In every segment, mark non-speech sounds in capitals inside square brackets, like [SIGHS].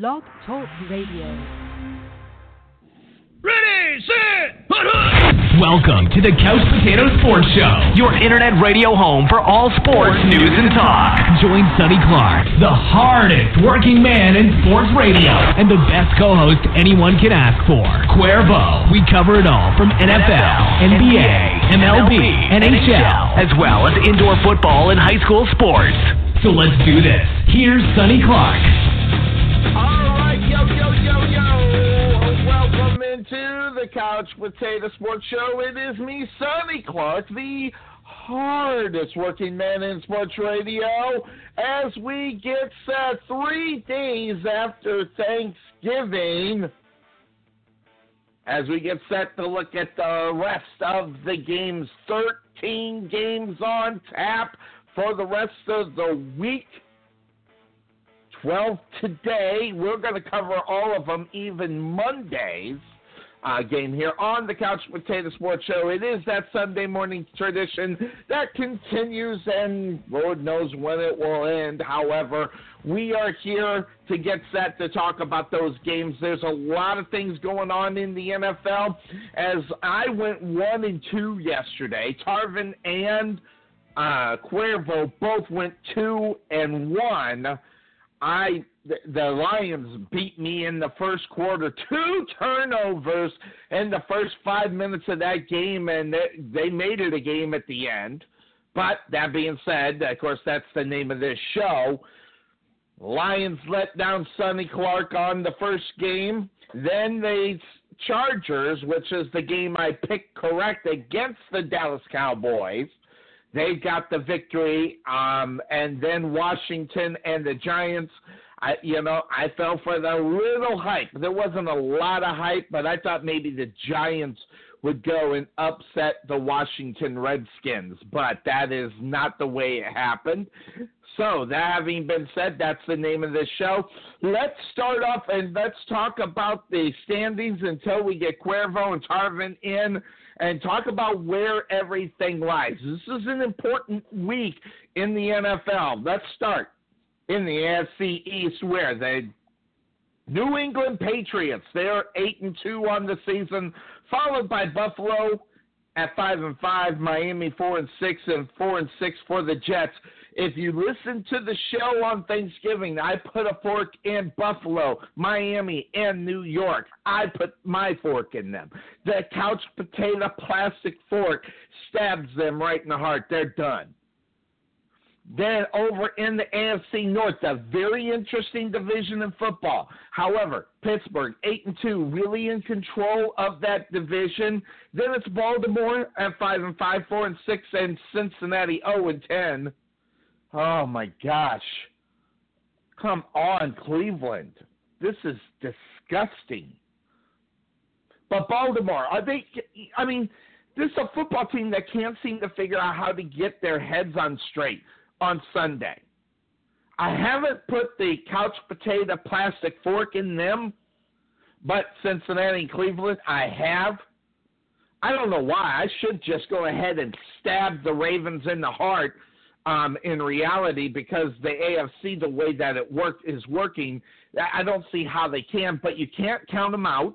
Blog Talk Radio. Ready, set, hut, Welcome to the Couch Potato Sports Show, your internet radio home for all sports news and talk. Join Sonny Clark, the hardest working man in sports radio, and the best co-host anyone can ask for, Cuervo. We cover it all from NFL, NBA, MLB, NHL, as well as indoor football and high school sports. So let's do this. Here's Sonny Clark. All right, yo, yo, yo, yo. Welcome into the Couch Potato Sports Show. It is me, Sonny Clark, the hardest working man in sports radio, as we get set three days after Thanksgiving. As we get set to look at the rest of the games, 13 games on tap for the rest of the week. 12 today. We're going to cover all of them, even Monday's uh, game here on the Couch Potato Sports Show. It is that Sunday morning tradition that continues, and Lord knows when it will end. However, we are here to get set to talk about those games. There's a lot of things going on in the NFL. As I went one and two yesterday, Tarvin and uh, Cuervo both went two and one. I the, the Lions beat me in the first quarter, two turnovers in the first five minutes of that game, and they, they made it a game at the end. But that being said, of course, that's the name of this show. Lions let down Sonny Clark on the first game. Then the Chargers, which is the game I picked correct against the Dallas Cowboys, they got the victory. Um, and then Washington and the Giants. I, you know, I fell for the little hype. There wasn't a lot of hype, but I thought maybe the Giants would go and upset the Washington Redskins. But that is not the way it happened. So, that having been said, that's the name of this show. Let's start off and let's talk about the standings until we get Cuervo and Tarvin in and talk about where everything lies. This is an important week in the NFL. Let's start in the AFC East where the New England Patriots, they're 8 and 2 on the season, followed by Buffalo at 5 and 5, Miami 4 and 6 and 4 and 6 for the Jets. If you listen to the show on Thanksgiving, I put a fork in Buffalo, Miami, and New York. I put my fork in them. The couch potato plastic fork stabs them right in the heart. They're done. Then over in the AFC North, a very interesting division in football. However, Pittsburgh eight and two, really in control of that division. Then it's Baltimore at five and five, four and six, and Cincinnati zero and ten. Oh my gosh! Come on, Cleveland. This is disgusting. But Baltimore, are they? I mean, this is a football team that can't seem to figure out how to get their heads on straight on Sunday. I haven't put the couch potato plastic fork in them, but Cincinnati and Cleveland, I have. I don't know why. I should just go ahead and stab the Ravens in the heart um, in reality because the AFC, the way that it worked, is working. I don't see how they can, but you can't count them out.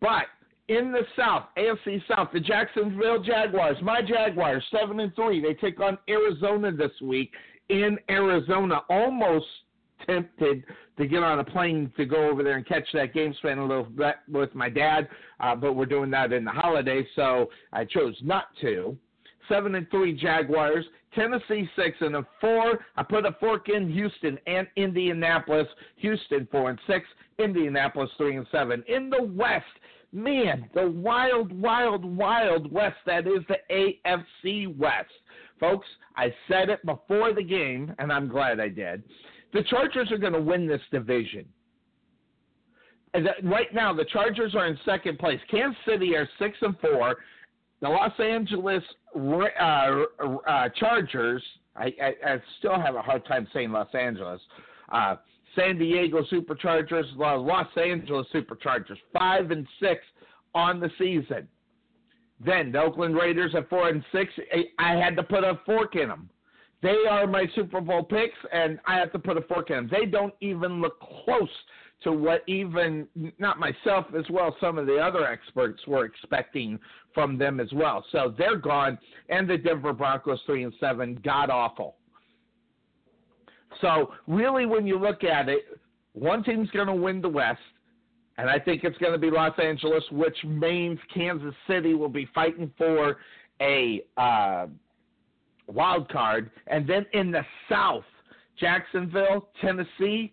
But in the South, AFC South, the Jacksonville Jaguars, my Jaguars, seven and three. They take on Arizona this week in Arizona. Almost tempted to get on a plane to go over there and catch that game, spend a little bit with my dad, uh, but we're doing that in the holidays, so I chose not to. Seven and three Jaguars, Tennessee six and a four. I put a fork in Houston and Indianapolis. Houston four and six, Indianapolis three and seven. In the West, man, the wild, wild, wild West that is the AFC West. Folks, I said it before the game, and I'm glad I did. The Chargers are going to win this division. Right now, the Chargers are in second place. Kansas City are six and four. The Los Angeles uh, uh, Chargers. I, I, I, still have a hard time saying Los Angeles. Uh, San Diego Superchargers, Los Angeles Superchargers, five and six on the season. Then the Oakland Raiders at four and six. I had to put a fork in them. They are my Super Bowl picks, and I have to put a fork in them. They don't even look close to what even not myself as well some of the other experts were expecting from them as well. So they're gone, and the Denver Broncos three and seven, god awful. So really, when you look at it, one team's going to win the West, and I think it's going to be Los Angeles, which means Kansas City will be fighting for a uh, wild card, and then in the South, Jacksonville, Tennessee.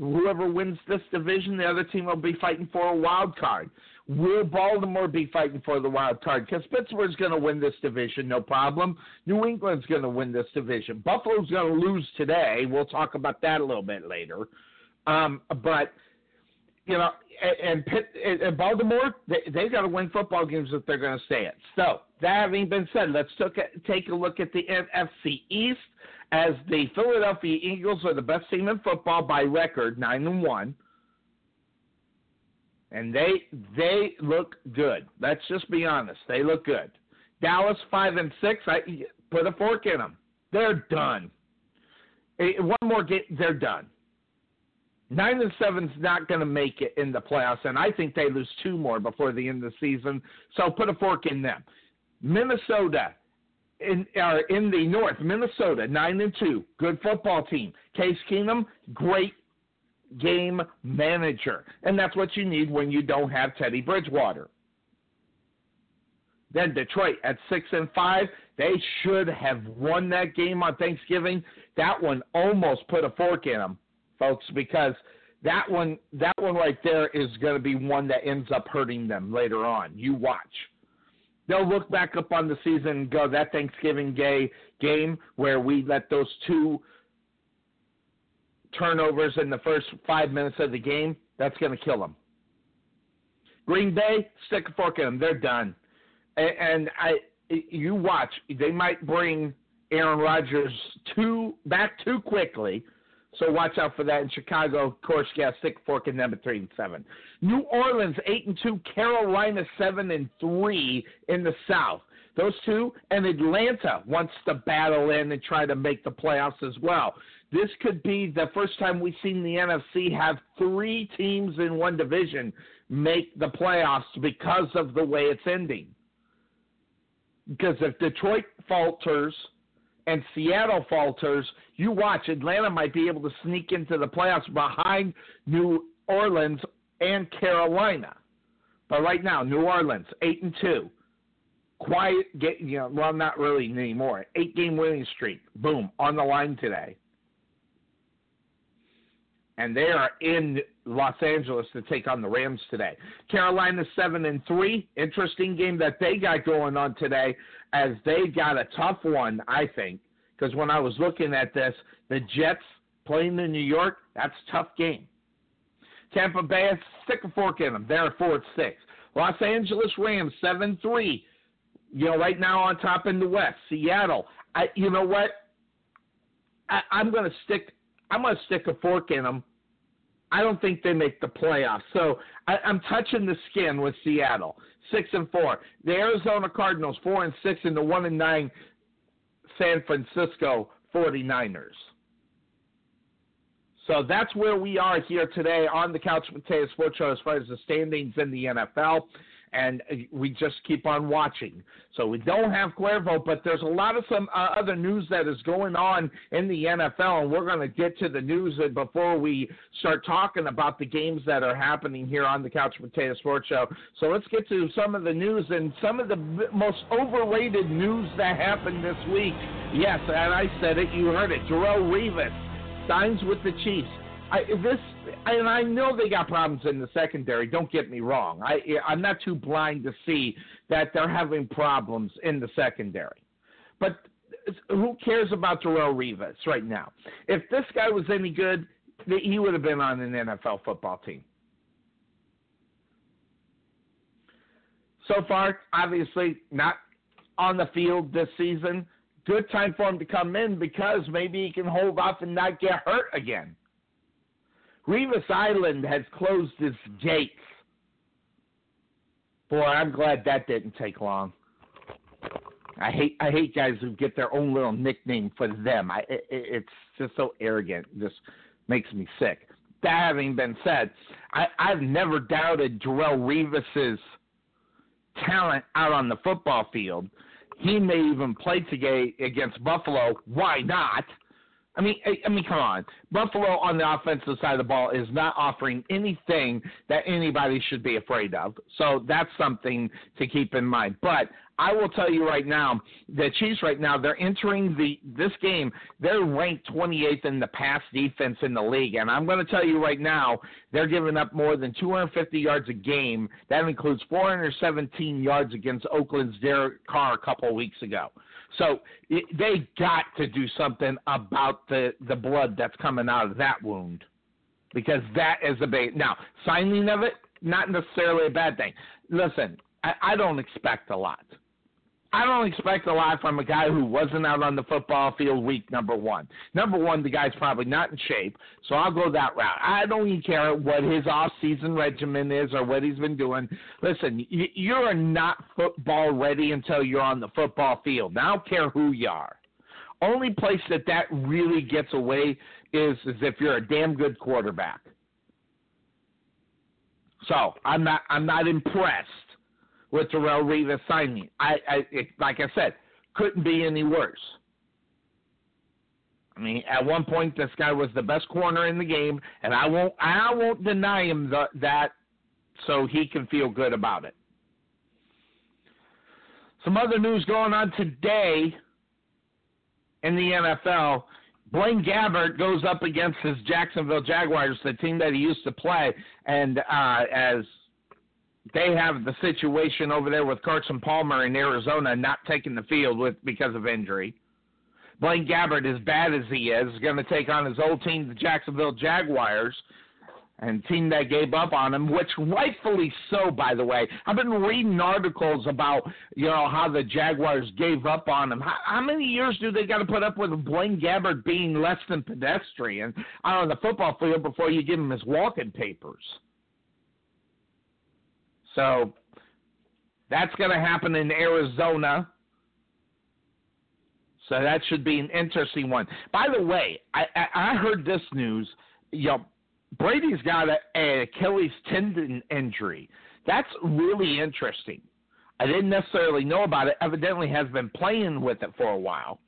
Whoever wins this division, the other team will be fighting for a wild card. Will Baltimore be fighting for the wild card? Because Pittsburgh's going to win this division, no problem. New England's going to win this division. Buffalo's going to lose today. We'll talk about that a little bit later. Um, but you know, and, Pitt, and Baltimore, they they got to win football games if they're going to stay it. So that having been said, let's took, take a look at the NFC East as the Philadelphia Eagles are the best team in football by record, nine and one. And they they look good. Let's just be honest. They look good. Dallas five and six. I put a fork in them. They're done. Eh, one more game, they're done. Nine and seven's not going to make it in the playoffs, and I think they lose two more before the end of the season. So put a fork in them. Minnesota in are in the North. Minnesota nine and two, good football team. Case Keenum, great game manager, and that's what you need when you don't have Teddy Bridgewater. Then Detroit at six and five, they should have won that game on Thanksgiving. That one almost put a fork in them folks, because that one that one right there is going to be one that ends up hurting them later on. You watch. They'll look back up on the season and go that Thanksgiving Day game where we let those two turnovers in the first five minutes of the game. That's going to kill them. Green Bay, stick a fork in them. They're done. And, and I, you watch. They might bring Aaron Rodgers too back too quickly so watch out for that in Chicago. Of course, yeah, stick fork in them at three and seven. New Orleans eight and two. Carolina seven and three in the South. Those two and Atlanta wants to battle in and try to make the playoffs as well. This could be the first time we've seen the NFC have three teams in one division make the playoffs because of the way it's ending. Because if Detroit falters and Seattle falters, you watch Atlanta might be able to sneak into the playoffs behind New Orleans and Carolina. But right now, New Orleans eight and two, quiet. Get you know, well, not really anymore. Eight game winning streak. Boom on the line today, and they are in Los Angeles to take on the Rams today. Carolina seven and three. Interesting game that they got going on today, as they got a tough one, I think because when I was looking at this, the Jets playing in New York, that's a tough game. Tampa Bay, stick a fork in them. They're at four and six. Los Angeles Rams seven three. You know, right now on top in the West. Seattle. I, you know what? I, I'm going to stick. I'm going to stick a fork in them. I don't think they make the playoffs. So I, I'm touching the skin with Seattle, six and four. The Arizona Cardinals, four and six, and the one and nine San Francisco 49ers. So that's where we are here today on the Couch Potato Sports Show as far as the standings in the NFL. And we just keep on watching. So we don't have Cuervo, but there's a lot of some uh, other news that is going on in the NFL, and we're going to get to the news before we start talking about the games that are happening here on the Couch Potato Sports Show. So let's get to some of the news and some of the most overrated news that happened this week. Yes, and I said it. You heard it. Darrelle Revis signs with the Chiefs. I, this and I know they got problems in the secondary. Don't get me wrong. I I'm not too blind to see that they're having problems in the secondary. But who cares about Darrelle Revis right now? If this guy was any good, he would have been on an NFL football team. So far, obviously not on the field this season good time for him to come in because maybe he can hold off and not get hurt again. Revis Island has closed its gates. Boy, I'm glad that didn't take long. I hate I hate guys who get their own little nickname for them. I it, it's just so arrogant. It just makes me sick. That having been said, I, I've never doubted Darrelle Revis's talent out on the football field. He may even play today against Buffalo. Why not? I mean, I, mean, come on. Buffalo on the offensive side of the ball is not offering anything that anybody should be afraid of. So that's something to keep in mind. But I will tell you right now, the Chiefs right now they're entering the this game. They're ranked 28th in the pass defense in the league, and I'm going to tell you right now they're giving up more than 250 yards a game. That includes 417 yards against Oakland's Derek Carr a couple of weeks ago. So it, they got to do something about the the blood that's coming out of that wound, because that is a bait. Now signing of it, not necessarily a bad thing. Listen, I, I don't expect a lot. I don't expect a lot from a guy who wasn't out on the football field week number one. Number one, the guy's probably not in shape, so I'll go that route. I don't even care what his off-season regimen is or what he's been doing. Listen, you are not football ready until you're on the football field. I don't care who you are. Only place that that really gets away is, is if you're a damn good quarterback. So I'm not I'm not impressed with Darrelle Revis signing. I, I it, like I said, couldn't be any worse. I mean, at one point, this guy was the best corner in the game, and I won't I won't deny him the, that, so he can feel good about it. Some other news going on today in the NFL. Blaine Gabbert goes up against his Jacksonville Jaguars, the team that he used to play, and uh, as they have the situation over there with Carson Palmer in Arizona not taking the field with because of injury. Blaine Gabbert, as bad as he is, is going to take on his old team, the Jacksonville Jaguars, and team that gave up on him, which rightfully so, by the way. I've been reading articles about you know how the Jaguars gave up on him. How, how many years do they got to put up with Blaine Gabbert being less than pedestrian out on the football field before you give him his walking papers? So that's going to happen in Arizona. So that should be an interesting one. By the way, I, I, I heard this news. You know, Brady's got an Achilles tendon injury. That's really interesting. I didn't necessarily know about it. Evidently, has been playing with it for a while.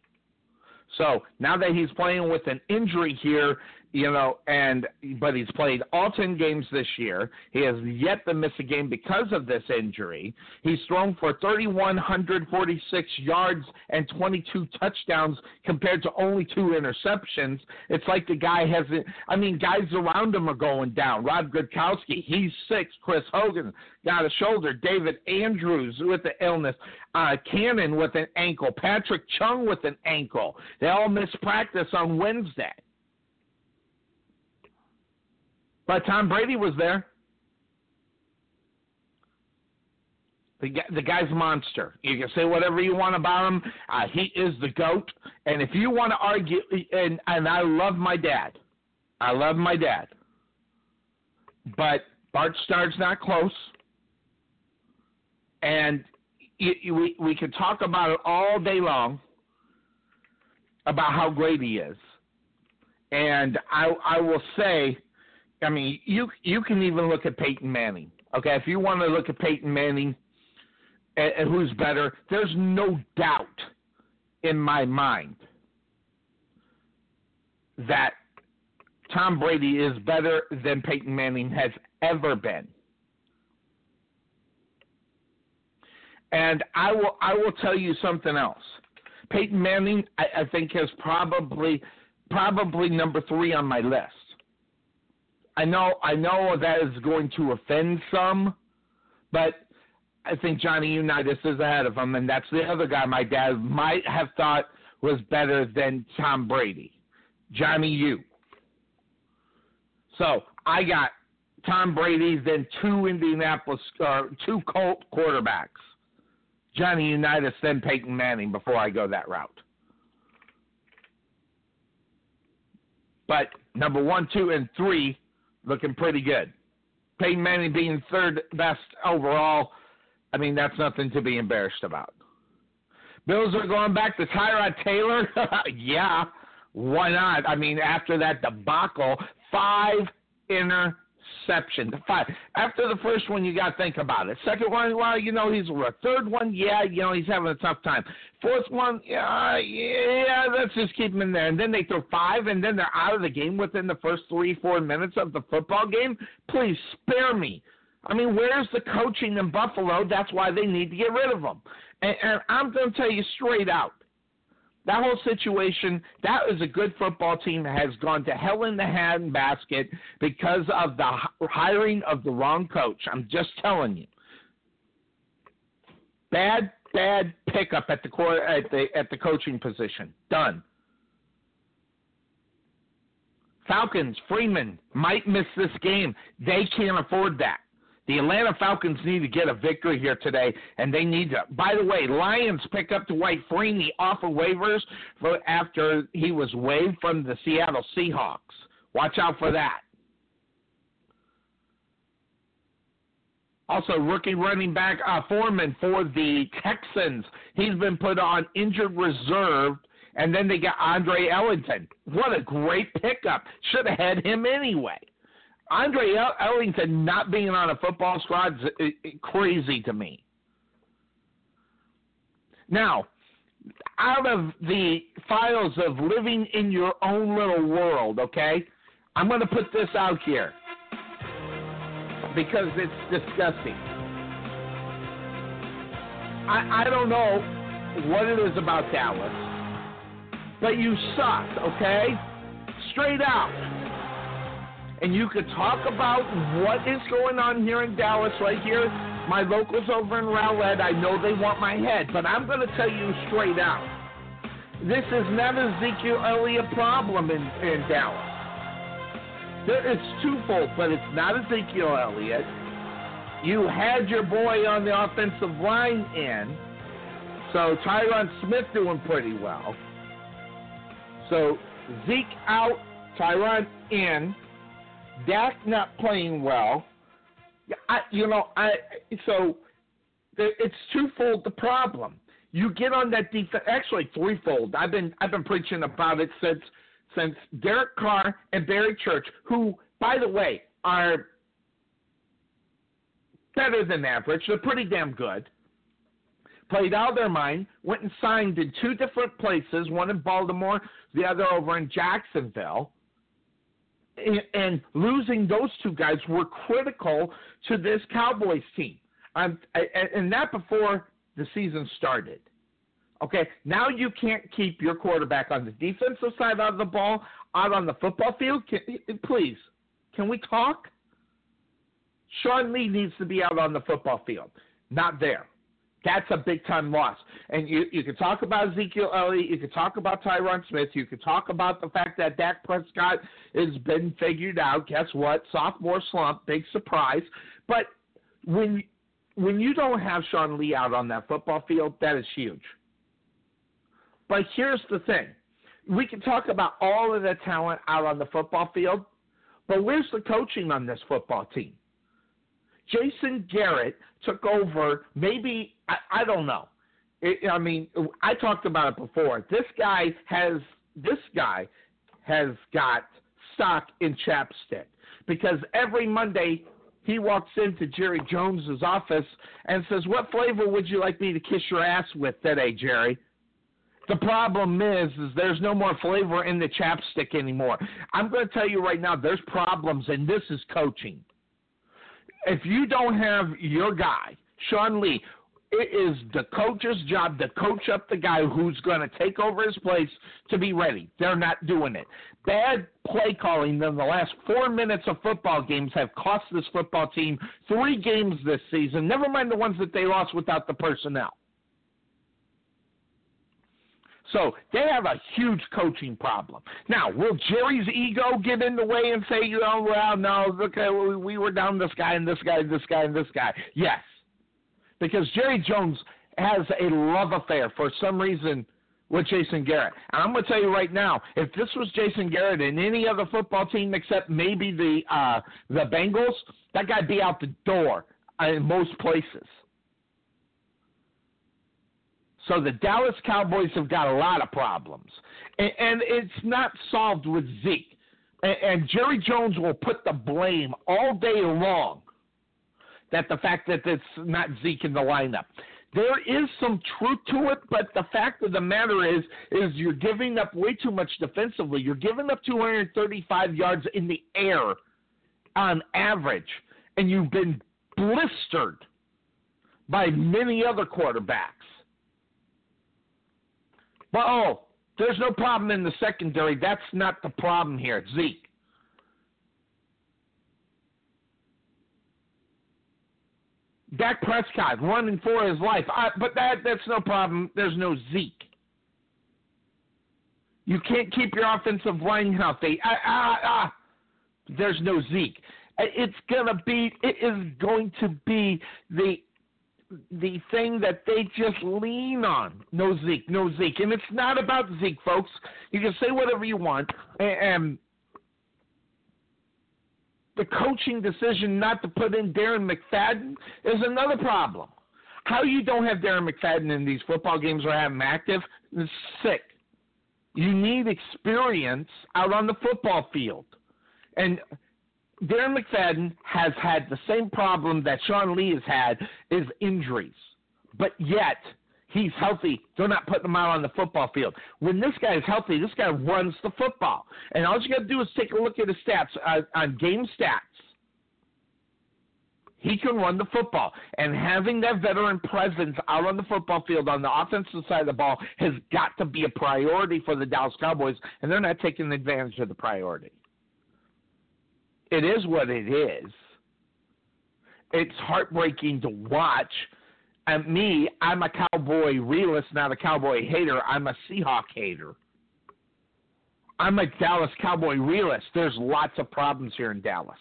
So now that he's playing with an injury here, you know, and but he's played all ten games this year. He has yet to miss a game because of this injury. He's thrown for 3,146 yards and 22 touchdowns compared to only two interceptions. It's like the guy hasn't. I mean, guys around him are going down. Rob Gronkowski, he's six. Chris Hogan got a shoulder. David Andrews with the illness. Uh, Cannon with an ankle. Patrick Chung with an ankle. They all missed practice on Wednesday. But Tom Brady was there. The, guy's a monster. You can say whatever you want about him. Uh, he is the goat. And if you want to argue, and and I love my dad, I love my dad. But Bart Starr's not close. And we we can talk about it all day long about how great he is. And I I will say I mean, you you can even look at Peyton Manning. Okay, if you want to look at Peyton Manning, and, and who's better, there's no doubt in my mind that Tom Brady is better than Peyton Manning has ever been. And I will I will tell you something else. Peyton Manning, I, I think, is probably probably number three on my list. I know I know that is going to offend some, but I think Johnny Unitas is ahead of him, and that's the other guy my dad might have thought was better than Tom Brady, Johnny U. So I got Tom Brady, then two Indianapolis, uh, two Colt quarterbacks, Johnny Unitas, then Peyton Manning. Before I go that route, but number one, two, and three looking pretty good. Peyton Manning being third best overall, I mean, that's nothing to be embarrassed about. Bills are going back to Tyrod Taylor. [LAUGHS] yeah, why not? I mean, after that debacle, five inter exception. Five. After the first one, you got to think about it. Second one, well, you know, he's a third one, yeah, you know, he's having a tough time. Fourth one, yeah, yeah, let's just keep him in there. And then they throw five, and then they're out of the game within the first three, four minutes of the football game. Please spare me. I mean, where's the coaching in Buffalo? That's why they need to get rid of him. And, and I'm going to tell you straight out that whole situation, that is a good football team has gone to hell in the hand basket because of the hiring of the wrong coach. I'm just telling you. Bad, bad pickup at the core at the at the coaching position. Done. Falcons, Freeman might miss this game. They can't afford that. The Atlanta Falcons need to get a victory here today, and they need to. By the way, Lions pick up Dwight Freeney off of waivers for after he was waived from the Seattle Seahawks. Watch out for that. Also, rookie running back uh, Foreman for the Texans. He's been put on injured reserve, and then they got Andre Ellington. What a great pickup! Should have had him anyway. Andre Ellington not being on a football squad is crazy to me. Now, out of the files of living in your own little world, okay, I'm going to put this out here because it's disgusting. I, I don't know what it is about Dallas, but you suck, okay? Straight out and you could talk about what is going on here in Dallas right here. My locals over in Rowlett, I know they want my head, but I'm going to tell you straight out. This is not Ezekiel Elliott problem in, in Dallas. There, it's twofold, but it's not Ezekiel Elliott. You had your boy on the offensive line in, so Tyron Smith doing pretty well. So Zeke out, Tyron in. Dak not playing well. I, you know, I so it's twofold the problem. You get on that defense, actually threefold. I've been I've been preaching about it since since Derek Carr and Barry Church, who, by the way, are better than average. They're pretty damn good. Played out of their mind, went and signed in two different places, one in Baltimore, the other over in Jacksonville and losing those two guys were critical to this Cowboys team. And that before the season started. Okay, now you can't keep your quarterback on the defensive side of the ball out on the football field. Can, please, can we talk? Sean Lee needs to be out on the football field, not there. That's a big time loss. And you, you can talk about Ezekiel Elliott, you can talk about Tyron Smith, you can talk about the fact that Dak Prescott has been figured out. Guess what? Sophomore slump, big surprise. But when when you don't have Sean Lee out on that football field, that is huge. But here's the thing. We can talk about all of the talent out on the football field, but where's the coaching on this football team? Jason Garrett took over maybe I, I don't know. It, I mean, I talked about it before. This guy has this guy has got stock in chapstick because every Monday he walks into Jerry Jones's office and says, "What flavor would you like me to kiss your ass with today, Jerry?" The problem is, is there's no more flavor in the chapstick anymore. I'm going to tell you right now, there's problems, and this is coaching. If you don't have your guy, Sean Lee, it is the coach's job to coach up the guy who's going to take over his place to be ready. They're not doing it. Bad play calling in the last four minutes of football games have cost this football team three games this season, never mind the ones that they lost without the personnel. So they have a huge coaching problem. Now, will Jerry's ego get in the way and say, you know, well, no, look, we were down this guy and this guy and this guy and this guy? Yes because Jerry Jones has a love affair for some reason with Jason Garrett. And I'm going to tell you right now, if this was Jason Garrett in any other football team except maybe the uh, the Bengals, that guy'd be out the door in most places. So the Dallas Cowboys have got a lot of problems, and, and it's not solved with Zeke. And, and Jerry Jones will put the blame all day long that the fact that it's not Zeke in the lineup. There is some truth to it, but the fact of the matter is, is you're giving up way too much defensively. You're giving up 235 yards in the air on average, and you've been blistered by many other quarterbacks. But oh, there's no problem in the secondary. That's not the problem here. Zeke. Dak Prescott running for his life. I, but that that's no problem. There's no Zeke. You can't keep your offensive line healthy. Ah, ah, ah. There's no Zeke. It's gonna be. It is going to be the the thing that they just lean on. No Zeke, no Zeke, and it's not about Zeke, folks. You can say whatever you want, and the coaching decision not to put in Darren McFadden is another problem. How you don't have Darren McFadden in these football games or have him active is sick. You need experience out on the football field. And Darren McFadden has had the same problem that Sean Lee has had is injuries. But yet – He's healthy. They're not putting him out on the football field. When this guy is healthy, this guy runs the football. And all you got to do is take a look at his stats uh, on game stats. He can run the football. And having that veteran presence out on the football field on the offensive side of the ball has got to be a priority for the Dallas Cowboys, and they're not taking advantage of the priority. It is what it is. It's heartbreaking to watch – and me, I'm a cowboy realist, not a cowboy hater. I'm a Seahawk hater. I'm a Dallas Cowboy realist. There's lots of problems here in Dallas.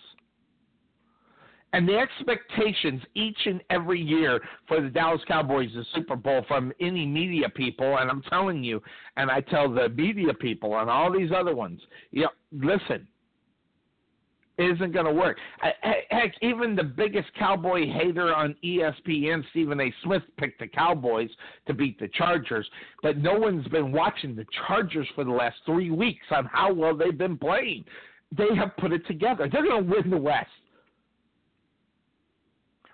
And the expectations each and every year for the Dallas Cowboys, the Super Bowl, from any media people, and I'm telling you, and I tell the media people and all these other ones, you know, listen, isn't going to work. Heck, even the biggest cowboy hater on ESPN, Stephen A. Smith, picked the Cowboys to beat the Chargers, but no one's been watching the Chargers for the last three weeks on how well they've been playing. They have put it together. They're going to win the West.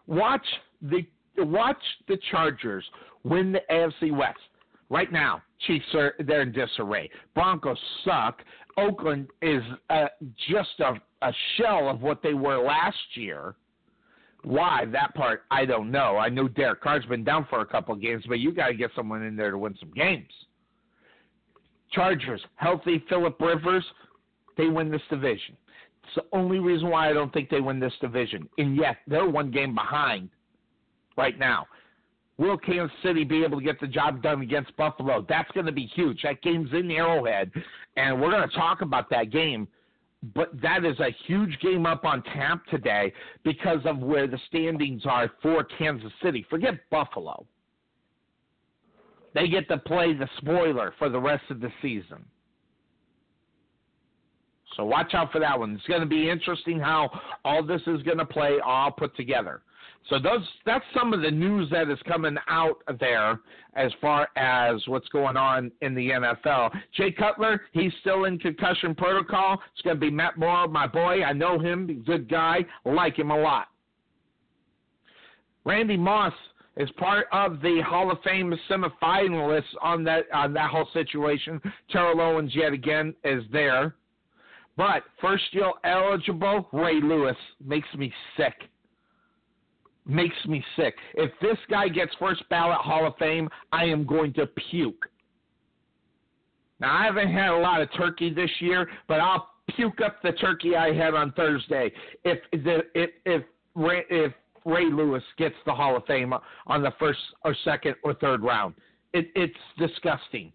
Watch the watch the Chargers win the AFC West right now. Chiefs are they're in disarray. Broncos suck. Oakland is uh, just a, a shell of what they were last year. Why that part I don't know. I know Derek Carr's been down for a couple of games, but you got to get someone in there to win some games. Chargers healthy. Philip Rivers, they win this division. It's the only reason why I don't think they win this division. And yet they're one game behind right now. Will Kansas City be able to get the job done against Buffalo? That's going to be huge. That game's in Arrowhead, and we're going to talk about that game. But that is a huge game up on tap today because of where the standings are for Kansas City. Forget Buffalo. They get to play the spoiler for the rest of the season. So watch out for that one. It's going to be interesting how all this is going to play all put together. So those that's some of the news that is coming out there as far as what's going on in the NFL. Jay Cutler, he's still in concussion protocol. It's going to be Matt Moore, my boy. I know him, good guy, like him a lot. Randy Moss is part of the Hall of Fame semifinalists on that on that whole situation. Terrell Owens yet again is there. But first year eligible, Ray Lewis makes me sick makes me sick. If this guy gets first ballot Hall of Fame, I am going to puke. Now I haven't had a lot of turkey this year, but I'll puke up the turkey I had on Thursday if the if if if Ray Lewis gets the Hall of Fame on the first or second or third round. It, it's disgusting.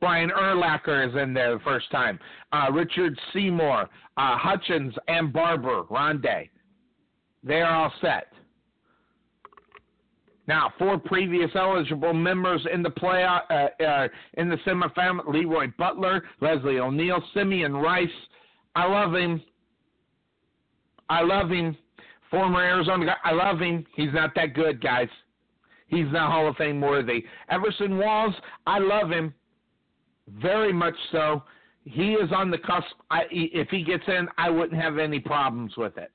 Brian Urlacher is in there the first time. Uh, Richard Seymour, uh, Hutchins, and Barber, Rondé. They are all set. Now, four previous eligible members in the play uh, uh, in the semifinal: Leroy Butler, Leslie O'Neal, Simeon Rice. I love him. I love him. Former Arizona guy. I love him. He's not that good, guys. He's not Hall of Fame worthy. Everson Walls, I love him. Very much so. He is on the cusp. I, if he gets in, I wouldn't have any problems with it.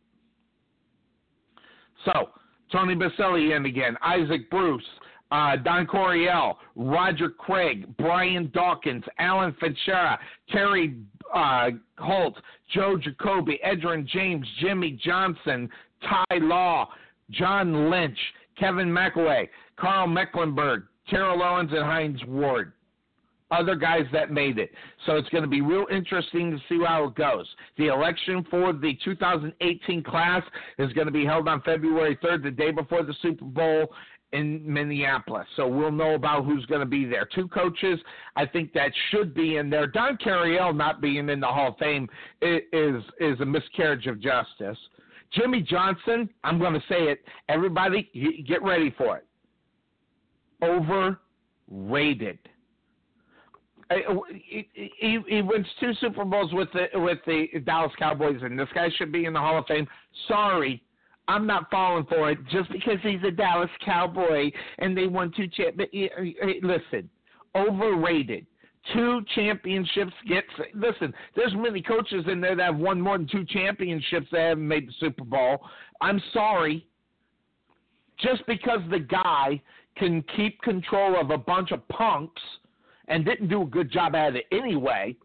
So, Tony Boselli in again. Isaac Bruce, uh, Don Coryell, Roger Craig, Brian Dawkins, Alan Fitzgerald, Torry uh, Holt, Joe Jacoby, Edgerrin James, Jimmy Johnson, Ty Law, John Lynch, Kevin Mawae, Karl Mecklenburg, Terrell Owens, and Hines Ward. Other guys that made it. So it's going to be real interesting to see how it goes. The election for the 2018 class is going to be held on February 3rd, the day before the Super Bowl in Minneapolis. So we'll know about who's going to be there. Two coaches, I think that should be in there. Don Coryell not being in the Hall of Fame is is a miscarriage of justice. Jimmy Johnson, I'm going to say it. Everybody, get ready for it. Overrated. He, he, he wins two Super Bowls with the with the Dallas Cowboys, and this guy should be in the Hall of Fame. Sorry, I'm not falling for it just because he's a Dallas Cowboy and they won two champ. Listen, overrated. Two championships gets. Listen, there's many coaches in there that have won more than two championships that haven't made the Super Bowl. I'm sorry. Just because the guy can keep control of a bunch of punks and didn't do a good job at it anyway,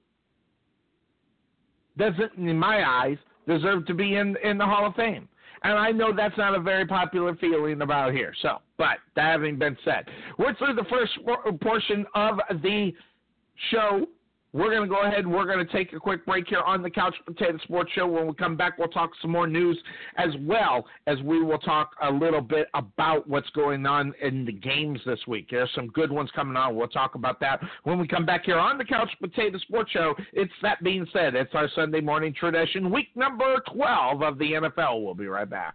doesn't, in my eyes, deserve to be in in the Hall of Fame. And I know that's not a very popular feeling about here. So, but that having been said, we're through the first portion of the show. We're going to go ahead and we're going to take a quick break here on the Couch Potato Sports Show. When we come back, we'll talk some more news as well as we will talk a little bit about what's going on in the games this week. There's some good ones coming on. We'll talk about that when we come back here on the Couch Potato Sports Show. It's that being said, it's our Sunday morning tradition, week number 12 of the NFL. We'll be right back.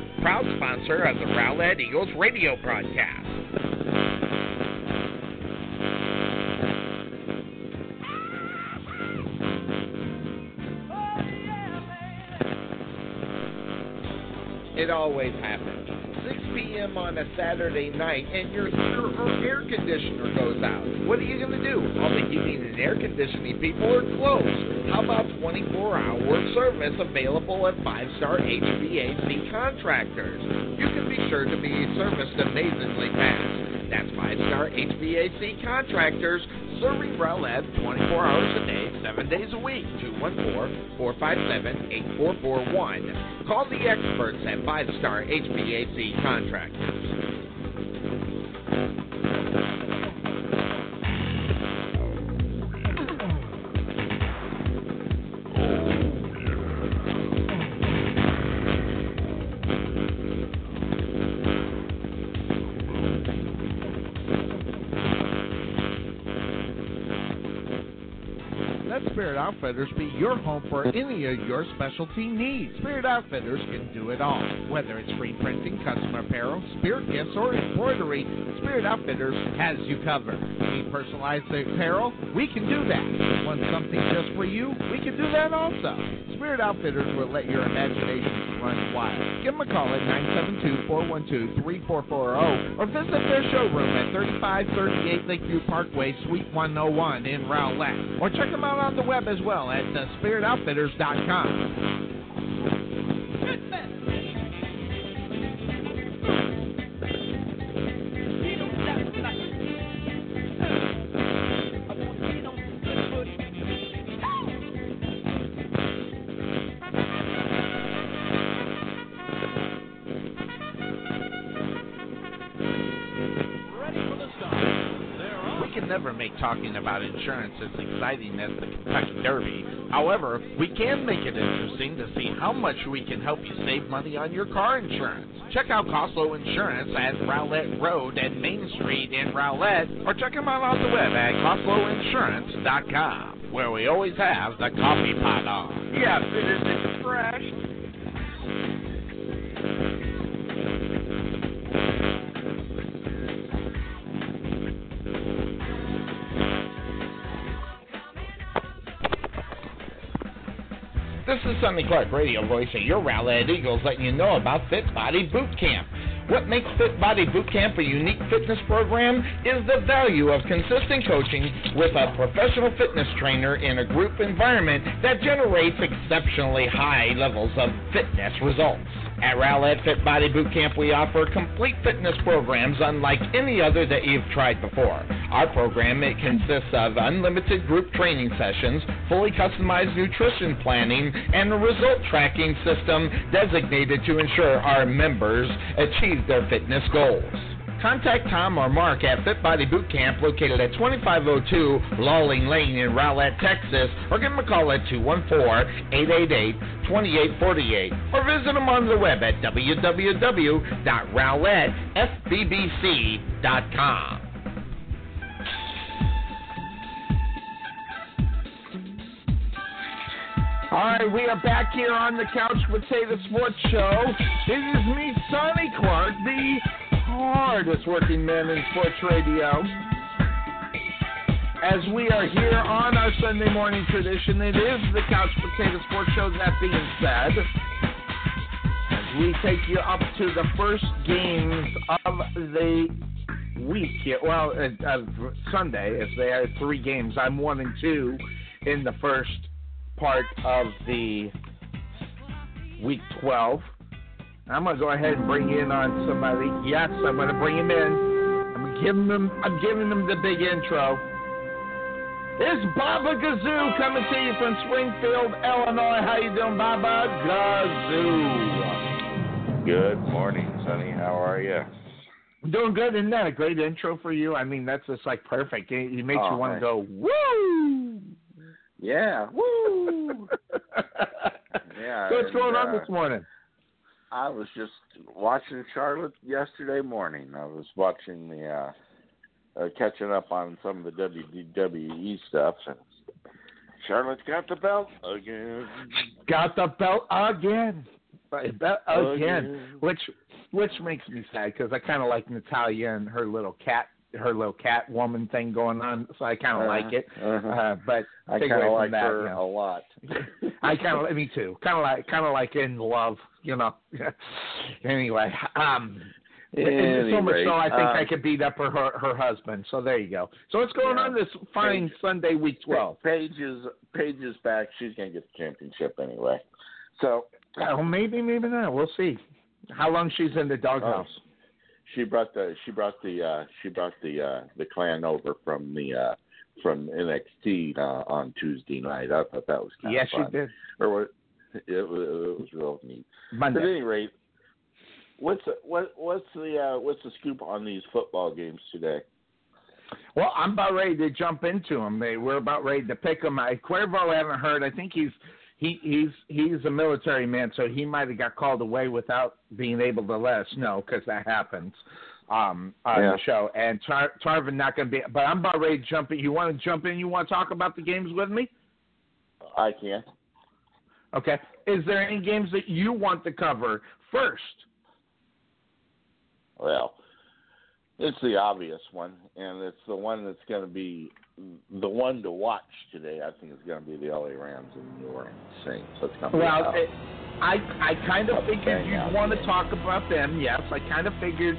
proud sponsor of the Rowlett Eagles radio broadcast. It always happens. 6 p.m. on a Saturday night and your or air conditioner goes out. What are you going to do? All the heating and air conditioning people are closed. How about 24 hour service available at 5 Star HVAC contractors? You can be sure to be serviced amazingly fast. That's 5 Star HVAC contractors serving Rowlett 24 hours a day, 7 days a week. 214-457-8441. Call the experts at 5 Star HVAC Contractors. Outfitters be your home for any of your specialty needs. Spirit Outfitters can do it all. Whether it's free printing, custom apparel, spirit gifts, or embroidery, Spirit Outfitters has you covered. Need personalized apparel? We can do that. Want something just for you? We can do that also. Spirit Outfitters will let your imagination run wild. Give them a call at 972-412-3440 or visit their showroom at 3538 Lakeview Parkway, Suite 101 in Rowlett. Or check them out on the web as well at thespiritoutfitters.com. talking about insurance as exciting as the Kentucky Derby. However, we can make it interesting to see how much we can help you save money on your car insurance. Check out Costco Insurance at Rowlett Road and Main Street in Rowlett, or check them out on the web at CostcoInsurance.com, where we always have the coffee pot on. Yes, it is Sonny Clark, radio voice of your Rowlett Eagles, letting you know about Fit Body Boot Camp. What makes Fit Body Boot Camp a unique fitness program is the value of consistent coaching with a professional fitness trainer in a group environment that generates exceptionally high levels of fitness results. At Rowlett Fit Body Boot Camp, we offer complete fitness programs unlike any other that you've tried before. Our program it consists of unlimited group training sessions, fully customized nutrition planning, and result tracking system designated to ensure our members achieve their fitness goals. Contact Tom or Mark at Fit Body Boot Camp located at 2502 Lawling Lane in Rowlett, Texas, or give them a call at 214-888-2848 or visit them on the web at www.rowlettfbbc.com. All right, we are back here on the Couch Potato Sports Show. This is me, Sonny Clark, the hardest working man in sports radio. As we are here on our Sunday morning tradition, it is the Couch Potato Sports Show. That being said, as we take you up to the first games of the week, well, uh, uh, Sunday, as they are three games. I'm one and two in the first part of the week 12. I'm gonna go ahead and bring in on somebody. Yes, I'm gonna bring him in. I'm giving them. I'm giving them the big intro. It's Baba Gazoo coming to you from Springfield, Illinois. How you doing, Baba Gazoo? Good morning, Sonny. How are you? I'm doing good. Isn't that a great intro for you? I mean, that's just like perfect. It, it makes Oh, you want to go woo. Yeah. [LAUGHS] Woo! yeah. So what's going on uh, this morning? I was just watching Charlotte yesterday morning. I was watching the uh, uh catching up on some of the WWE stuff. And Charlotte's got the belt again. Got the belt again. Again. Again. Which which makes me sad because I kind of like Natalya and her little cat her little cat woman thing going on, so I kind of like it. Uh-huh. Uh, but I kind of like that, her you know. a lot. [LAUGHS] I kind of me too. Kind of like kind of like in love, you know. [LAUGHS] anyway, um, and so much so I think uh, I could beat up her, her her husband. So there you go. So what's going Yeah. on this fine Paige- Sunday, week twelve? Paige is Paige is back. She's gonna get the championship anyway. So Oh, maybe, maybe not. We'll see. How long she's in the doghouse? She brought the she brought the uh she brought the uh the clan over from the uh from NXT uh, on Tuesday night. I thought that was kind yes, of fun. she did. Or what? It was, it was real neat. But at any rate, what's what what's the uh, what's the scoop on these football games today? Well, I'm about ready to jump into them. They we're about ready to pick them. I Cuervo I haven't heard. I think he's he he's he's a military man, so he might have got called away without being able to let us know because that happens um, on Yeah. the show. And Tar- Tarvin not going to be. But I'm about ready to jump in. You want to jump in? You want to talk about the games with me? I can't. Okay. Is there any games that you want to cover first? Well, it's the obvious one, and it's the one that's going to be the one to watch today. I think is going to be the LA Rams and the New Orleans Saints. That's going to be Well, it, I I kind of figured you'd want to talk about them. Yes, I kind of figured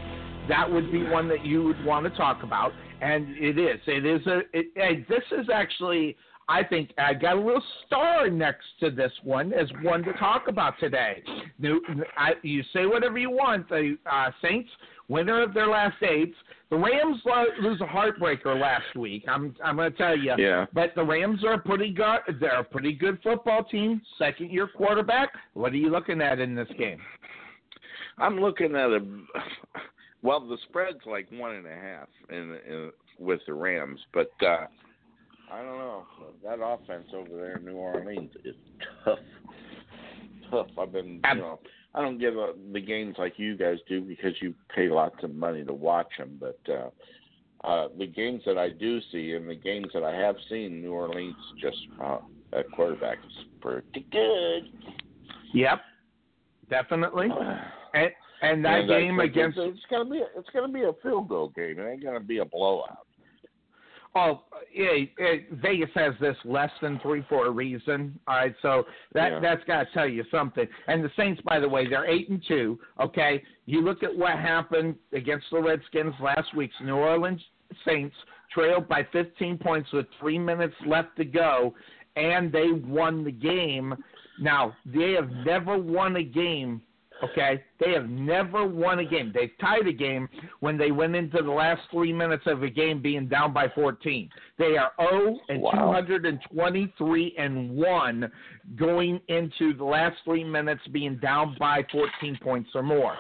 that would be one that you would want to talk about, and it is. It is a. It, hey, this is actually. I think I got a little star next to this one as one to talk about today. New, I, you say whatever you want. The uh, Saints, winner of their last eight. The Rams lo- lose a heartbreaker last week. I'm I'm going to tell you. Yeah. But the Rams are a pretty good. They're a pretty good football team. Second year quarterback. What are you looking at in this game? I'm looking at a. Well, the spread's like one and a half in, in with the Rams, but uh, I don't know. That offense over there in New Orleans is tough. Tough. I've been, you know, I don't give uh, the games like you guys do because you pay lots of money to watch them, but uh, uh, the games that I do see and the games that I have seen, New Orleans just uh, that quarterback is pretty good. Yep, definitely. [SIGHS] And and that And game against it's, it's gonna be a, it's gonna be a field goal game. It ain't gonna be a blowout. Oh, yeah, Vegas has this less than three for a reason. All right, so that Yeah. that's got to tell you something. And the Saints, by the way, they're eight and two. Okay, you look at what happened against the Redskins last week's New Orleans Saints trailed by 15 points with three minutes left to go, and they won the game. Now they have never won a game Okay, they have never won a game. They've tied a game when they went into the last three minutes of a game being down by 14. They are 0 and Wow. 223 and one going into the last three minutes being down by 14 points or more.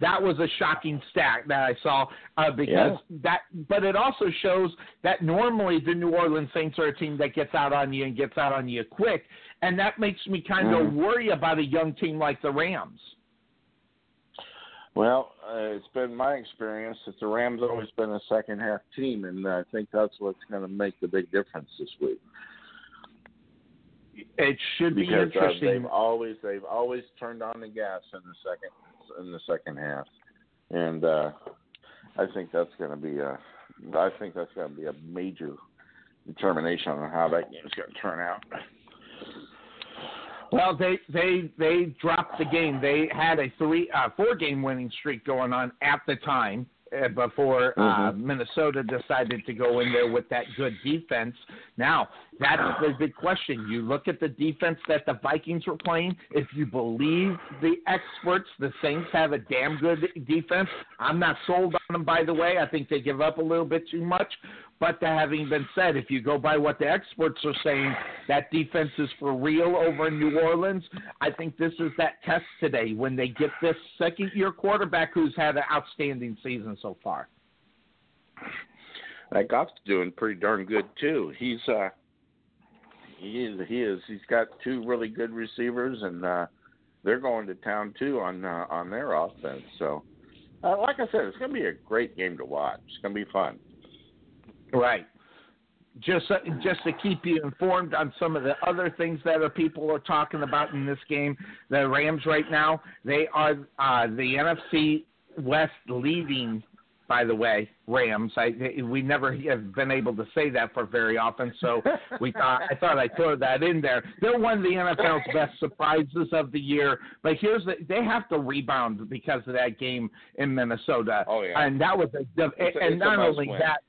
That was a shocking stat that I saw uh, because that, but it also shows that normally the New Orleans Saints are a team that gets out on you and gets out on you quick, and that makes me kind of Mhm. worry about a young team like the Rams. Well, uh, it's been my experience that the Rams always been a second half team, and I think that's what's going to make the big difference this week. It should be because uh, interesting. they've always they've always turned on the gas in the second in the second half, and uh, I think that's going to be a I think that's going to be a major determination on how that game's going to turn out. Well, they they they dropped the game. They had a three uh, four game winning streak going on at the time uh, before uh, Mhm. Minnesota decided to go in there with that good defense. Now that's the big question. You look at the defense that the Vikings were playing. If you believe the experts, the Saints have a damn good defense. I'm not sold them, by the way. I think they give up a little bit too much. But that having been said, if you go by what the experts are saying, that defense is for real over in New Orleans. I think this is that test today when they get this second year quarterback who's had an outstanding season so far. That Goff's doing pretty darn good too. He's uh he is he is he's got two really good receivers and uh they're going to town too on uh, on their offense. So uh, like I said, it's going to be a great game to watch. It's going to be fun. Right. Just uh, just to keep you informed on some of the other things that are people are talking about in this game, the Rams right now they are uh, the NFC West leading. By the way, Rams. I we never have been able to say that for very often, so [LAUGHS] we thought I thought I'd throw that in there. They're one of the NFL's [LAUGHS] best surprises of the year. But here's the they have to rebound because of that game in Minnesota. Oh, yeah. and that was a and it's not only win. that.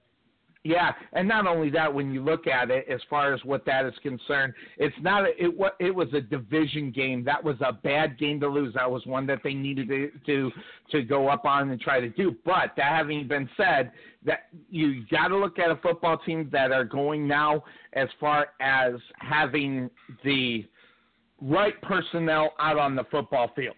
Yeah, and not only that, when you look at it, as far as what that is concerned, it's not. A, it it was a division game. That was a bad game to lose. That was one that they needed to to to go up on and try to do. But that having been said, that you got to look at a football team that are going now as far as having the right personnel out on the football field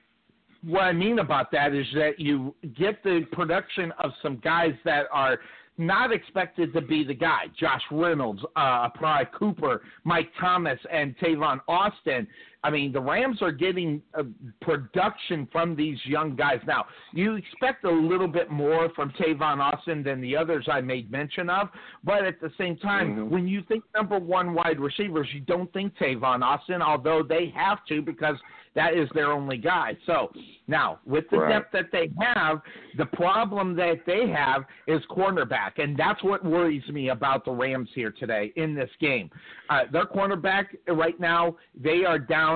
what I mean about that is that you get the production of some guys that are not expected to be the guy. Josh Reynolds, uh, Pry Cooper, Mike Thomas, and Tavon Austin. I mean, the Rams are getting uh, production from these young guys. Now, you expect a little bit more from Tavon Austin than the others I made mention of, but at the same time, Mhm. when you think number one wide receivers, you don't think Tavon Austin, although they have to because that is their only guy. So now, with the Right. depth that they have, the problem that they have is cornerback, and that's what worries me about the Rams here today in this game. Uh, their cornerback right now, they are down.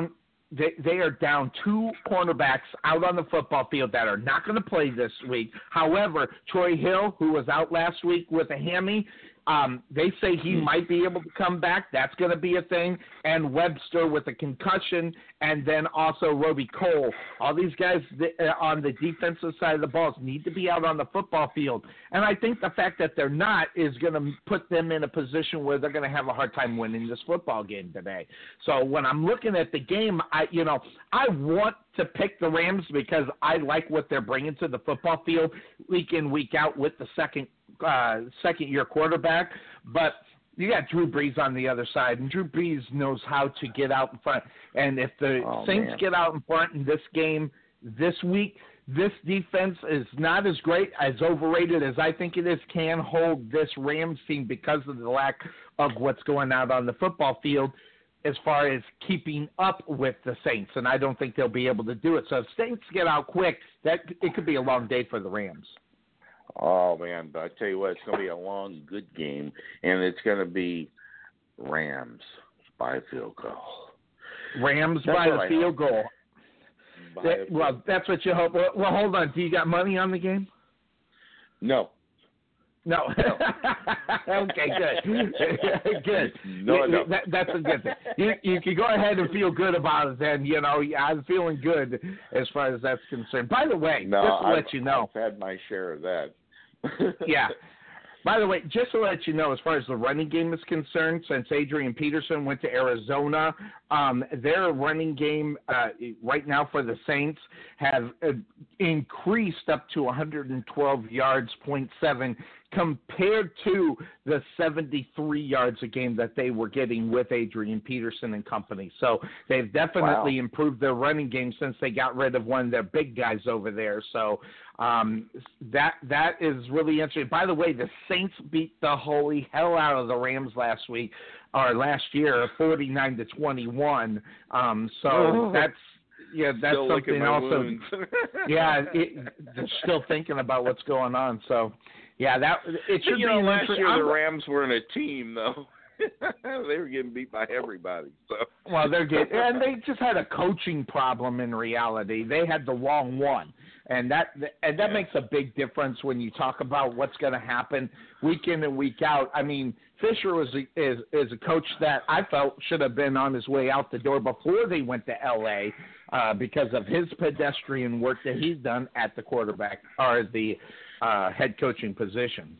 They, they are down two cornerbacks out on the football field that are not going to play this week. However, Troy Hill, who was out last week with a hammy, um, they say he might be able to come back. That's going to be a thing. And Webster with a concussion, and then also Roby Cole. All these guys uh, on the defensive side of the balls need to be out on the football field. And I think the fact that they're not is going to put them in a position where they're going to have a hard time winning this football game today. So when I'm looking at the game, I you know I want to pick the Rams because I like what they're bringing to the football field week in week out with the second uh, second year quarterback, but you got Drew Brees on the other side, and Drew Brees knows how to get out in front. And if the Oh, Saints man. get out in front in this game this week, this defense is not as great, as overrated as I think it is, can hold this Rams team because of the lack of what's going out on the football field as far as keeping up with the Saints. And I don't think they'll be able to do it. So if Saints get out quick, that it could be a long day for the Rams. Oh man, but I tell you what, it's going to be a long, good game, and it's going to be Rams by field goal. Rams That's by the field goal. That- well, that's what you hope. Well, well, hold on. Do you got money on the game? no, No. [LAUGHS] okay, good. [LAUGHS] good. No, no. That, that's a good thing. You, you can go ahead and feel good about it then. You know, I'm feeling good as far as that's concerned. By the way, no. just to I've, let you know. I've had my share of that. [LAUGHS] yeah. By the way, just to let you know, as far as the running game is concerned, since Adrian Peterson went to Arizona, um, their running game uh, right now for the Saints have uh, increased up to 112 yards, 0.7, compared to the 73 yards a game that they were getting with Adrian Peterson and company. So they've definitely Wow. improved their running game since they got rid of one of their big guys over there. So um, that that is really interesting. By the way, the Saints beat the holy hell out of the Rams last week or last year, 49 to 21. Um, so Oh. that's yeah, that's Still something also [LAUGHS] yeah, it, [LAUGHS] they're still thinking about what's going on. So, yeah, that it should you be know, last year the I'm- Rams were in a team though. [LAUGHS] they were getting beat by everybody. So Well, they're getting, [LAUGHS] and they just had a coaching problem in reality. They had the wrong one, and that and that Yeah. makes a big difference when you talk about what's going to happen week in and week out. I mean, Fisher was a, is is a coach that I felt should have been on his way out the door before they went to L.A. Uh, because of his pedestrian work that he's done at the quarterback or the uh, head coaching position.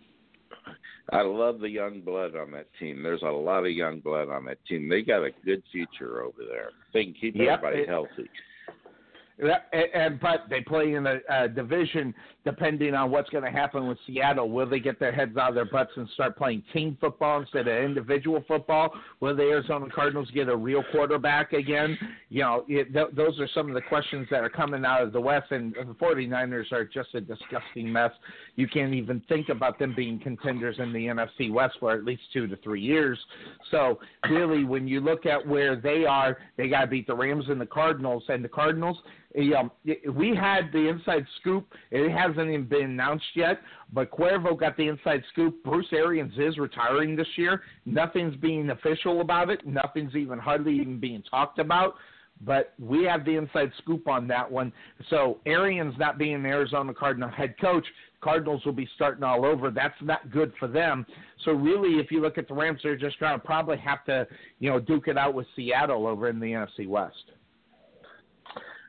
I love the young blood on that team. There's a lot of young blood on that team. They got a good future over there. They can keep Yep, everybody it- healthy. And but they play in a, a division depending on what's going to happen with Seattle. Will they get their heads out of their butts and start playing team football instead of individual football? Will the Arizona Cardinals get a real quarterback again? You know, it, th- those are some of the questions that are coming out of the West, and the 49ers are just a disgusting mess. You can't even think about them being contenders in the NFC West for at least two to three years. So really, when you look at where they are, they got to beat the Rams and the Cardinals, and the Cardinals. You know, we had the inside scoop. It hasn't even been announced yet, but Cuervo got the inside scoop. Bruce Arians is retiring this year. Nothing's being official about it. Nothing's even hardly even being talked about. But we have the inside scoop on that one. So Arians not being the Arizona Cardinal head coach, Cardinals will be starting all over. That's not good for them. So really, if you look at the Rams, they're just going to probably have to, you know, duke it out with Seattle over in the NFC West.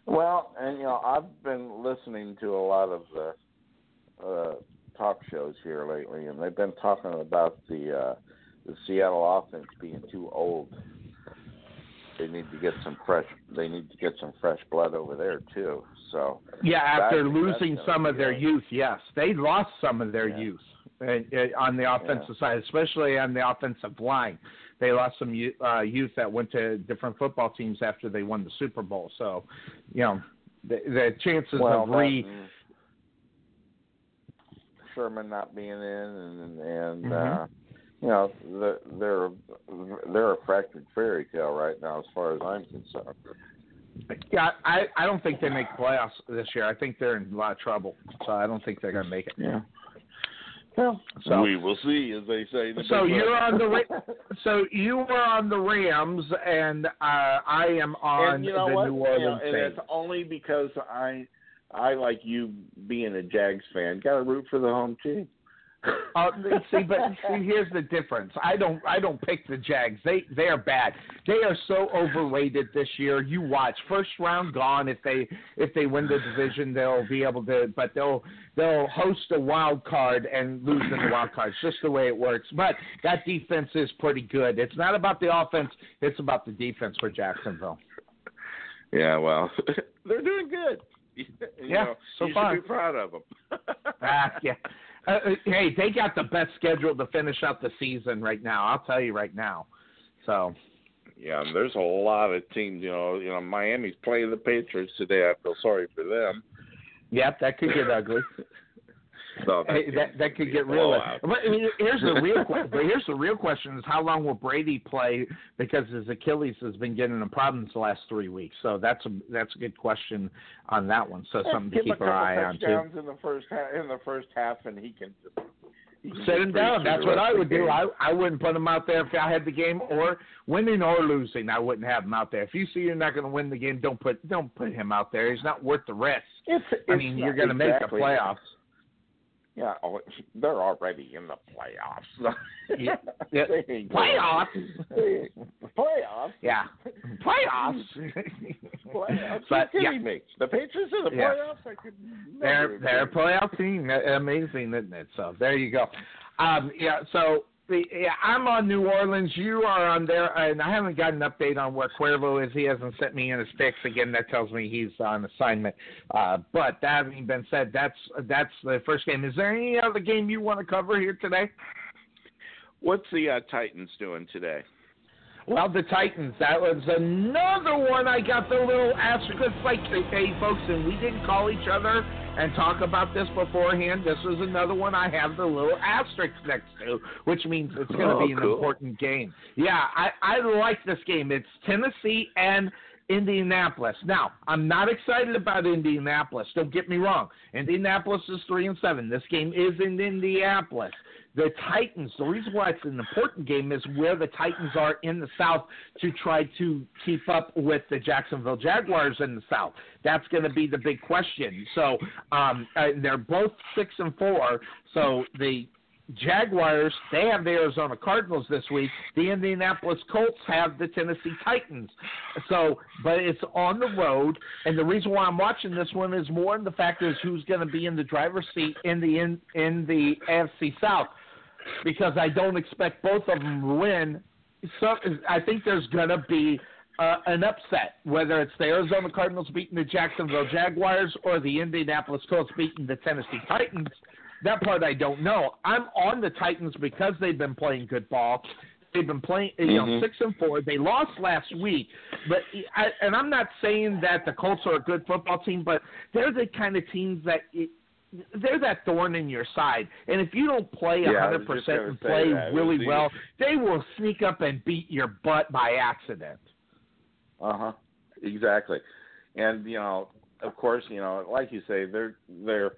Well, and you know, I've been listening to a lot of the uh, talk shows here lately, and they've been talking about the uh, the Seattle offense being too old. They need to get some fresh. They need to get some fresh blood over there too. So Yeah, after That- losing some of their youth, yes, they lost some of their Yeah. youth uh, uh, on the offensive side, especially on the offensive line. They lost some youth, uh, youth that went to different football teams after they won the Super Bowl. So, you know, the, the chances well, of re Sherman not being in, and and Mhm. uh, you know, the, they're they're a fractured fairy tale right now, as far as I'm concerned. yeah, I I don't think they make playoffs this year. I think they're in a lot of trouble. So I don't think they're going to make it. Yeah. Well, So- we will see, as they say. the So you're on the Ra- so you were on the Rams, and uh, I am on and you know the what? New You know, and it's only because I, I like you being a Jags fan, got to root for the home team. Uh, see, but see, here's the difference. I don't, I don't pick the Jags. They, they are bad. They are so overrated this year. You watch, first round gone. If they, if they win the division, they'll be able to. But they'll, they'll host a wild card and lose in the wild card. It's just the way it works. But that defense is pretty good. It's not about the offense. It's about the defense for Jacksonville. Yeah, well, [LAUGHS] they're doing good. [LAUGHS] You Yeah, know, so you far. should be proud of them. [LAUGHS] Ah, yeah. Uh, uh, hey, they got the best schedule to finish out the season right now. I'll tell you right now. So. Yeah, and there's a lot of teams. You know, you know, Miami's playing the Patriots today. I feel sorry for them. Yep, that could get ugly. So that, hey, that that could get real. But I mean, here's the real but here's the real question: is how long will Brady play? Because his Achilles has been getting him problems the last three weeks. So that's a that's a good question on that one. So something to keep our eye on too. in the first half, in the first half, and he can just Sit him down. That's what I would do. I I wouldn't put him out there if I had the game or winning or losing. I wouldn't have him out there. If you see you're not going to win the game, don't put don't put him out there. He's not worth the risk. It's, it's I mean, you're going to exactly. make the playoffs. Yeah, oh, they're already in the playoffs. [LAUGHS] yeah. yeah. Playoffs. playoffs. Yeah. Playoffs. [LAUGHS] playoffs. But, you yeah. me? The Patriots in the Yeah. playoffs. I could They're they're a playoff team. Amazing, isn't it? So there you go. Um, yeah. So yeah, I'm on New Orleans. You are on there, and I haven't got an update on where Cuervo is. He hasn't sent me in his picks again. That tells me he's on assignment. Uh, but that having been said, that's that's the first game. Is there any other game you want to cover here today? What's the uh, Titans doing today? Well, the Titans. That was another one. I got the little asterisk. Like, hey, folks, and we didn't call each other and talk about this beforehand. This was another one I have the little asterisk next to, which means it's going to Oh, be an cool. important game. Yeah, I, I like this game. It's Tennessee and Indianapolis. Now, I'm not excited about Indianapolis. Don't get me wrong. Indianapolis is three and seven. This game is in Indianapolis. The Titans. The reason why it's an important game is where the Titans are in the South to try to keep up with the Jacksonville Jaguars in the South. That's going to be the big question. So um, they're both six and four. So the Jaguars, they have the Arizona Cardinals this week. The Indianapolis Colts have the Tennessee Titans. So, but it's on the road, and the reason why I'm watching this one is more in the fact is who's going to be in the driver's seat in the in, in the AFC South, because I don't expect both of them to win. So I think there's going to be uh, an upset, whether it's the Arizona Cardinals beating the Jacksonville Jaguars or the Indianapolis Colts beating the Tennessee Titans. That part I don't know. I'm on the Titans because they've been playing good ball. They've been playing, you know, Mhm. six and four. They lost last week, but I, and I'm not saying that the Colts are a good football team, but they're the kind of teams that it, they're that thorn in your side. And if you don't play was hundred percent and play that. Really was well, they will sneak up and beat your butt by accident. Uh huh. Exactly. And you know, of course, you know, like you say, they're they're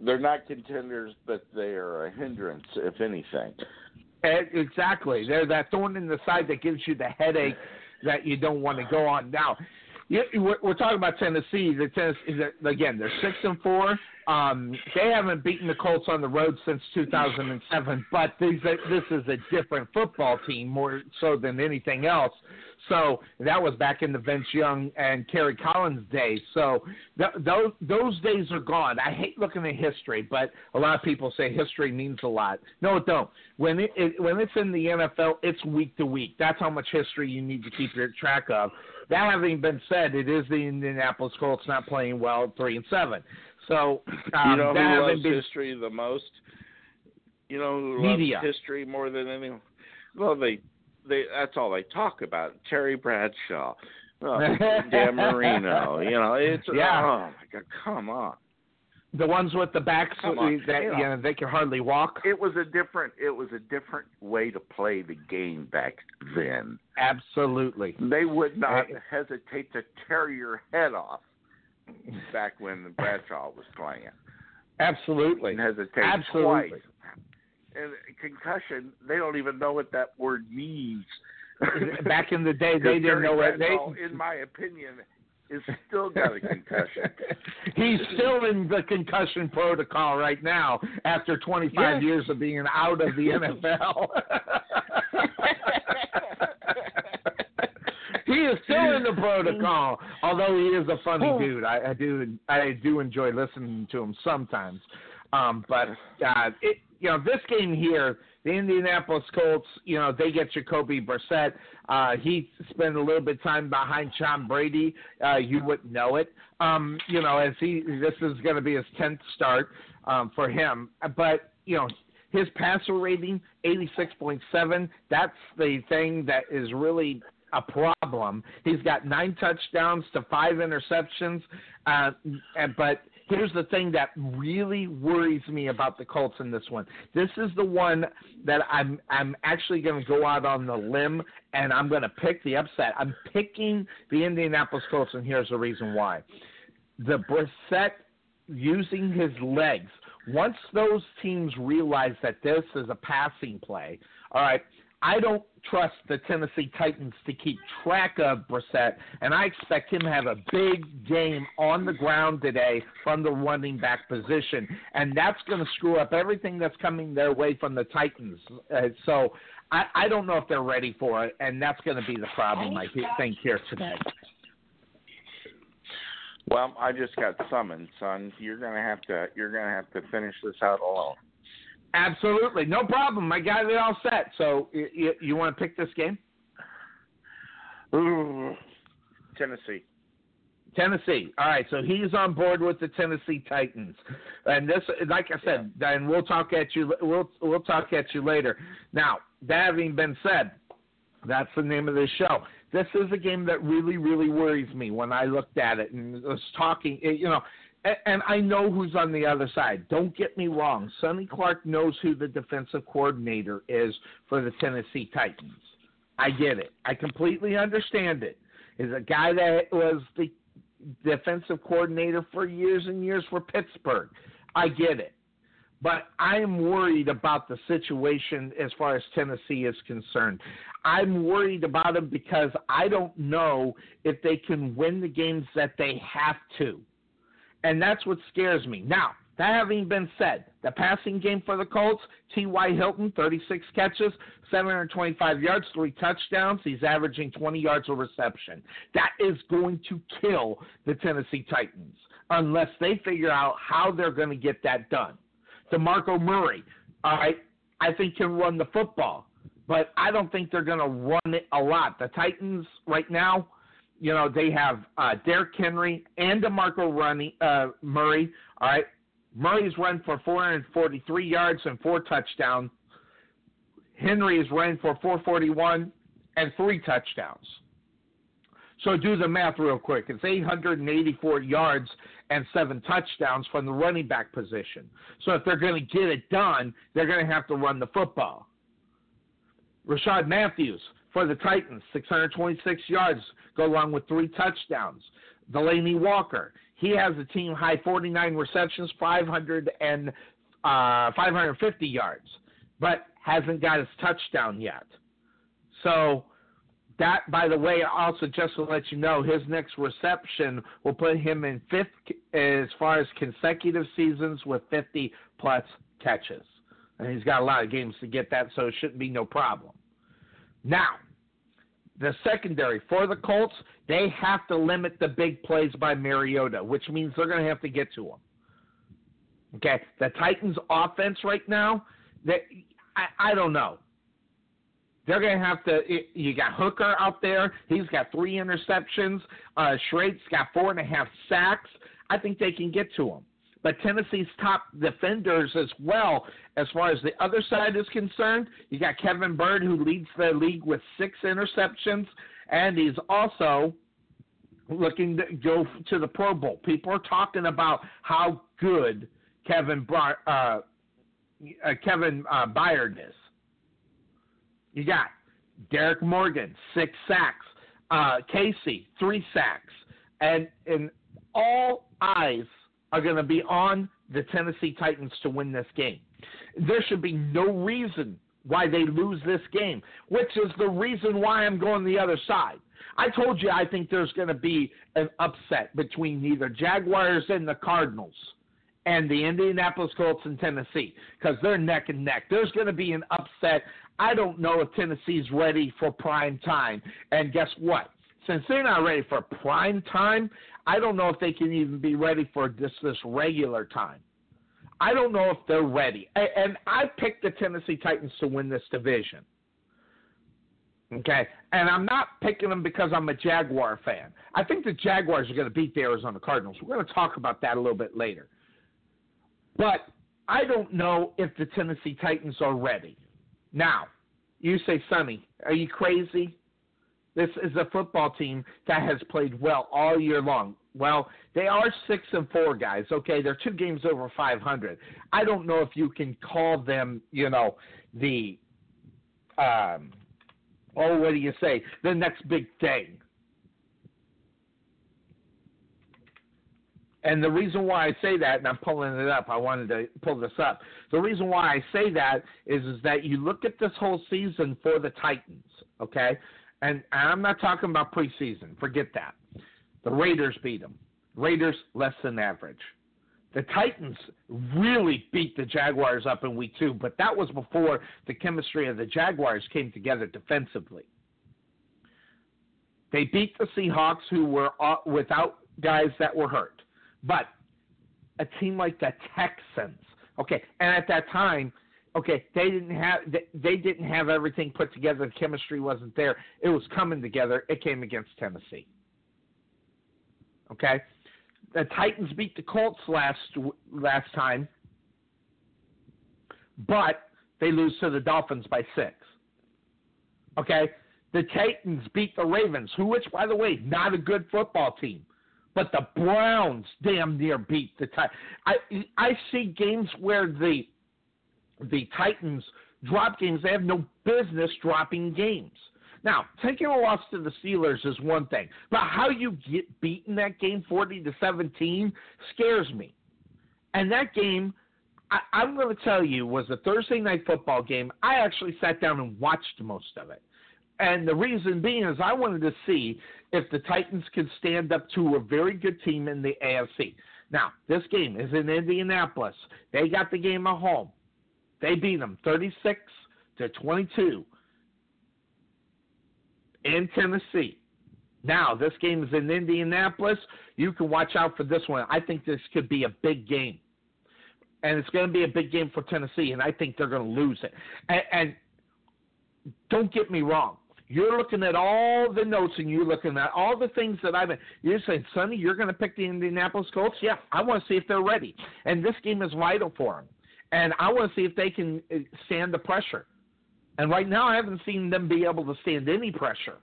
they're not contenders, but they are a hindrance, if anything. Exactly. They're that thorn in the side that gives you the headache that you don't want to go on. Now, we're, talking about Tennessee. The Tennessee again, they're six and four. Um, they haven't beaten the Colts on the road since 2007, but these this is a different football team more so than anything else. So that was back in the Vince Young and Kerry Collins days. So th- those those days are gone. I hate looking at history, but a lot of people say history means a lot. No, it don't. When it, it when it's in the NFL, it's week to week. That's how much history you need to keep your track of. That having been said, it is the Indianapolis Colts not playing well three and seven. So um, you know who loves been history the most? You know who Media. loves history more than anyone? Well, they they that's all they talk about. Terry Bradshaw, oh, [LAUGHS] Dan Marino. You know, it's Yeah. oh my god, come on. the ones with the backs that You know. they can hardly walk. It was a different it was a different way to play the game back then. Absolutely. They would not Eh. hesitate to tear your head off back when the Bradshaw was playing. Absolutely. And hesitate Absolutely. twice. And concussion, they don't even know what that word means. [LAUGHS] Back in the day, they didn't know what they. In my opinion, is still got a concussion. [LAUGHS] He's still in the concussion protocol right now after 25 Yes. years of being out of the [LAUGHS] NFL. Is still in the [LAUGHS] protocol, although he is a funny Oh. dude. I, I do I do enjoy listening to him sometimes. Um, but uh, it, you know, this game here, the Indianapolis Colts, you know, they get Jacoby Brissett. Uh, he spent a little bit of time behind Tom Brady. Uh, you wouldn't know it. Um, you know, as he this is going to be his tenth start um, for him. But you know, his passer rating, 86.7. That's the thing that is really a problem. He's got nine touchdowns to five interceptions. Uh, but here's the thing that really worries me about the Colts in this one. This is the one that I'm I'm actually going to go out on the limb and I'm going to pick the upset. I'm picking the Indianapolis Colts, and here's the reason why. The Brissett using his legs once those teams realize that this is a passing play, all right, I don't trust the Tennessee Titans to keep track of Brissett, and I expect him to have a big game on the ground today from the running back position, and that's going to screw up everything that's coming their way from the Titans. Uh, so I, I don't know if they're ready for it, and that's going to be the problem I think here today. Well, I just got summoned, son. You're gonna have to you're gonna have to finish this out alone. Absolutely, no problem. I got it all set. So you, you want to pick this game? Ooh, Tennessee. Tennessee. All right, so he's on board with the Tennessee Titans, and this, like I said, yeah. and we'll talk at you. We'll we'll talk at you later. Now, that having been said, that's the name of this show this is a game that really, really worries me when I looked at it and was talking. You know, and I know who's on the other side. Don't get me wrong. Sonny Clark knows who the defensive coordinator is for the Tennessee Titans. I get it. I completely understand it. Is a guy that was the defensive coordinator for years and years for Pittsburgh. I get it. But I'm worried about the situation as far as Tennessee is concerned. I'm worried about them because I don't know if they can win the games that they have to. And that's what scares me. Now, that having been said, the passing game for the Colts, T.Y. Hilton, 36 catches, 725 yards, three touchdowns. He's averaging 20 yards a reception. That is going to kill the Tennessee Titans unless they figure out how they're going to get that done. DeMarco Murray, all right, I think can run the football, but I don't think they're going to run it a lot. The Titans right now, you know, they have uh, Derrick Henry and DeMarco running, uh, Murray. All right, Murray's run for 443 yards and four touchdowns. Henry is running for 441 and three touchdowns. So do the math real quick. It's 884 yards and seven touchdowns from the running back position. So if they're going to get it done, they're going to have to run the football. Rishard Matthews for the Titans, 626 yards, go along with three touchdowns. Delanie Walker, he has a team high 49 receptions, 500 and uh, 550 yards, but hasn't got his touchdown yet. So that, by the way, also just to let you know, his next reception will put him in fifth as far as consecutive seasons with 50 plus catches. And he's got a lot of games to get that, so it shouldn't be no problem. Now, the secondary for the Colts, they have to limit the big plays by Mariota, which means they're going to have to get to him. Okay, the Titans' offense right now, they, I, I don't know. They're going to have to. You got Hooker out there. He's got three interceptions. Uh, Sheard's got four and a half sacks. I think they can get to him. But Tennessee's top defenders as well, as far as the other side is concerned, you got Kevin Byard, who leads the league with six interceptions, and he's also looking to go to the Pro Bowl. People are talking about how good Kevin Bar- uh, uh, Kevin uh, Byard is. You got Derrick Morgan, six sacks. Uh, Casey, three sacks. And, and all eyes are going to be on the Tennessee Titans to win this game. There should be no reason why they lose this game, which is the reason why I'm going the other side. I told you I think there's going to be an upset between either Jaguars and the Cardinals and the Indianapolis Colts and Tennessee because they're neck and neck. There's going to be an upset. I don't know if Tennessee's ready for prime time. And guess what? Since they're not ready for prime time, I don't know if they can even be ready for this this regular time. I don't know if they're ready. And I picked the Tennessee Titans to win this division. Okay, and I'm not picking them because I'm a Jaguar fan. I think the Jaguars are going to beat the Arizona Cardinals. We're going to talk about that a little bit later. But I don't know if the Tennessee Titans are ready. Now, you say, Sonny, are you crazy? This is a football team that has played well all year long. Well, they are six and four guys. Okay, they're two games over 500. I don't know if you can call them, you know, the um, oh, what do you say? The next big thing. And the reason why I say that, and I'm pulling it up, I wanted to pull this up. The reason why I say that is, is that you look at this whole season for the Titans, okay? And, and I'm not talking about preseason. Forget that. The Raiders beat them. Raiders less than average. The Titans really beat the Jaguars up in week two, but that was before the chemistry of the Jaguars came together defensively. They beat the Seahawks, who were uh, without guys that were hurt. But a team like the Texans, okay, and at that time, okay, they didn't have they didn't have everything put together. The chemistry wasn't there. It was coming together. It came against Tennessee. Okay, the Titans beat the Colts last last time, but they lose to the Dolphins by six. Okay, the Titans beat the Ravens, who, which by the way, not a good football team, but the Browns damn near beat the Titans. I I see games where the the Titans drop games. They have no business dropping games. Now, taking a loss to the Steelers is one thing, but how you get beaten that game 40 to 17 scares me. And that game, I, I'm going to tell you, was a Thursday night football game. I actually sat down and watched most of it. And the reason being is I wanted to see if the Titans could stand up to a very good team in the AFC. Now, this game is in Indianapolis. They got the game at home. They beat them 36 to 22 in Tennessee. Now, this game is in Indianapolis. You can watch out for this one. I think this could be a big game. And it's going to be a big game for Tennessee, and I think they're going to lose it. And, and don't get me wrong. You're looking at all the notes and you're looking at all the things that I've been. You're saying, Sonny, you're going to pick the Indianapolis Colts? Yeah, I want to see if they're ready. And this game is vital for them. And I want to see if they can uh, stand the pressure. And right now, I haven't seen them be able to stand any pressure.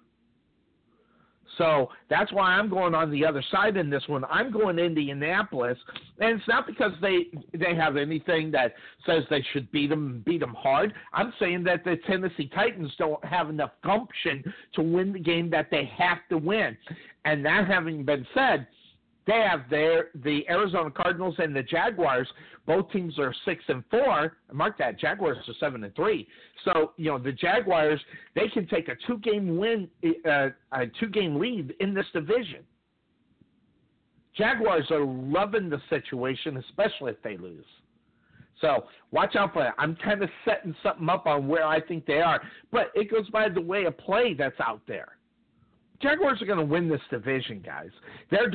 So that's why I'm going on the other side in this one. I'm going Indianapolis, and it's not because they they have anything that says they should beat them beat them hard. I'm saying that the Tennessee Titans don't have enough gumption to win the game that they have to win. And that having been said, they have their the Arizona Cardinals and the Jaguars. Both teams are six and four. Mark that. Jaguars are seven and three. So you know the Jaguars they can take a two game win, uh, a two game lead in this division. Jaguars are loving the situation, especially if they lose. So watch out for that. I'm kind of setting something up on where I think they are, but it goes by the way of play that's out there. Jaguars are going to win this division, guys. Their,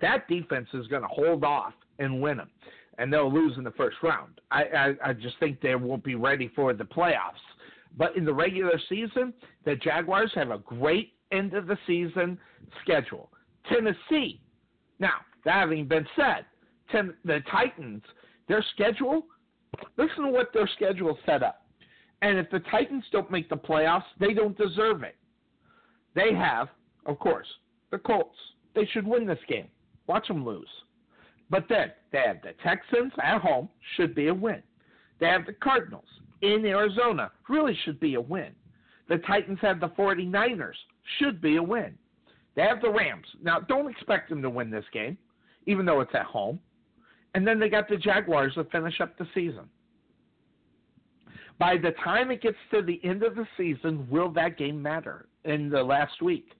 that defense is going to hold off and win them, and they'll lose in the first round. I, I I just think they won't be ready for the playoffs. But in the regular season, the Jaguars have a great end of the season schedule. Tennessee. Now, that having been said, ten, the Titans, their schedule, listen to what their schedule set up. And if the Titans don't make the playoffs, they don't deserve it. They have, of course, the Colts. They should win this game. Watch them lose. But then they have the Texans at home, should be a win. They have the Cardinals in Arizona, really should be a win. The Titans have the 49ers, should be a win. They have the Rams. Now, don't expect them to win this game, even though it's at home. And then they got the Jaguars to finish up the season. By the time it gets to the end of the season, will that game matter? In the last week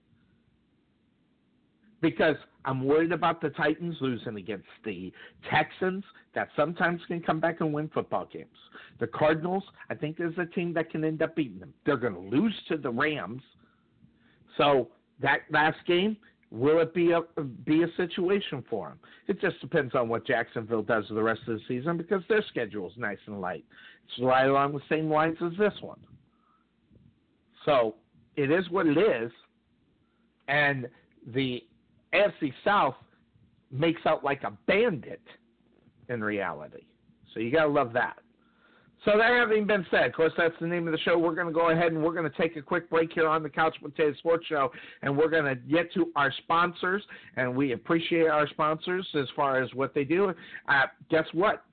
because I'm worried about the Titans losing against the Texans that sometimes can come back and win football games. The Cardinals, I think is a team that can end up beating them. They're going to lose to the Rams. So that last game, Will it be a be a situation for them? It just depends on what Jacksonville does the rest of the season because their schedule is nice and light. It's right along the same lines as this one. So it is what it is, and the AFC South makes out like a bandit in reality. So you gotta love that. So that having been said, of course, that's the name of the show. We're going to go ahead and we're going to take a quick break here on the Couch Potato Sports Show, and we're going to get to our sponsors, and we appreciate our sponsors as far as what they do. Uh, guess what?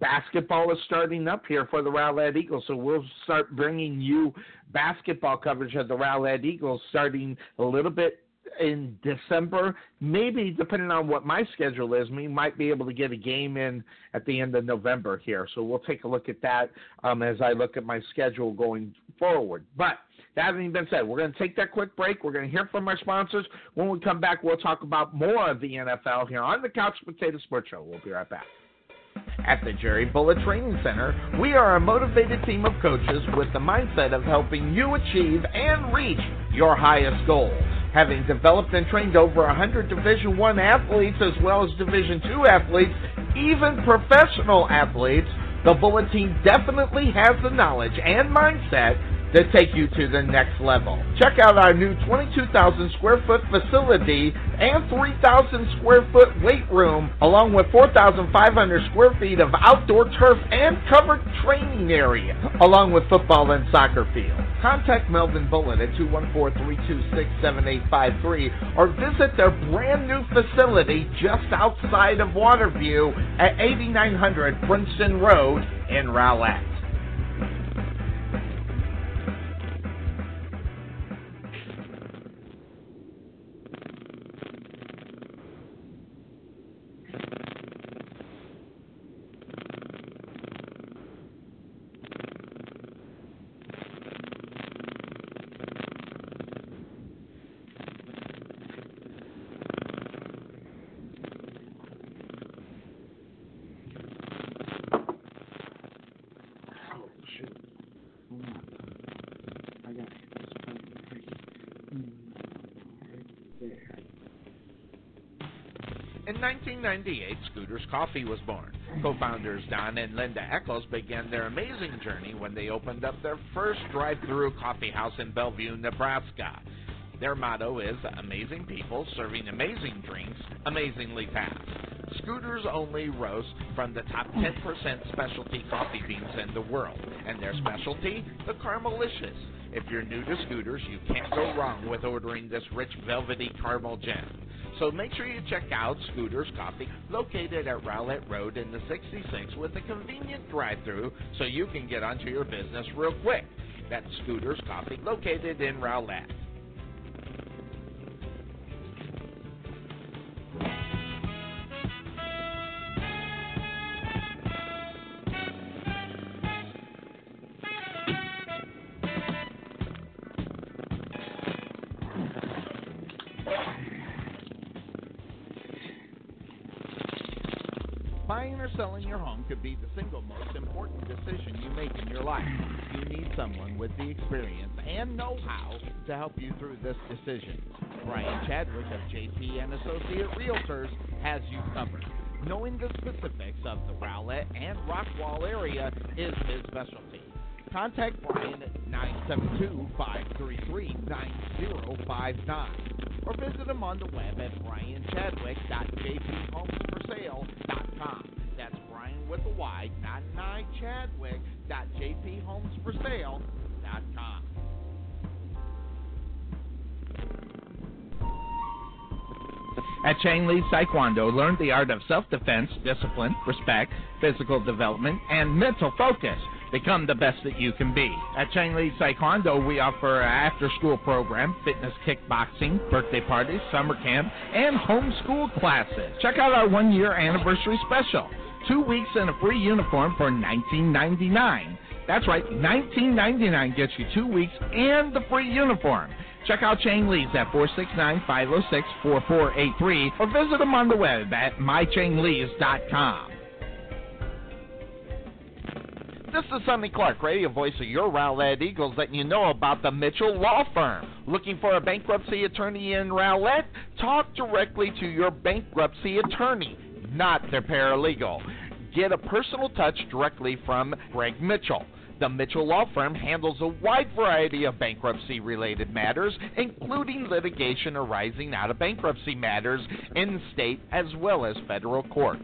Basketball is starting up here for the Rowlett Eagles, so we'll start bringing you basketball coverage of the Rowlett Eagles starting a little bit in December. Maybe depending on what my schedule is, we might be able to get a game in at the end of November here. So we'll take a look at that um, as I look at my schedule going forward. But that having been said, we're going to take that quick break. We're going to hear from our sponsors. When we come back, we'll talk about more of the NFL here on the Couch Potato Sports Show. We'll be right back. At the Jerry Bullet Training Center, we are a motivated team of coaches with the mindset of helping you achieve and reach your highest goals having developed and trained over 100 Division One athletes as well as Division Two athletes, even professional athletes, the Bullet team definitely has the knowledge and mindset to take you to the next level. Check out our new 22,000 square foot facility and 3,000 square foot weight room, along with 4,500 square feet of outdoor turf and covered training area, along with football and soccer field. Contact Melvin Bullet at 214-326-7853 or visit their brand new facility just outside of Waterview at 8900 Princeton Road in Rowlett. 1998, Scooters Coffee was born. Co-founders Don and Linda Eccles began their amazing journey when they opened up their first drive-through coffee house in Bellevue, Nebraska. Their motto is amazing people serving amazing drinks amazingly fast. Scooters only roast from the top 10% specialty coffee beans in the world, and their specialty, the Caramelicious. If you're new to Scooters, you can't go wrong with ordering this rich velvety caramel gem. So make sure you check out Scooter's Coffee, located at Rowlett Road in the 66 with a convenient drive-through so you can get onto your business real quick. That's Scooter's Coffee, located in Rowlett. Could be the single most important decision you make in your life. You need someone with the experience and know-how to help you through this decision. Brian Chadwick of JP and Associate Realtors has you covered. Knowing the specifics of the Rowlett and Rockwall area is his specialty. Contact Brian at 972-533-9059 or visit him on the web at brianchadwick.jphomesforsale.com. That's Brian with a Y, not an I, Chadwick.jphomesforsale.com. At Chang Lee Taekwondo, learn the art of self-defense, discipline, respect, physical development, and mental focus. Become the best that you can be. At Chang Lee Taekwondo, we offer an after-school program, fitness kickboxing, birthday parties, summer camp, and homeschool classes. Check out our one-year anniversary special. Two weeks and a free uniform for $19.99. That's right, $19.99 gets you two weeks and the free uniform. Check out Chang Lee's at 469-506-4483 or visit them on the web at mychanglees.com. This is Sonny Clark, radio voice of your Rowlett Eagles, letting you know about the Mitchell Law Firm. Looking for a bankruptcy attorney in Rowlett? Talk directly to your bankruptcy attorney, not their paralegal. Get a personal touch directly from Greg Mitchell. The Mitchell Law Firm handles a wide variety of bankruptcy related matters, including litigation arising out of bankruptcy matters in state as well as federal court.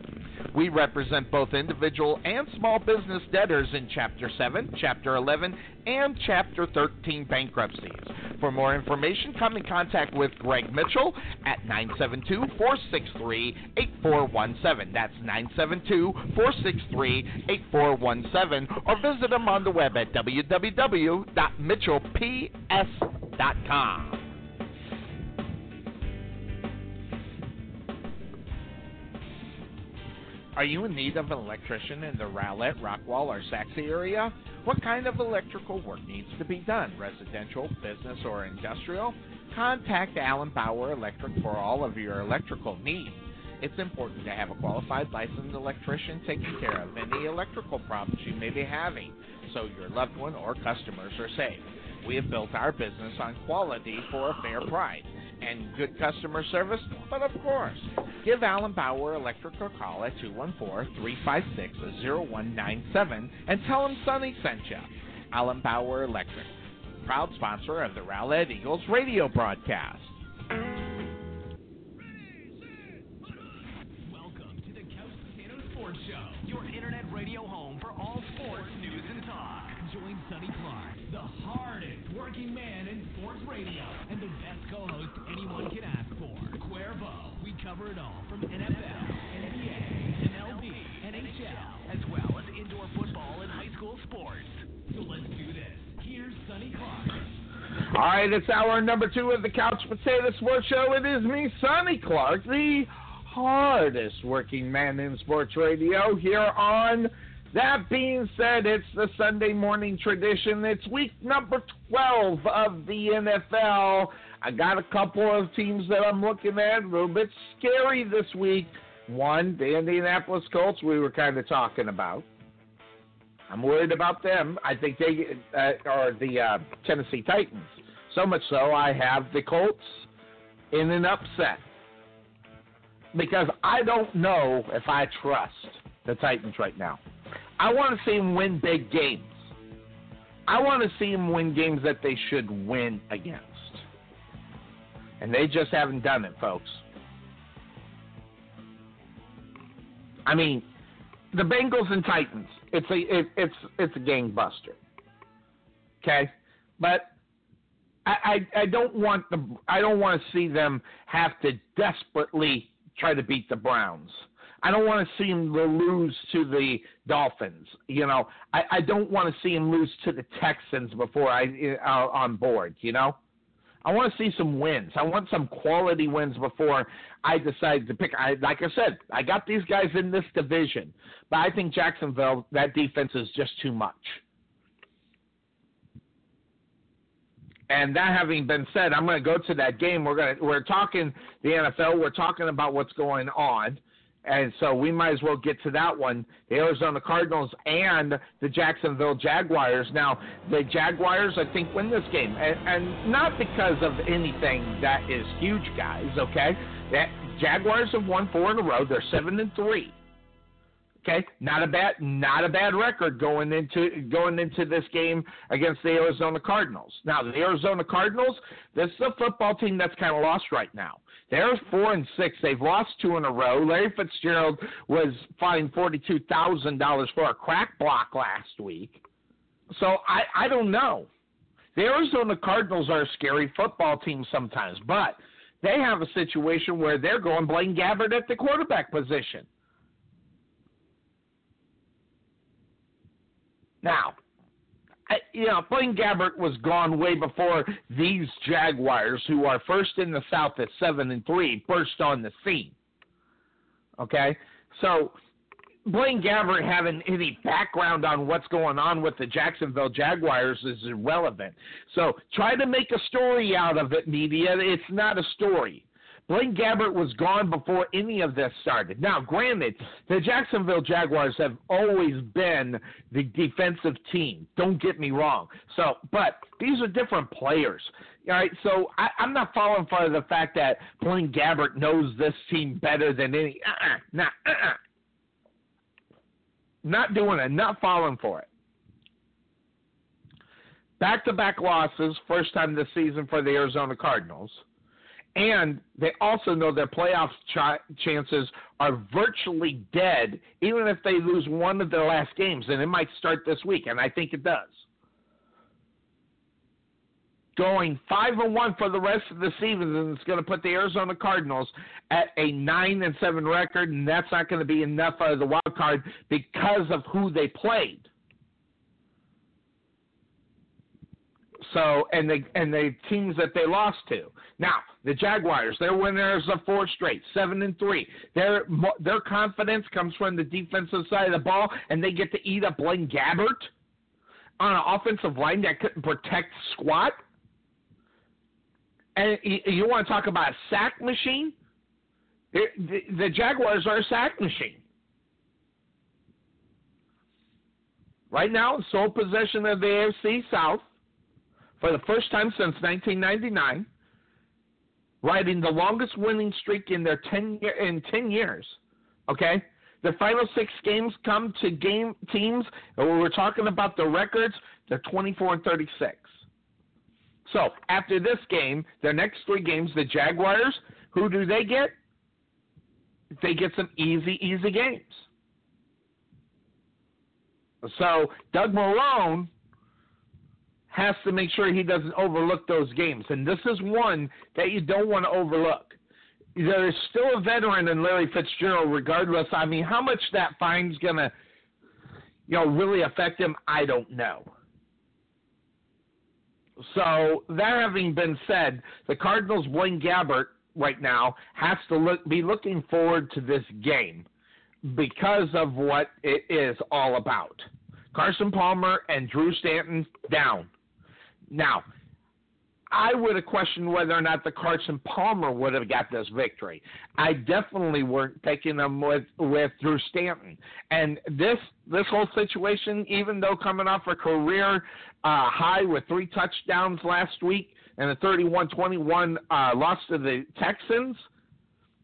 We represent both individual and small business debtors in Chapter 7, Chapter 11, and Chapter 13 bankruptcies. For more information, come in contact with Greg Mitchell at 972 463 8417. That's 972 463 8417, or visit him on the web at www.mitchellps.com. Are you in need of an electrician in the Rowlett, Rockwall, or Sachse area? What kind of electrical work needs to be done? Residential, business, or industrial? Contact Allen Bauer Electric for all of your electrical needs. It's important to have a qualified licensed electrician taking care of any electrical problems you may be having so your loved one or customers are safe. We have built our business on quality for a fair price and good customer service, but of course, give Allen Bauer Electric a call at 214-356-0197 and tell him Sonny sent you. Allen Bauer Electric, proud sponsor of the Rowlett Eagles radio broadcast. Welcome to the Couch Potato Sports Show, your internet radio home for all sports news and talk. Join Sonny Clark, the hardest working man radio, and the best co-host anyone can ask for. Cuervo. We cover it all from NFL, NBA, MLB, NHL, as well as indoor football and high school sports. So let's do this. Here's Sonny Clark. All right, it's hour number two of the Couch Potato Sports Show. It is me, Sonny Clark, the hardest working man in sports radio here on. That being said, it's the Sunday morning tradition. It's week number 12 of the NFL. I got a couple of teams that I'm looking at, a little bit scary this week. One, the Indianapolis Colts, we were kind of talking about. I'm worried about them. I think they uh, are the uh, Tennessee Titans. So much so, I have the Colts in an upset because I don't know if I trust the Titans right now. I want to see them win big games. I want to see them win games that they should win against. And they just haven't done it, folks. I mean, the Bengals and Titans. It's a it, it's it's a gangbuster. Okay, but I, I I don't want the I don't want to see them have to desperately try to beat the Browns. I don't want to see him lose to the Dolphins. You know, I, I don't want to see him lose to the Texans before I uh, on board. You know, I want to see some wins. I want some quality wins before I decide to pick. I, like I said, I got these guys in this division, but I think Jacksonville that defense is just too much. And that having been said, I'm going to go to that game. We're going to we're talking the NFL. We're talking about what's going on. And so we might as well get to that one. The Arizona Cardinals and the Jacksonville Jaguars. Now, the Jaguars, I think, win this game. And, and not because of anything that is huge, guys, okay? That Jaguars have won four in a row. They're seven and three. Okay, not a bad not a bad record going into going into this game against the Arizona Cardinals. Now the Arizona Cardinals, this is a football team that's kind of lost right now. They're four and six. They've lost two in a row. Larry Fitzgerald was fined forty two thousand dollars for a crack block last week. So I I don't know. The Arizona Cardinals are a scary football team sometimes, but they have a situation where they're going Blaine Gabbert at the quarterback position. Now, you know, Blaine Gabbert was gone way before these Jaguars, who are first in the South at seven and three, burst on the scene. Okay, so Blaine Gabbert having any background on what's going on with the Jacksonville Jaguars is irrelevant. So try to make a story out of it, media. It's not a story. Blaine Gabbert was gone before any of this started. Now, granted, the Jacksonville Jaguars have always been the defensive team. Don't get me wrong. So, but these are different players. All right, so I, I'm not falling for the fact that Blaine Gabbert knows this team better than any. Uh-uh, not, uh-uh. Not doing it. Not falling for it. Back to back losses, first time this season for the Arizona Cardinals. And they also know their playoff ch- chances are virtually dead, even if they lose one of their last games. And it might start this week, and I think it does. Going five and one for the rest of the season is going to put the Arizona Cardinals at a nine and seven record, and that's not going to be enough of the wild card because of who they played. So and the and the teams that they lost to. Now the Jaguars, their winners of four straight, seven and three. Their their confidence comes from the defensive side of the ball, and they get to eat up Blaine Gabbert on an offensive line that couldn't protect squat. And you, want to talk about a sack machine? The, the, the Jaguars are a sack machine. Right now, sole possession of the AFC South for the first time since 1999, riding the longest winning streak in their 10 year, in 10 years. Okay, the final six games come to game teams, and we're talking about the records, they're 24 and 36. So after this game, their next three games, the Jaguars, who do they get? They get some easy, easy games. So Doug Marrone has to make sure he doesn't overlook those games. And this is one that you don't want to overlook. There is still a veteran in Larry Fitzgerald, regardless. I mean, how much that fine's going to, you know, really affect him, I don't know. So that having been said, the Cardinals' Blaine Gabbert right now has to look, be looking forward to this game because of what it is all about. Carson Palmer and Drew Stanton down. Now, I would have questioned whether or not the Carson Palmer would have got this victory. I definitely weren't taking them with with Drew Stanton. And this this whole situation, even though coming off a career uh, high with three touchdowns last week and a 31-21 uh, loss to the Texans,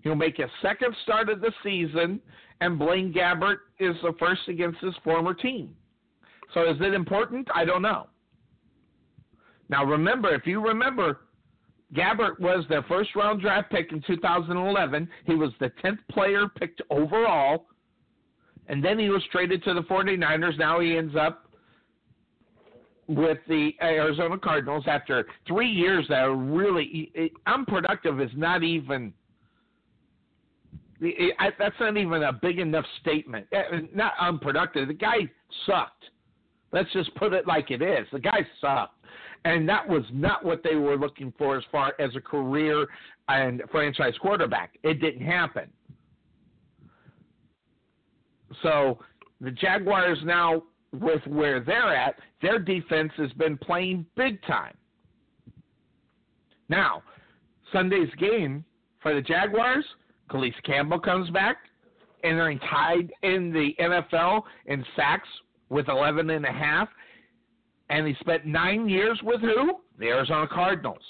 he'll make his second start of the season, and Blaine Gabbert is the first against his former team. So is it important? I don't know. Now, remember, if you remember, Gabbert was their first round draft pick in 2011. He was the 10th player picked overall. And then he was traded to the 49ers. Now he ends up with the Arizona Cardinals after three years that are really unproductive, is not even. That's not even a big enough statement. Uh, not unproductive. The guy sucked. Let's just put it like it is. The guy sucked. And that was not what they were looking for as far as a career and franchise quarterback. It didn't happen. So the Jaguars now, with where they're at, their defense has been playing big time. Now, Sunday's game for the Jaguars, Calais Campbell comes back, entering tied in the NFL in sacks with 11 and a half and he spent nine years with who? The Arizona Cardinals.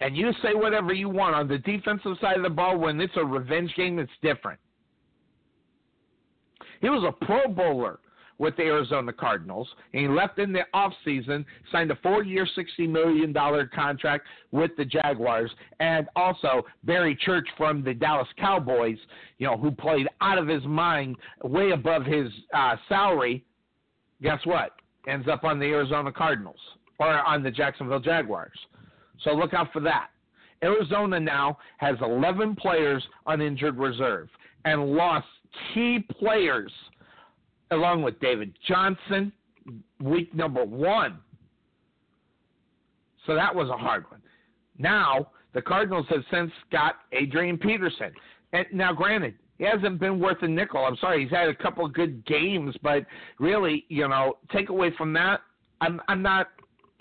And you say whatever you want on the defensive side of the ball when it's a revenge game, it's different. He was a Pro Bowler with the Arizona Cardinals, and he left in the offseason, signed a four-year, $60 million contract with the Jaguars, and also Barry Church from the Dallas Cowboys, you know, who played out of his mind, way above his uh, salary. Guess what? Ends up on the Arizona Cardinals or on the Jacksonville Jaguars. So look out for that. Arizona now has 11 players on injured reserve and lost key players along with David Johnson week number one. So that was a hard one. Now the Cardinals have since got Adrian Peterson. And now, granted, he hasn't been worth a nickel. I'm sorry, he's had a couple of good games, but really, you know, take away from that, I'm I'm not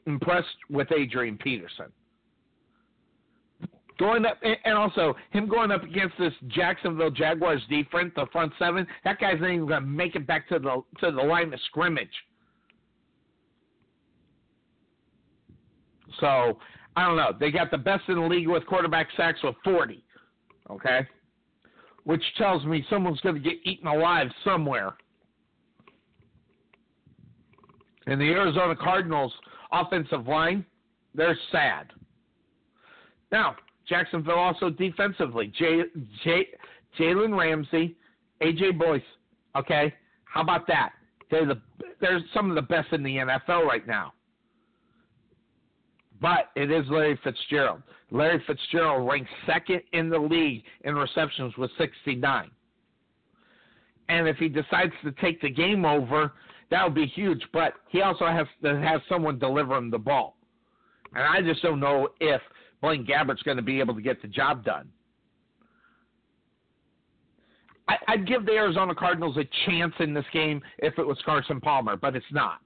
impressed with Adrian Peterson. Going up, and also him going up against this Jacksonville Jaguars defense, the front seven. That guy's not even going to make it back to the to the line of scrimmage. So I don't know. They got the best in the league with quarterback sacks with 40. Okay, which tells me someone's going to get eaten alive somewhere. And the Arizona Cardinals offensive line, they're sad. Now, Jacksonville also defensively, Jay, Jay, Jalen Ramsey, AJ Boyce. Okay, how about that? They're the they're some of the best in the NFL right now. But it is Larry Fitzgerald. Larry Fitzgerald ranks second in the league in receptions with 69. And if he decides to take the game over, that would be huge. But he also has to have someone deliver him the ball. And I just don't know if Blaine Gabbert's going to be able to get the job done. I, I'd give the Arizona Cardinals a chance in this game if it was Carson Palmer, but it's not.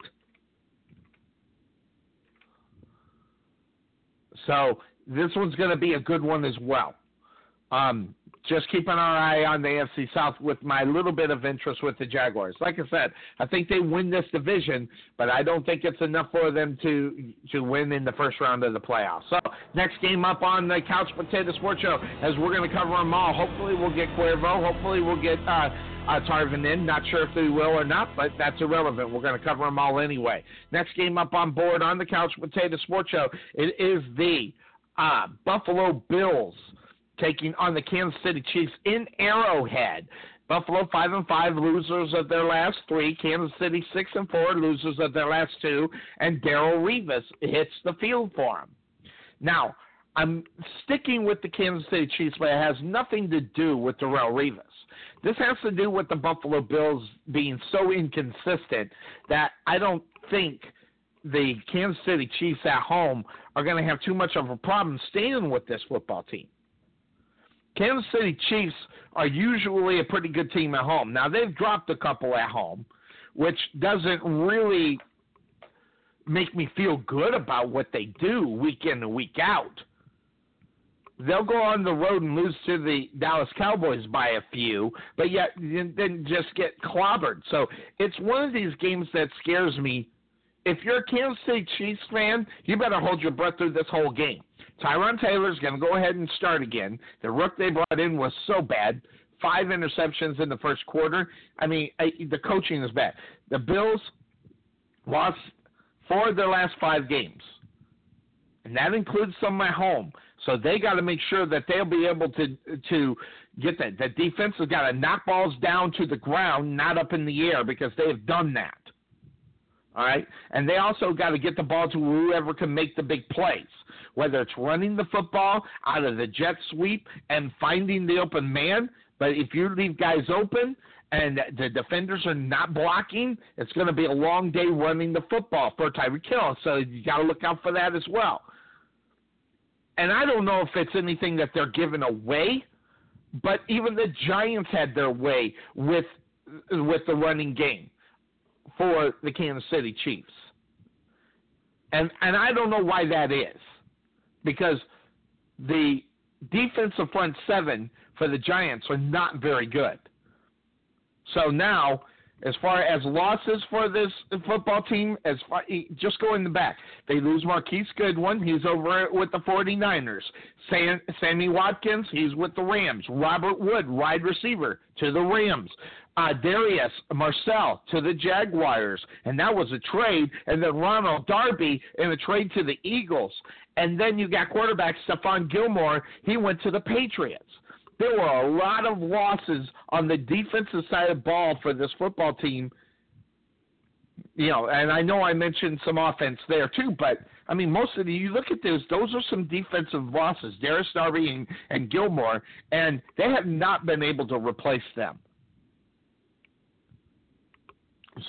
So this one's going to be a good one as well. Um, just keeping our eye on the AFC South with my little bit of interest with the Jaguars. Like I said, I think they win this division, but I don't think it's enough for them to to win in the first round of the playoffs. So next game up on the Couch Potato Sports Show, as we're going to cover them all. Hopefully we'll get Cuervo. Hopefully we'll get. Uh, uh, Tarvin in. Not sure if they will or not, but that's irrelevant. We're going to cover them all anyway. Next game up on board on the Couch Potato Sports Show, it is the uh, Buffalo Bills taking on the Kansas City Chiefs in Arrowhead. Buffalo five and five, losers of their last three. Kansas City six and four, losers of their last two. And Darrelle Revis hits the field for them. Now, I'm sticking with the Kansas City Chiefs, but it has nothing to do with Darrelle Revis. This has to do with the Buffalo Bills being so inconsistent that I don't think the Kansas City Chiefs at home are going to have too much of a problem staying with this football team. Kansas City Chiefs are usually a pretty good team at home. Now they've dropped a couple at home, which doesn't really make me feel good about what they do week in and week out. They'll go on the road and lose to the Dallas Cowboys by a few, but yet then just get clobbered. So it's one of these games that scares me. If you're a Kansas City Chiefs fan, you better hold your breath through this whole game Tyrod Taylor's going to go ahead and start again. The rook they brought in was so bad. Five interceptions in the first quarter. I mean, I, the coaching is bad. The Bills lost four of their last five games, and that includes some at home. So they got to make sure that they'll be able to to get that. The defense has got to knock balls down to the ground, not up in the air, because they have done that. All right, and they also got to get the ball to whoever can make the big plays whether it's running the football out of the jet sweep and finding the open man. But if you leave guys open and the defenders are not blocking, it's going to be a long day running the football for Tyreek Hill. So you got to look out for that as well. And I don't know if it's anything that they're giving away, but even the Giants had their way with with the running game for the Kansas City Chiefs. And and I don't know why that is because the defensive front seven for the Giants are not very good. So now, as far as losses for this football team, as far just going the back, they lose Marquise Goodwin. He's over with the 49ers. Sam, Sammy Watkins, he's with the Rams. Robert Wood, wide receiver to the Rams uh, Darius Marcel to the Jaguars, and that was a trade. And then Ronald Darby in a trade to the Eagles. And then you got quarterback Stephon Gilmore. He went to the Patriots. There were a lot of losses on the defensive side of ball for this football team. You know, and I know I mentioned some offense there too, but I mean, most of the you look at those; those are some defensive losses. Darius Darby and, and Gilmore, and they have not been able to replace them.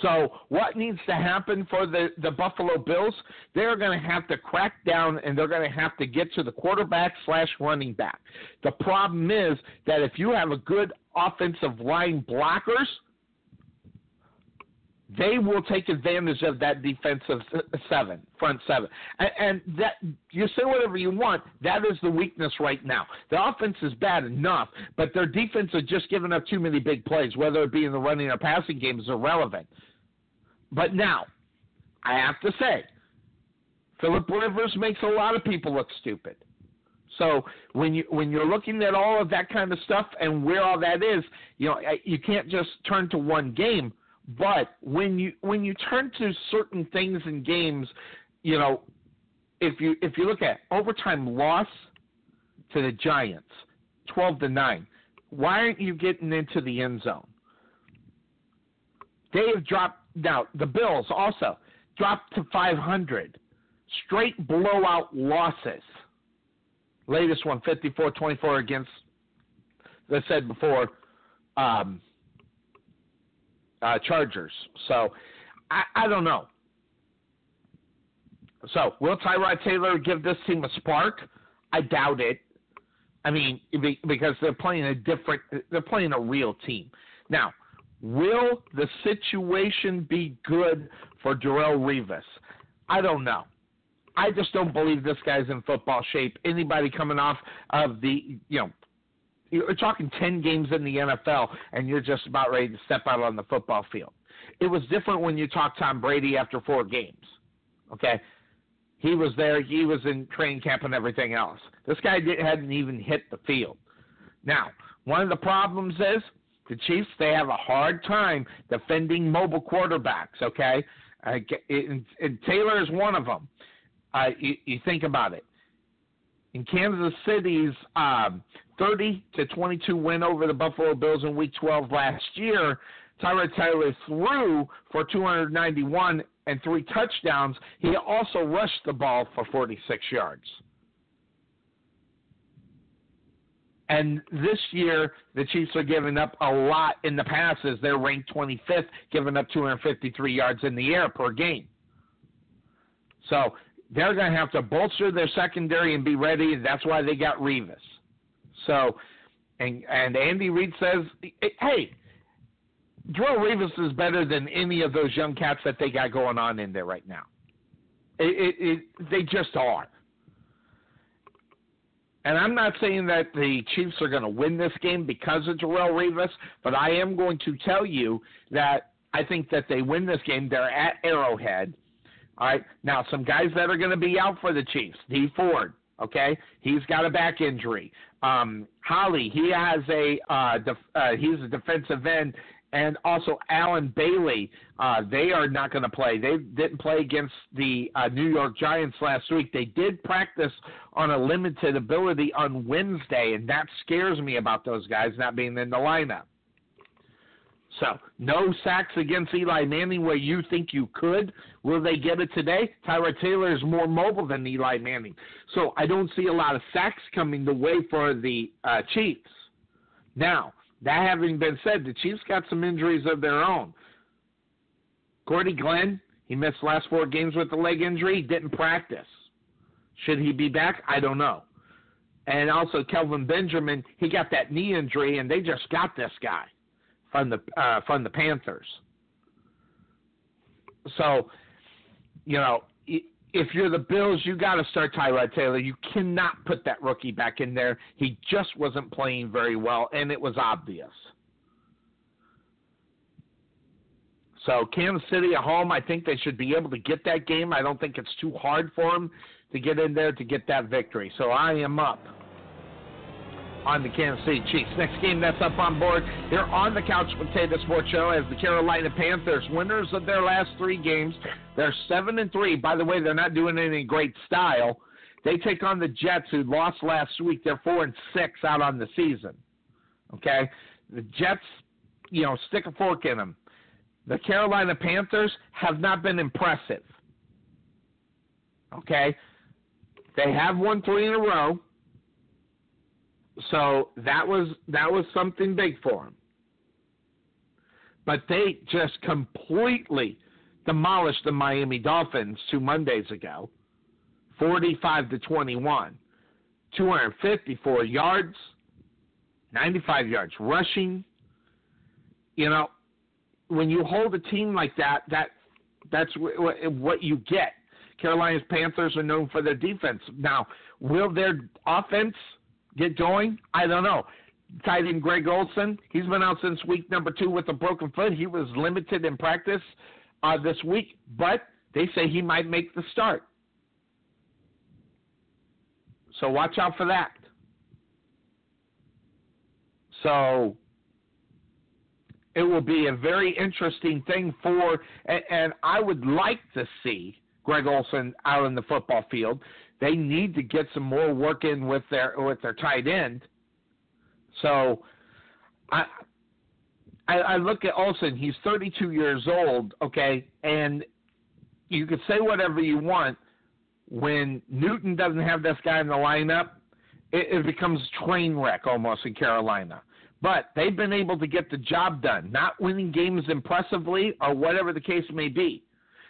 So, what needs to happen for the, the Buffalo Bills? They're going to have to crack down and they're going to have to get to the quarterback slash running back. The problem is that if you have a good offensive line blockers, they will take advantage of that defensive seven, front seven. And, and that you say whatever you want, that is the weakness right now. The offense is bad enough, but their defense is just giving up too many big plays, whether it be in the running or passing game, is irrelevant. But now, I have to say, Philip Rivers makes a lot of people look stupid. So when you when you're looking at all of that kind of stuff and where all that is, you know, you can't just turn to one game. But when you when you turn to certain things in games, you know, if you if you look at overtime loss to the Giants, twelve to nine, why aren't you getting into the end zone? They have dropped now. The Bills also dropped to five hundred, straight blowout losses. Latest one, 54-24 against, as I said before, um, uh, Chargers. So I, I don't know. So will Tyrod Taylor give this team a spark? I doubt it. I mean, because they're playing a different, they're playing a real team. Now, will the situation be good for Darrelle Revis? I don't know. I just don't believe this guy's in football shape. Anybody coming off of the, you know, you're talking 10 games in the NFL and you're just about ready to step out on the football field. It was different when you talked Tom Brady after four games. Okay? He was there, he was in training camp and everything else. This guy hadn't even hit the field. Now, one of the problems is the Chiefs, they have a hard time defending mobile quarterbacks, okay? Uh, and, and Taylor is one of them. Uh, you, you think about it. In Kansas City's um, 30 to 22 win over the Buffalo Bills in Week 12 last year, Tyrod Taylor threw for 291 and three touchdowns. He also rushed the ball for 46 yards. And this year, the Chiefs are giving up a lot in the passes. They're ranked 25th, giving up 253 yards in the air per game. So they're going to have to bolster their secondary and be ready. That's why they got Revis. So, and and Andy Reid says, hey, Darrelle Revis is better than any of those young cats that they got going on in there right now. It, it, it, they just are. And I'm not saying that the Chiefs are going to win this game because of Darrelle Revis, but I am going to tell you that I think that they win this game. They're at Arrowhead. All right. Now, some guys that are going to be out for the Chiefs. Dee Ford. Okay, he's got a back injury. Um, Holly, he has a uh, def- uh, he's a defensive end, and also Allen Bailey. Uh, they are not going to play. They didn't play against the uh, New York Giants last week. They did practice on a limited ability on Wednesday, and that scares me about those guys not being in the lineup. So, no sacks against Eli Manning where you think you could. Will they get it today? Tyrod Taylor is more mobile than Eli Manning. So, I don't see a lot of sacks coming the way for the uh, Chiefs. Now, that having been said, the Chiefs got some injuries of their own. Cordy Glenn, he missed last four games with a leg injury, didn't practice. Should he be back? I don't know. And also Kelvin Benjamin, he got that knee injury, and they just got this guy from the uh, the Panthers. So, you know, if you're the Bills, you got to start Tyrod Taylor. You cannot put that rookie back in there. He just wasn't playing very well, and it was obvious. So Kansas City at home, I think they should be able to get that game. I don't think it's too hard for them to get in there to get that victory. So I am up on the Kansas City Chiefs. Next game that's up on board here on the Couch Potato Sports Show as the Carolina Panthers, winners of their last three games. They're seven and three. By the way, they're not doing any great style. They take on the Jets, who lost last week. They're four and six out on the season. Okay, the Jets, you know, stick a fork in them. The Carolina Panthers have not been impressive. Okay, they have won three in a row. So that was that was something big for them. But they just completely demolished the Miami Dolphins two Mondays ago, 45 to 21. 254 yards, 95 yards rushing. You know, when you hold a team like that, that that's what you get. Carolina's Panthers are known for their defense. Now, will their offense get going? I don't know. Tight end Greg Olsen, he's been out since week number two with a broken foot. He was limited in practice uh, this week, but they say he might make the start. So watch out for that. So it will be a very interesting thing for, and, and I would like to see Greg Olsen out in the football field. They need to get some more work in with their with their tight end. So, I I, I look at Olsen. He's 32 years old. Okay, and you could say whatever you want. When Newton doesn't have this guy in the lineup, it, it becomes train wreck almost in Carolina. But they've been able to get the job done, not winning games impressively or whatever the case may be.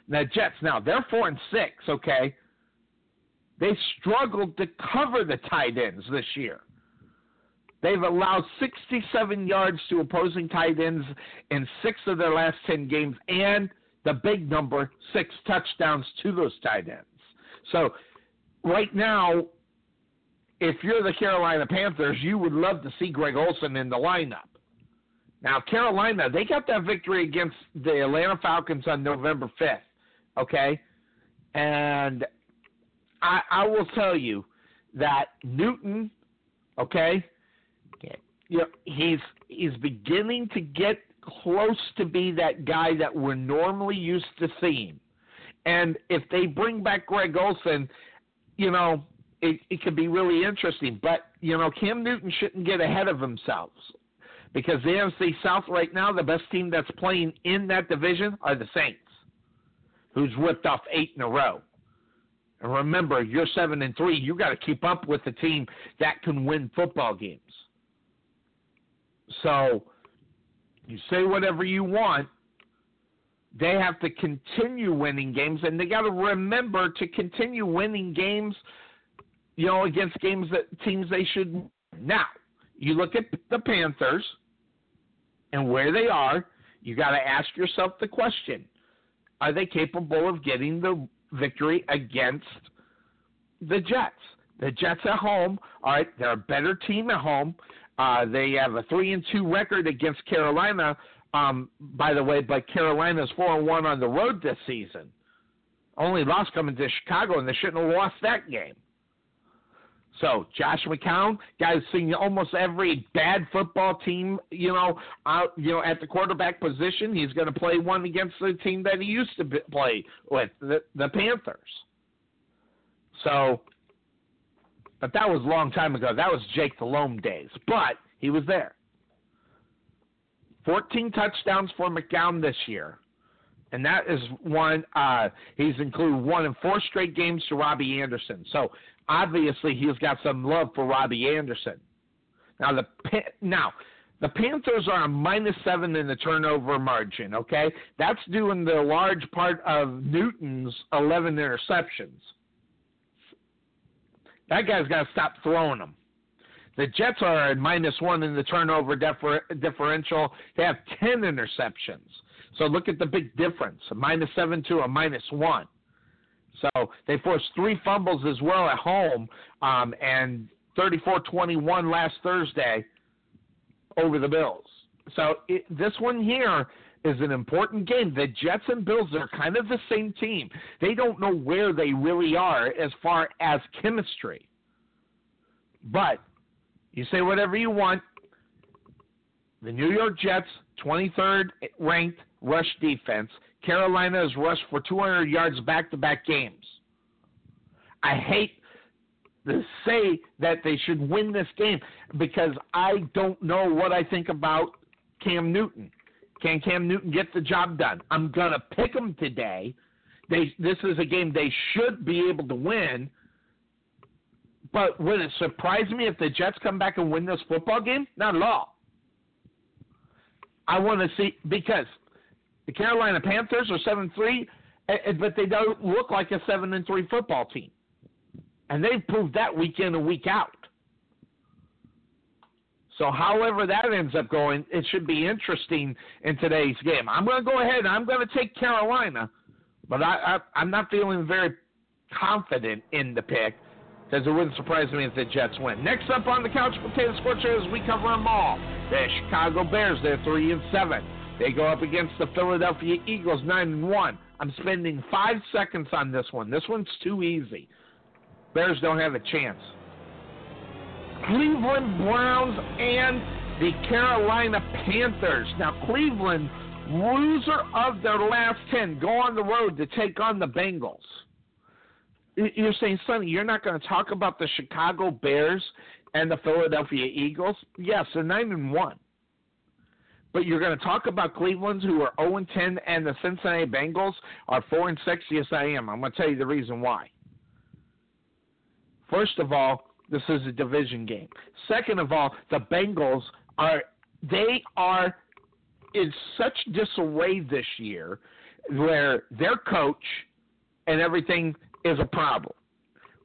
Now Jets now they're four and six. Okay, they struggled to cover the tight ends this year. They've allowed 67 yards to opposing tight ends in six of their last 10 games, and the big number, six touchdowns to those tight ends. So, right now, if you're the Carolina Panthers, you would love to see Greg Olsen in the lineup. Now, Carolina, they got that victory against the Atlanta Falcons on November 5th okay? And I, I will tell you that Newton, okay, you know, he's he's beginning to get close to be that guy that we're normally used to seeing. And if they bring back Greg Olsen, you know, it, it could be really interesting. But, you know, Cam Newton shouldn't get ahead of himself because the NFC South right now, the best team that's playing in that division are the Saints who's whipped off eight in a row. And remember, you're seven and three. You got to keep up with the team that can win football games. So you say whatever you want. They have to continue winning games, and they got to remember to continue winning games. You know, against games that teams they should. Now, you look at the Panthers and where they are. You got to ask yourself the question: are they capable of getting the victory against the Jets? The Jets at home, all right, they're a better team at home. Uh, they have a three and two record against Carolina. Um, by the way, but Carolina's four and one on the road this season. Only loss coming to Chicago, and they shouldn't have lost that game. So Josh McCown, guys seeing almost every bad football team, you know, out, you know, at the quarterback position. He's going to play one against the team that he used to play with, the, the Panthers. So, but that was a long time ago. That was Jake the Delhomme days, but he was there. 14 touchdowns for McCown this year. And that is one, uh, he's included one in four straight games to Robbie Anderson. So obviously he's got some love for Robbie Anderson. Now the now the Panthers are a minus seven in the turnover margin. Okay, that's due in the large part of Newton's eleven interceptions. That guy's got to stop throwing them. The Jets are at minus one in the turnover differ, differential. They have ten interceptions. So look at the big difference: a minus seven to a minus one. So they forced three fumbles as well at home, um, and 34-21 last Thursday over the Bills. So it, this one here is an important game. The Jets and Bills are kind of the same team. They don't know where they really are as far as chemistry. But you say whatever you want. The New York Jets, 23rd ranked rush defense, Carolina has rushed for 200 yards back to back games. I hate to say that they should win this game because I don't know what I think about Cam Newton. Can Cam Newton get the job done? I'm going to pick them today. They, this is a game they should be able to win. But would it surprise me if the Jets come back and win this football game? Not at all. I want to see because the Carolina Panthers are seven three, but they don't look like a seven and three football team, and they've proved that week in and week out. So, however that ends up going, it should be interesting in today's game. I'm going to go ahead. And I'm going to take Carolina, but I, I, I'm not feeling very confident in the pick because it wouldn't surprise me if the Jets win. Next up on the Couch Potato Sports Show as we cover them all, the Chicago Bears. They're three and seven. They go up against the Philadelphia Eagles, nine and one. I'm spending five seconds on this one. This one's too easy. Bears don't have a chance. Cleveland Browns and the Carolina Panthers. Now, Cleveland, loser of their last 10, go on the road to take on the Bengals. You're saying, Sonny, you're not going to talk about the Chicago Bears and the Philadelphia Eagles? Yes, they're 9 and 1. But you're going to talk about Cleveland's who are 0 and 10 and the Cincinnati Bengals are 4 and 6? Yes, I am. I'm going to tell you the reason why. First of all, this is a division game. Second of all, the Bengals are they are in such disarray this year where their coach and everything is a problem.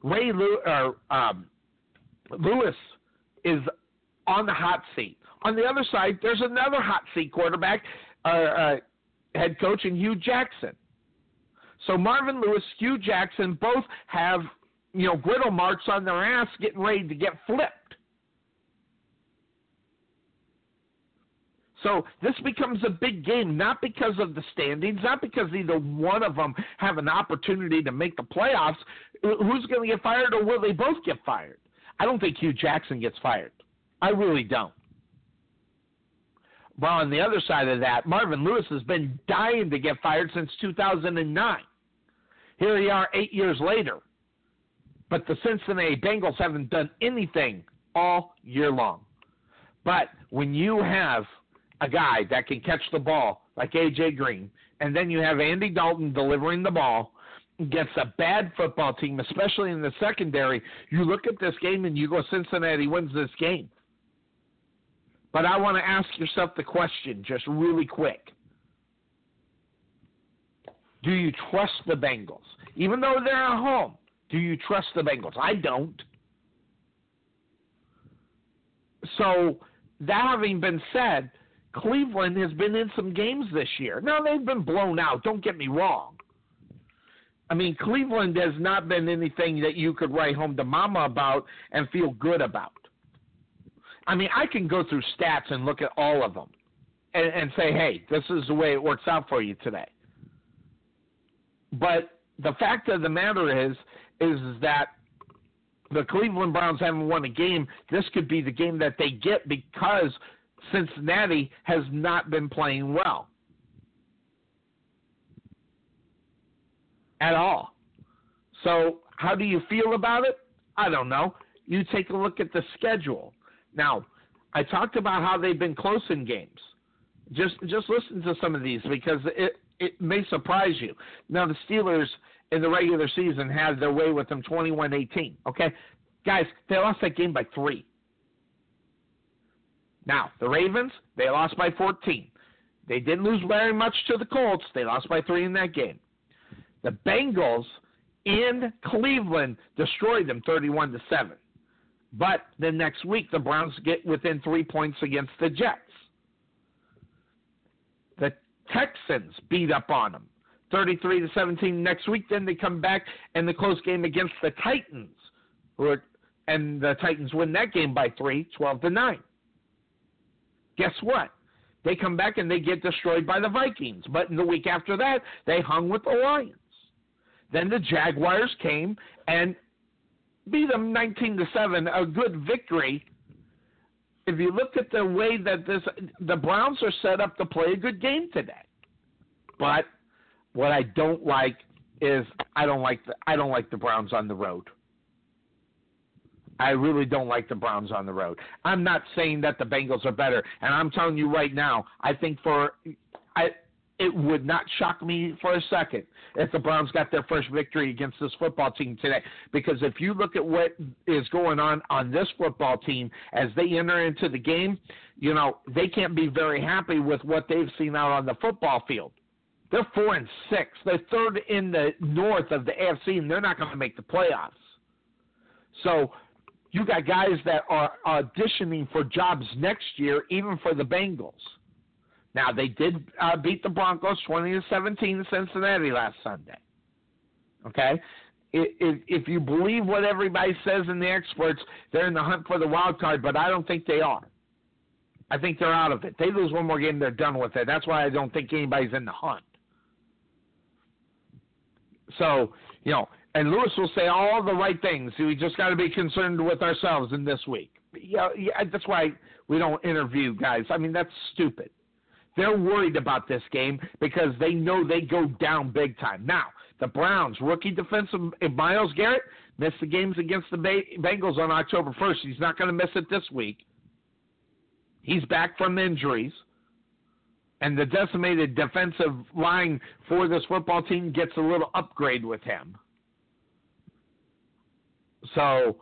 Ray Lew- or, um, Lewis is on the hot seat. On the other side, there's another hot seat quarterback, uh, uh, head coach, and Hue Jackson. So Marvin Lewis, Hue Jackson, both have you know, griddle marks on their ass getting ready to get flipped. So this becomes a big game, not because of the standings, not because either one of them have an opportunity to make the playoffs. Who's going to get fired, or will they both get fired? I don't think Hue Jackson gets fired. I really don't. Well, on the other side of that, Marvin Lewis has been dying to get fired since 2009. Here we are eight years later. But the Cincinnati Bengals haven't done anything all year long. But when you have a guy that can catch the ball like AJ Green, and then you have Andy Dalton delivering the ball against a bad football team, especially in the secondary, you look at this game and you go, Cincinnati wins this game. But I want to ask yourself the question just really quick. Do you trust the Bengals? Even though they're at home, do you trust the Bengals? I don't. So, that having been said, Cleveland has been in some games this year. Now, they've been blown out. Don't get me wrong. I mean, Cleveland has not been anything that you could write home to mama about and feel good about. I mean, I can go through stats and look at all of them and, and say, hey, this is the way it works out for you today. But the fact of the matter is, is that the Cleveland Browns haven't won a game. This could be the game that they get because Cincinnati has not been playing well at all. So, how do you feel about it? I don't know. You take a look at the schedule. Now, I talked about how they've been close in games. Just just listen to some of these because it it may surprise you. Now, the Steelers in the regular season had their way with them 21-18. Okay, guys, they lost that game by three. Now the Ravens, they lost by 14. They didn't lose very much to the Colts. They lost by three in that game. The Bengals in Cleveland destroyed them 31 to seven. But then next week, the Browns get within three points against the Jets. The Texans beat up on them 33 to 17 next week. Then they come back in the close game against the Titans, who are, and the Titans win that game by three, 12 to nine. Guess what? They come back and they get destroyed by the Vikings. But in the week after that, they hung with the Lions. Then the Jaguars came and beat them 19 to 7, a good victory. If you look at the way that this the Browns are set up to play a good game today. But what I don't like is I don't like the I don't like the Browns on the road. I really don't like the Browns on the road. I'm not saying that the Bengals are better, and I'm telling you right now, I think for I it would not shock me for a second if the Browns got their first victory against this football team today. Because if you look at what is going on on this football team as they enter into the game, you know, they can't be very happy with what they've seen out on the football field. They're four and six. They're third in the north of the AFC, and they're not going to make the playoffs. So You got guys that are auditioning for jobs next year, even for the Bengals. Now they did uh, beat the Broncos twenty to seventeen in Cincinnati last Sunday. Okay, if, if you believe what everybody says and the experts, they're in the hunt for the wild card, but I don't think they are. I think they're out of it. They lose one more game, they're done with it. That's why I don't think anybody's in the hunt. So, you know, and Lewis will say all the right things. We just got to be concerned with ourselves in this week. Yeah, yeah, that's why we don't interview guys. I mean, that's stupid. They're worried about this game because they know they go down big time. Now, the Browns, rookie defensive Myles Garrett, missed the games against the Bengals on October 1st. He's not going to miss it this week. He's back from injuries. And the decimated defensive line for this football team gets a little upgrade with him. So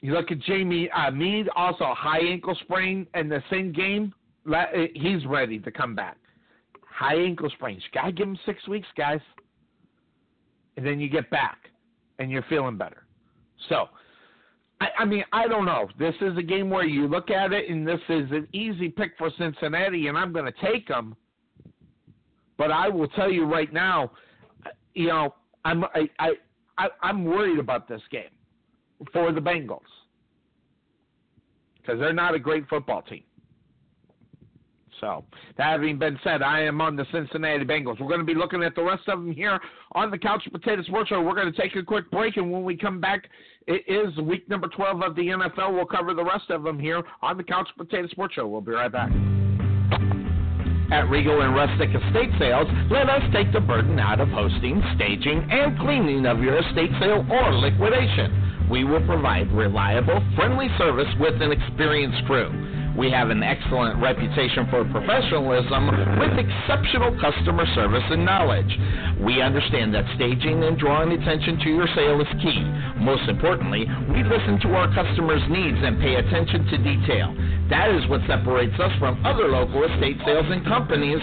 you look at Jamie uh, Meder, also high ankle sprain in the same game. Eh, he's ready to come back. High ankle sprains. Gotta give him six weeks, guys. And then you get back and you're feeling better. So, I, I mean, I don't know. This is a game where you look at it and this is an easy pick for Cincinnati, and I'm going to take them. But I will tell you right now, you know, I'm I, I, I I'm worried about this game for the Bengals because they're not a great football team. So, that having been said, I am on the Cincinnati Bengals. We're going to be looking at the rest of them here on the Couch Potato Sports Show. We're going to take a quick break, and when we come back, it is week number 12 of the NFL. We'll cover the rest of them here on the Couch Potato Sports Show. We'll be right back. At Regal and Rustic Estate Sales, let us take the burden out of hosting, staging, and cleaning of your estate sale or liquidation. We will provide reliable, friendly service with an experienced crew. We have an excellent reputation for professionalism with exceptional customer service and knowledge. We understand that staging and drawing attention to your sale is key. Most importantly, we listen to our customers' needs and pay attention to detail. That is what separates us from other local estate sales and companies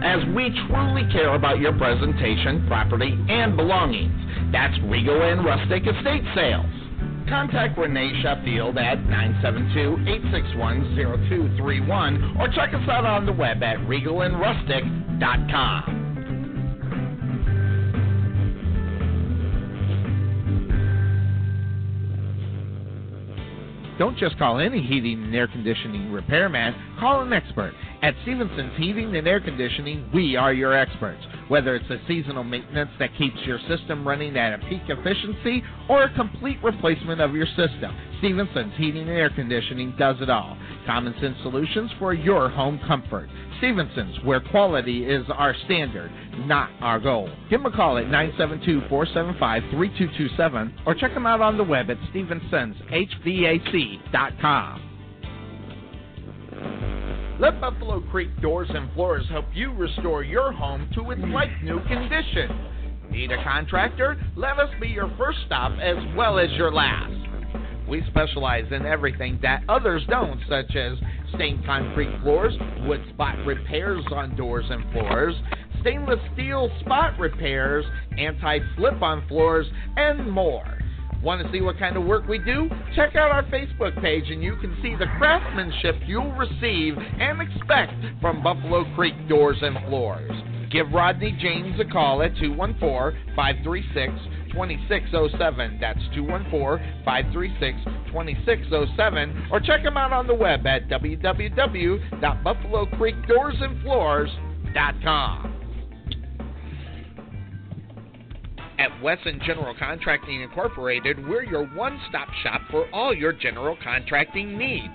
as we truly care about your presentation, property, and belongings. That's Regal and Rustic Estate Sales. Contact Renee Sheffield at 972-861-0231 or check us out on the web at regalandrustic.com. Don't just call any heating and air conditioning repairman, call an expert. At Stevenson's Heating and Air Conditioning, we are your experts. Whether it's a seasonal maintenance that keeps your system running at a peak efficiency or a complete replacement of your system, Stevenson's Heating and Air Conditioning does it all. Common sense solutions for your home comfort. Stevenson's, where quality is our standard, not our goal. Give them a call at 972-475-3227 or check them out on the web at stevensonshvac.com. Let Buffalo Creek Doors and Floors help you restore your home to its like new condition. Need a contractor? Let us be your first stop as well as your last. We specialize in everything that others don't, such as stained concrete floors, wood spot repairs on doors and floors, stainless steel spot repairs, anti slip on floors, and more. Want to see what kind of work we do? Check out our Facebook page and you can see the craftsmanship you'll receive and expect from Buffalo Creek Doors and Floors. Give Rodney James a call at 214 536 2607. That's 214 536 2607. Or check him out on the web at www.buffalocreekdoorsandfloors.com. At Wesson General Contracting Incorporated, we're your one stop shop for all your general contracting needs.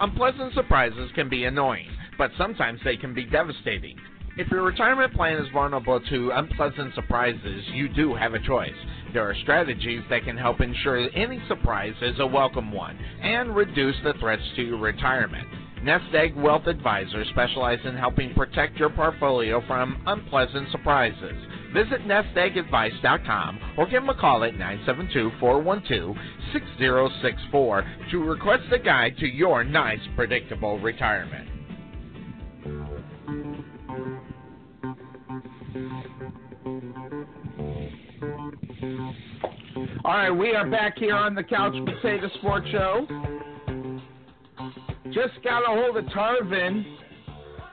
Unpleasant surprises can be annoying, but sometimes they can be devastating. If your retirement plan is vulnerable to unpleasant surprises, you do have a choice. There are strategies that can help ensure any surprise is a welcome one and reduce the threats to your retirement. Nest Egg Wealth Advisors specialize in helping protect your portfolio from unpleasant surprises. Visit nesteggadvice.com or give them a call at 972-412-6064 to request a guide to your nice, predictable retirement. All right, we are back here on the Couch Potato Sports Show. Just got a hold of Tarvin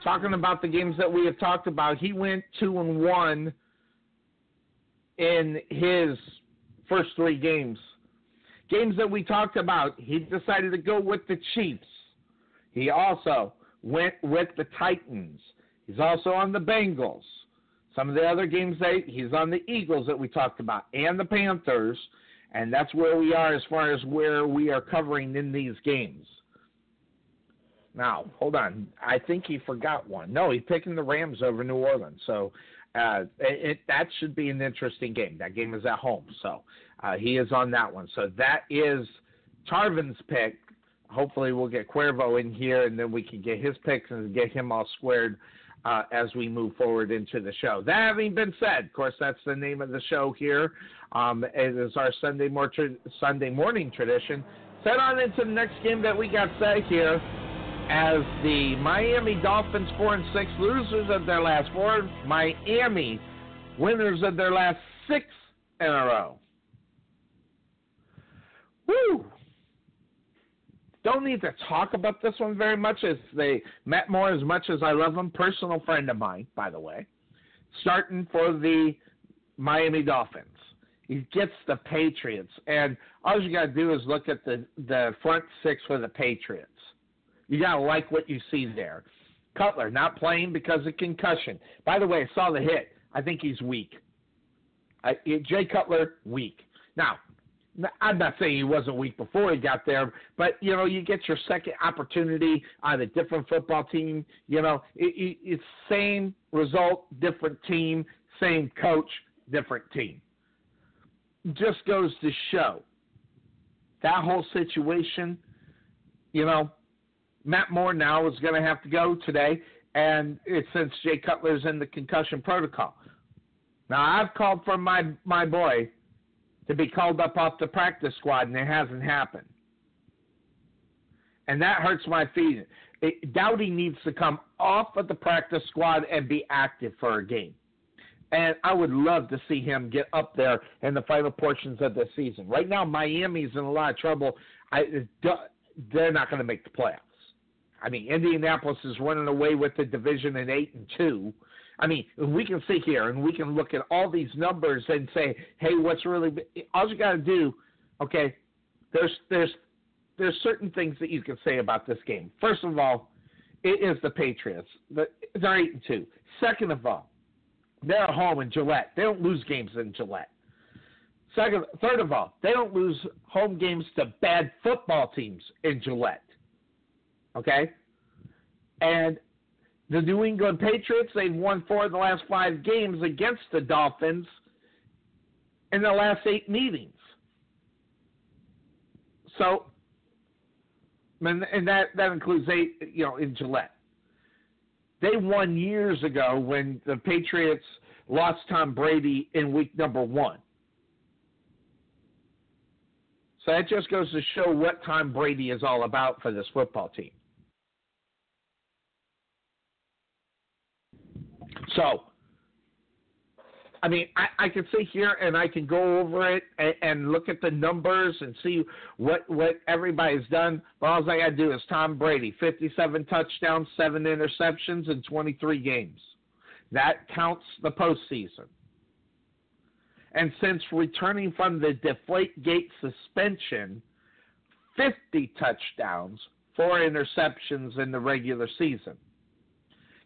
talking about the games that we have talked about. He went two and one in his first three games. Games that we talked about, he decided to go with the Chiefs. He also went with the Titans. He's also on the Bengals. Some of the other games that he's on the Eagles that we talked about and the Panthers, and that's where we are as far as where we are covering in these games. Now, hold on. I think he forgot one. No, he's picking the Rams over New Orleans. So uh, it, that should be an interesting game. That game is at home. So uh, he is on that one. So that is Tarvin's pick. Hopefully, we'll get Cuervo in here, and then we can get his picks and get him all squared uh, as we move forward into the show. That having been said, of course, that's the name of the show here. Um, it is our Sunday, tra- Sunday morning tradition. Set on into the next game that we got set here as the Miami Dolphins, four and six losers of their last four, Miami winners of their last six in a row. Woo! Don't need to talk about this one very much as they Matt Moore as much as I love them. personal friend of mine, by the way, starting for the Miami Dolphins. He gets the Patriots, and all you got to do is look at the the front six for the Patriots. You got to like what you see there. Cutler not playing because of concussion. By the way, I saw the hit. I think he's weak. Jay Cutler weak. Now I'm not saying he wasn't weak before he got there, but you know, you get your second opportunity on a different football team. You know, it, it, it's same result, different team, same coach, different team. Just goes to show that whole situation. You know, Matt Moore now is going to have to go today, and it's since Jay Cutler's in the concussion protocol. Now I've called for my my boy to be called up off the practice squad, and it hasn't happened. And that hurts my feelings. Dowdy needs to come off of the practice squad and be active for a game. And I would love to see him get up there in the final portions of the season. Right now, Miami's in a lot of trouble. I, they're not going to make the playoffs. I mean, Indianapolis is running away with the division in eight and two. I mean, we can sit here and we can look at all these numbers and say, "Hey, what's really?" All you got to do, okay? There's there's there's certain things that you can say about this game. First of all, it is the Patriots. They're eight and two. Second of all, they're at home in Gillette. They don't lose games in Gillette. Second, third of all, they don't lose home games to bad football teams in Gillette. Okay, and the New England Patriots, they've won four of the last five games against the Dolphins in the last eight meetings. So, and, that, that includes eight, you know, in Gillette. They won years ago when the Patriots lost Tom Brady in week number one. So that just goes to show what Tom Brady is all about for this football team. So, I mean, I, I can sit here and I can go over it and, and look at the numbers and see what what everybody's done. But all I got to do is Tom Brady, 57 touchdowns, seven interceptions in 23 games. That counts the postseason. And since returning from the Deflate Gate suspension, 50 touchdowns, four interceptions in the regular season.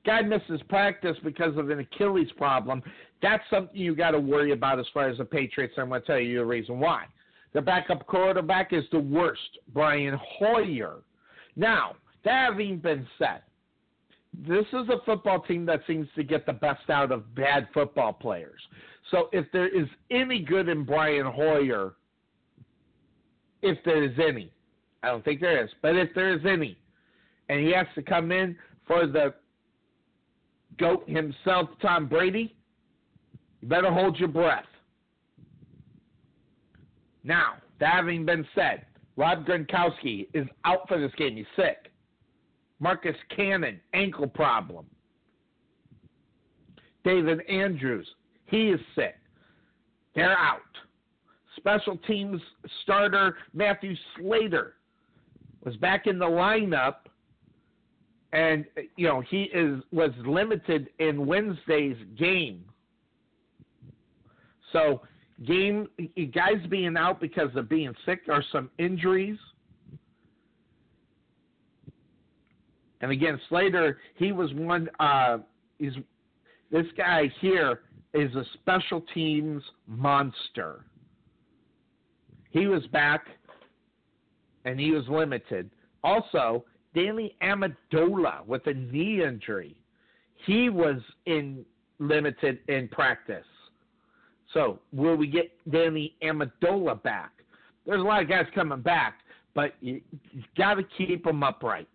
Guy misses practice because of an Achilles problem. That's something you got to worry about as far as the Patriots. I'm going to tell you the reason why. The backup quarterback is the worst, Brian Hoyer. Now, that having been said, this is a football team that seems to get the best out of bad football players. So if there is any good in Brian Hoyer, if there is any, I don't think there is, but if there is any, and he has to come in for the GOAT himself, Tom Brady, you better hold your breath. Now, that having been said, Rob Gronkowski is out for this game. He's sick. Marcus Cannon, ankle problem. David Andrews, he is sick. They're out. Special teams starter Matthew Slater was back in the lineup, and you know he is was limited in Wednesday's game. So game guys being out because of being sick or some injuries. And again, Slater, he was one. Uh, he's this guy here is a special teams monster. He was back, and he was limited. Also, Danny Amendola with a knee injury. He was in limited in practice. So will we get Danny Amendola back? There's a lot of guys coming back, but you, you got to keep them upright.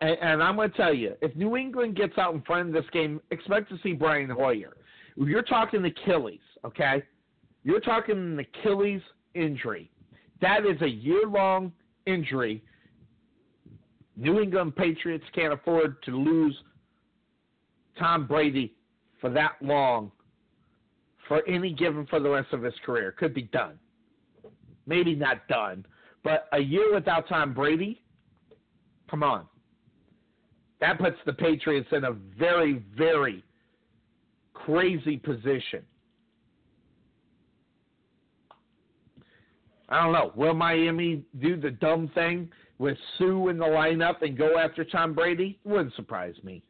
And, and I'm going to tell you, if New England gets out in front of this game, expect to see Brian Hoyer. You're talking Achilles, okay? You're talking an Achilles injury. That is a year long injury. New England Patriots can't afford to lose Tom Brady for that long for any given for the rest of his career. Could be done. Maybe not done. But a year without Tom Brady, come on. That puts the Patriots in a very, very crazy position. I don't know. Will Miami do the dumb thing with Suh in the lineup and go after Tom Brady? Wouldn't surprise me.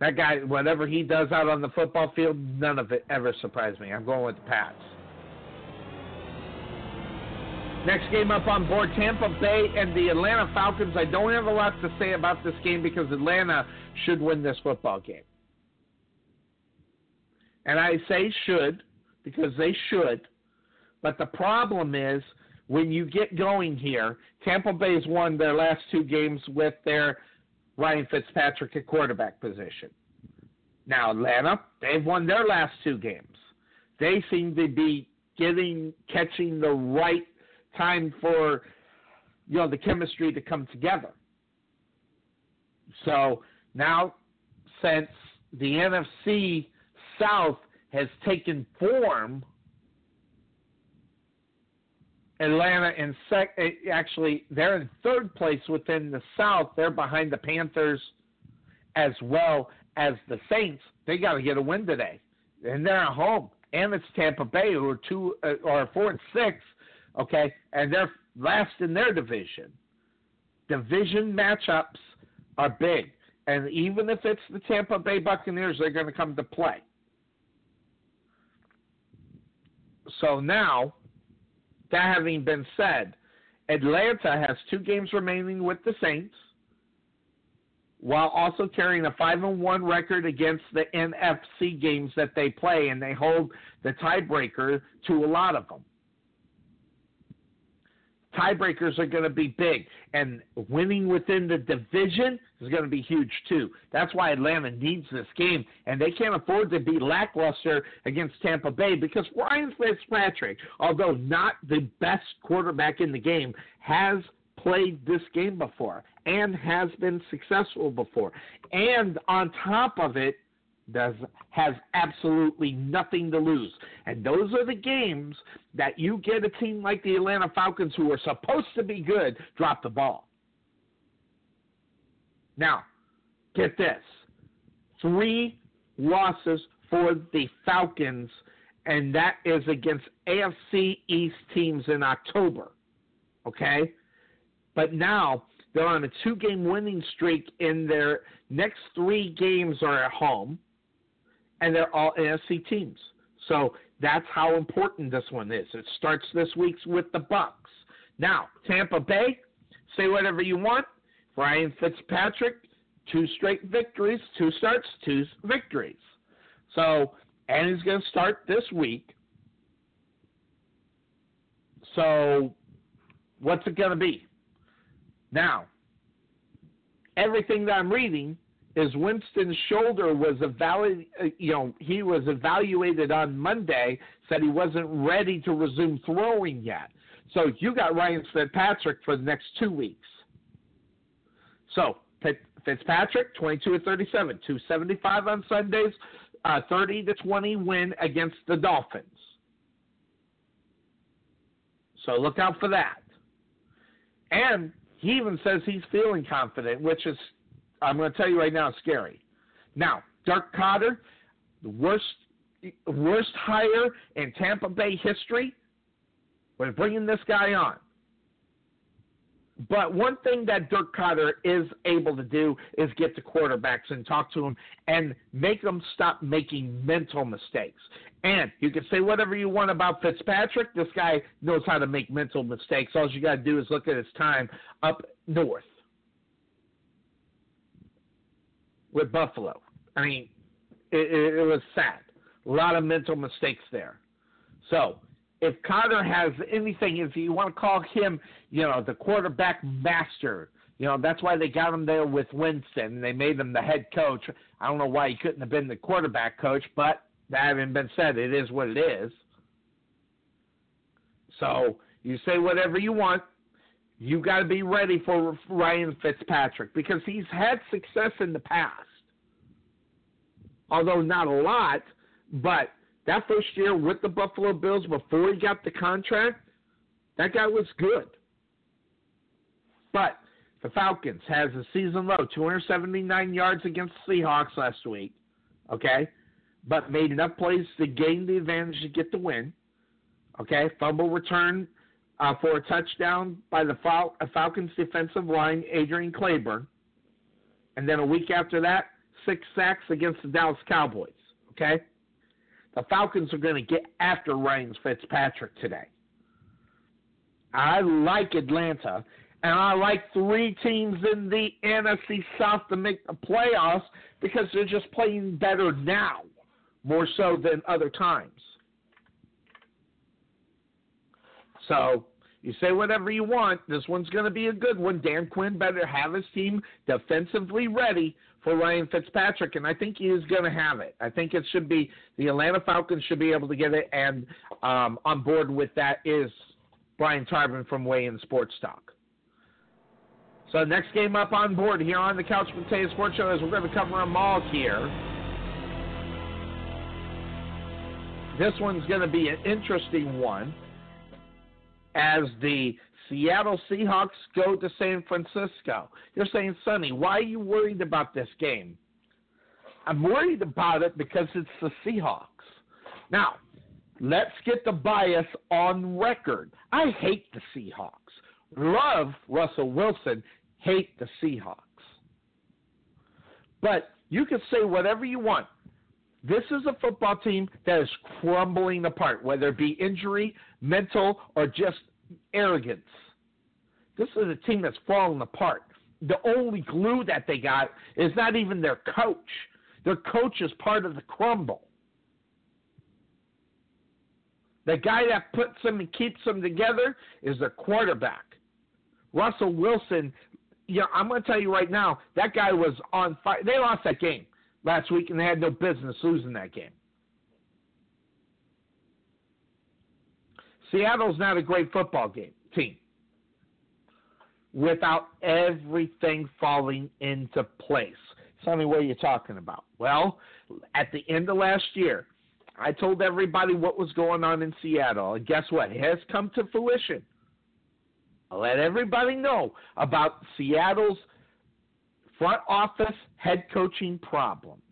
That guy, whatever he does out on the football field, none of it ever surprised me. I'm going with the Pats. Next game up on board Tampa Bay and the Atlanta Falcons. I don't have a lot to say about this game because Atlanta should win this football game. And I say should because they should. But the problem is when you get going here, Tampa Bay's won their last two games with their Ryan Fitzpatrick at quarterback position. Now, Atlanta, they've won their last two games. They seem to be getting, catching the right time for, you know, the chemistry to come together. So now, since the NFC South has taken form, Atlanta in sec eh, actually they're in third place within the South. They're behind the Panthers as well as the Saints. They got to get a win today, and they're at home. And it's Tampa Bay who are two uh, or four and six, okay, and they're last in their division. Division matchups are big, and even if it's the Tampa Bay Buccaneers, they're going to come to play. So now that having been said, Atlanta has two games remaining with the Saints, while also carrying a five and one record against the NFC games that they play, and they hold the tiebreaker to a lot of them tiebreakers are going to be big, and winning within the division is going to be huge too. That's why Atlanta needs this game, and they can't afford to be lackluster against Tampa Bay because Ryan Fitzpatrick, although not the best quarterback in the game, has played this game before and has been successful before. And on top of it, does has absolutely nothing to lose. And those are the games that you get a team like the Atlanta Falcons who are supposed to be good drop the ball. Now, get this. Three losses for the Falcons and that is against AFC East teams in October. Okay? But now they're on a two game winning streak in their next three games are at home and they're all NFC teams. So that's how important this one is. It starts this week with the Bucs. Now, Tampa Bay, say whatever you want. Ryan Fitzpatrick, two straight victories, two starts, two victories. So, and he's going to start this week. So, what's it going to be? Now, everything that I'm reading is Winston's shoulder was evaluated, you know, he was evaluated on Monday, said he wasn't ready to resume throwing yet. So you got Ryan Fitzpatrick for the next two weeks. So Fitzpatrick, 22 to 37, 275 on Sundays, uh, 30 to 20 win against the Dolphins. So look out for that. And he even says he's feeling confident, which is, I'm going to tell you right now, it's scary. Now, Dirk Koetter, the worst worst hire in Tampa Bay history, was bringing this guy on. But one thing that Dirk Koetter is able to do is get to quarterbacks and talk to them and make them stop making mental mistakes. And you can say whatever you want about Fitzpatrick. This guy knows how to make mental mistakes. All you got to do is look at his time up north with Buffalo. I mean, it, it, it was sad. A lot of mental mistakes there. So if Koetter has anything, if you want to call him, you know, the quarterback master, you know, that's why they got him there with Winston. They made him the head coach. I don't know why he couldn't have been the quarterback coach, but that having been said, it is what it is. So you say whatever you want. You got to be ready for Ryan Fitzpatrick because he's had success in the past, although not a lot. But that first year with the Buffalo Bills before he got the contract, that guy was good. But the Falcons has a season low, 279 yards against the Seahawks last week. Okay, but made enough plays to gain the advantage to get the win. Okay, fumble return uh, for a touchdown by the Fal- Falcons defensive line, Adrian Clayborn, and then a week after that, six sacks against the Dallas Cowboys. Okay. The Falcons are going to get after Ryan Fitzpatrick today. I like Atlanta, and I like three teams in the NFC South to make the playoffs because they're just playing better now, more so than other times. So you say whatever you want. This one's going to be a good one. Dan Quinn better have his team defensively ready for Ryan Fitzpatrick, and I think he is going to have it. I think it should be the Atlanta Falcons should be able to get it, and um, on board with that is Brian Tarvin from Way in Sports Talk. So next game up on board here on the Couch Potato Sports Show is we're going to cover them all here. This one's going to be an interesting one as the Seattle Seahawks go to San Francisco. You're saying, Sonny, why are you worried about this game? I'm worried about it because it's the Seahawks. Now, let's get the bias on record. I hate the Seahawks. Love Russell Wilson, hate the Seahawks. But you can say whatever you want. This is a football team that is crumbling apart, whether it be injury, mental, or just arrogance. This is a team that's falling apart. The only glue that they got is not even their coach. Their coach is part of the crumble. The guy that puts them and keeps them together is their quarterback. Russell Wilson, you know, I'm going to tell you right now, that guy was on fire. They lost that game last week, and they had no business losing that game. Seattle's not a great football game team without everything falling into place. Tell me what you're talking about. Well, at the end of last year, I told everybody what was going on in Seattle, and guess what? It has come to fruition. I let everybody know about Seattle's front office head coaching problems.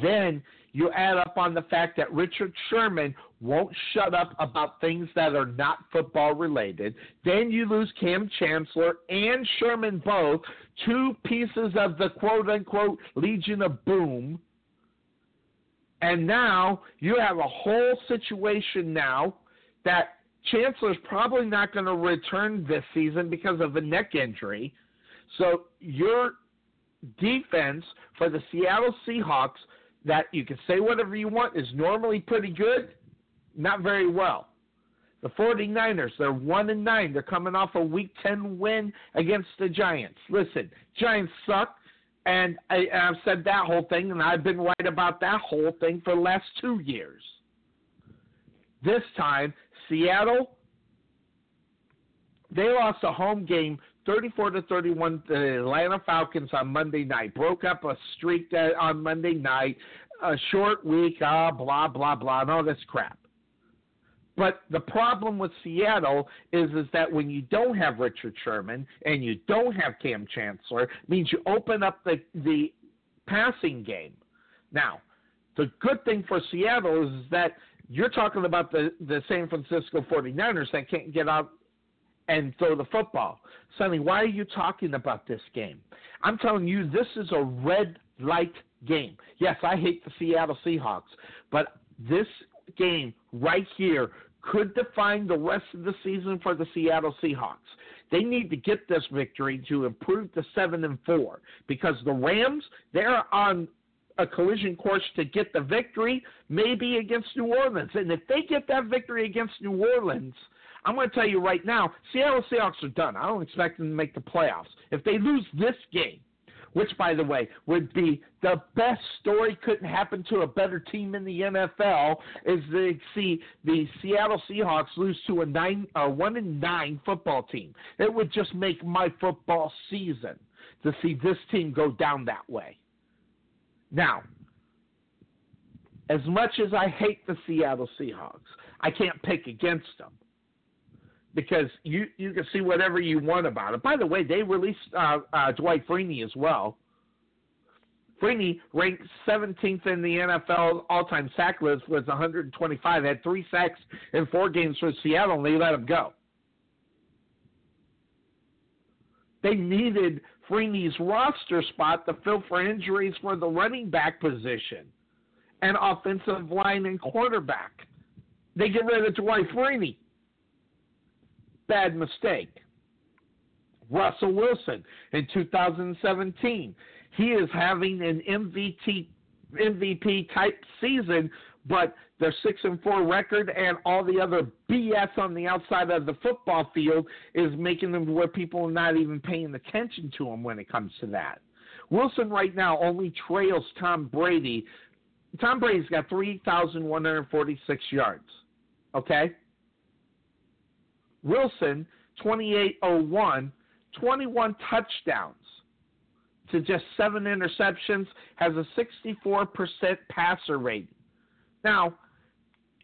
Then you add up on the fact that Richard Sherman won't shut up about things that are not football related. Then you lose Cam Chancellor and Sherman both, two pieces of the quote unquote Legion of Boom. And now you have a whole situation now that Chancellor's probably not going to return this season because of a neck injury. So your defense for the Seattle Seahawks, that you can say whatever you want, is normally pretty good, not very well. The 49ers, they're 1 and 9. They're coming off a week 10 win against the Giants. Listen, Giants suck, and I, I've said that whole thing, and I've been right about that whole thing for the last two years. This time, Seattle, they lost a home game 34 to 31 to the Atlanta Falcons on Monday night. Broke up a streak that, on Monday night. A short week, ah, blah, blah, blah, and all this crap. But the problem with Seattle is is that when you don't have Richard Sherman and you don't have Cam Chancellor, means you open up the the passing game. Now, the good thing for Seattle is that you're talking about the, the San Francisco 49ers that can't get out and throw the football. Sonny, why are you talking about this game? I'm telling you, this is a red light game. Yes, I hate the Seattle Seahawks, but this game right here could define the rest of the season for the Seattle Seahawks. They need to get this victory to improve to seven and four because the Rams they're on a collision course to get the victory, maybe against New Orleans. And if they get that victory against New Orleans, I'm going to tell you right now, Seattle Seahawks are done. I don't expect them to make the playoffs. If they lose this game, which, by the way, would be the best story. Couldn't happen to a better team in the NFL. Is to see the Seattle Seahawks lose to a nine, a one and nine football team. It would just make my football season to see this team go down that way. Now, as much as I hate the Seattle Seahawks, I can't pick against them because you you can see whatever you want about it. By the way, they released uh, uh, Dwight Freeney as well. Freeney ranked 17th in the NFL all-time sack list with 125. Had three sacks in four games for Seattle, and they let him go. They needed Freeney's roster spot to fill for injuries for the running back position and offensive line and quarterback. They get rid of Dwight Freeney bad mistake. Russell Wilson in 2017. He is having an MVP MVP type season, but their six and four record and all the other BS on the outside of the football field is making them where people are not even paying attention to him when it comes to that. Wilson right now only trails Tom Brady. Tom Brady's got 3,146 yards. Okay? Wilson, 2801, 21 touchdowns to just seven interceptions, has a 64% passer rating. Now,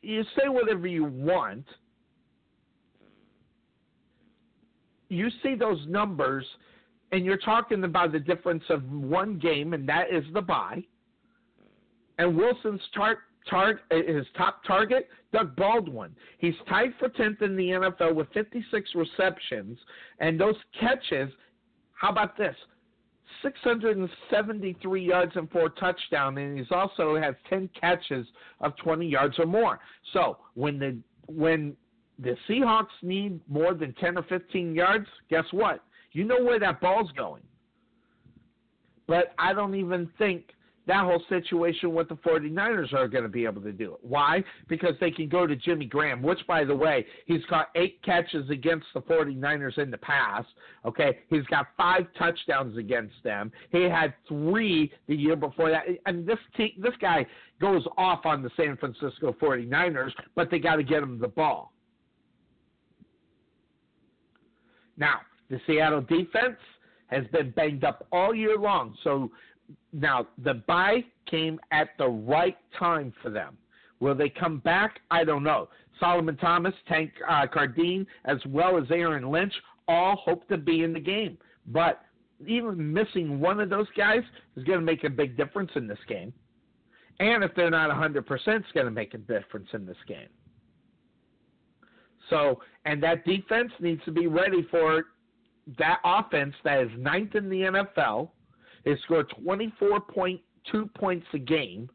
you say whatever you want. You see those numbers, and you're talking about the difference of one game, and that is the bye. And Wilson's chart tar- his top target, Doug Baldwin. He's tied for 10th in the NFL with 56 receptions, and those catches, how about this? 673 yards and four touchdowns, and he's also has 10 catches of 20 yards or more. So when the when the Seahawks need more than 10 or 15 yards, guess what? You know where that ball's going. But I don't even think that whole situation with the 49ers are going to be able to do it. Why? Because they can go to Jimmy Graham, which, by the way, he's got eight catches against the 49ers in the past. Okay. He's got five touchdowns against them. He had three the year before that. And this, this guy goes off on the San Francisco 49ers, but they got to get him the ball. Now, the Seattle defense has been banged up all year long. So now, the bye came at the right time for them. Will they come back? I don't know. Solomon Thomas, Tank uh, Carradine, as well as Aaron Lynch, all hope to be in the game. But even missing one of those guys is going to make a big difference in this game. And if they're not 100%, it's going to make a difference in this game. So, and that defense needs to be ready for that offense that is ninth in the NFL they score 24.2 points a game.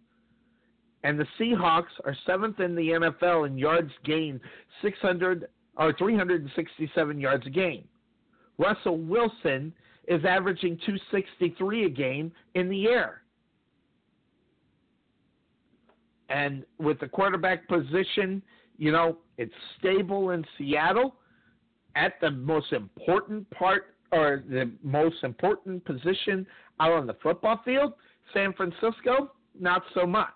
And the Seahawks are seventh in the NFL in yards gained, 600 or 367 yards a game. Russell Wilson is averaging 263 a game in the air. And with the quarterback position, you know, it's stable in Seattle at the most important part or the most important position out on the football field. San Francisco, not so much.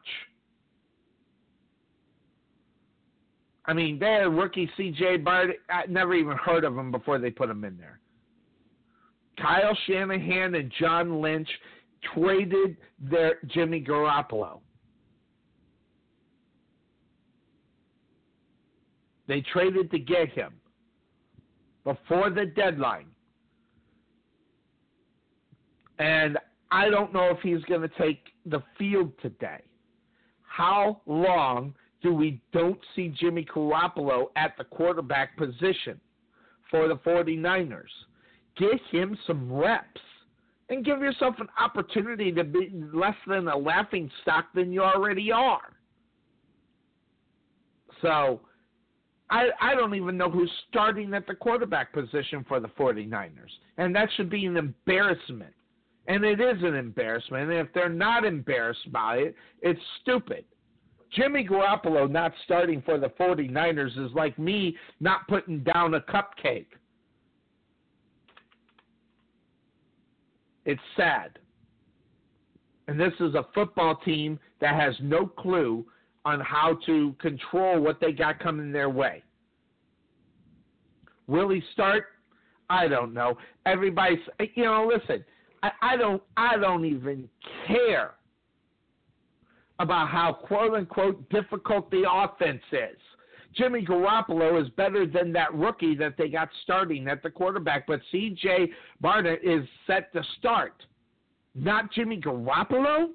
I mean, they had rookie C.J. Beathard. I never even heard of him before they put him in there. Kyle Shanahan and John Lynch traded their Jimmy Garoppolo. They traded to get him before the deadline. And I don't know if he's going to take the field today. How long do we don't see Jimmy Garoppolo at the quarterback position for the 49ers? Get him some reps and give yourself an opportunity to be less than a laughing stock than you already are. So I, I don't even know who's starting at the quarterback position for the 49ers. And that should be an embarrassment. And it is an embarrassment. And if they're not embarrassed by it, it's stupid. Jimmy Garoppolo not starting for the 49ers is like me not putting down a cupcake. It's sad. And this is a football team that has no clue on how to control what they got coming their way. Will he start? I don't know. Everybody's, you know, listen, I, I don't, I don't even care about how quote unquote difficult the offense is. Jimmy Garoppolo is better than that rookie that they got starting at the quarterback, but CJ Beathard is set to start. Not Jimmy Garoppolo?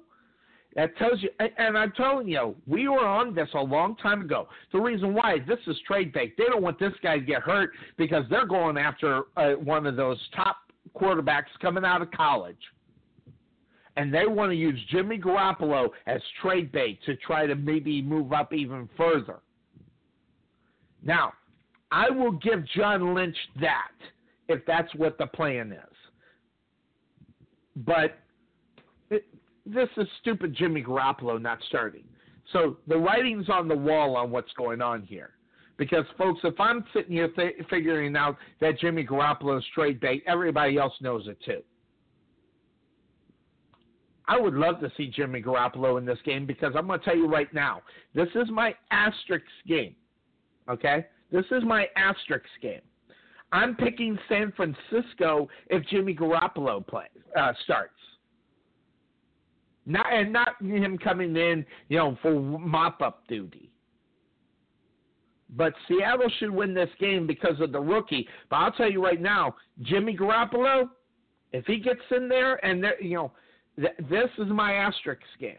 That tells you, and I'm telling you, we were on this a long time ago. The reason why this is trade bait. They don't want this guy to get hurt because they're going after uh, one of those top quarterbacks coming out of college. And they want to use Jimmy Garoppolo as trade bait to try to maybe move up even further. Now, I will give John Lynch that if that's what the plan is. But it, this is stupid Jimmy Garoppolo not starting. So the writing's on the wall on what's going on here. Because, folks, if I'm sitting here th- figuring out that Jimmy Garoppolo is trade bait, everybody else knows it too. I would love to see Jimmy Garoppolo in this game because I'm going to tell you right now, this is my asterisk game. Okay? This is my asterisk game. I'm picking San Francisco if Jimmy Garoppolo plays uh, starts. Not and not him coming in, you know, for mop up duty. But Seattle should win this game because of the rookie. But I'll tell you right now, Jimmy Garoppolo, if he gets in there and you know, th- this is my asterisk game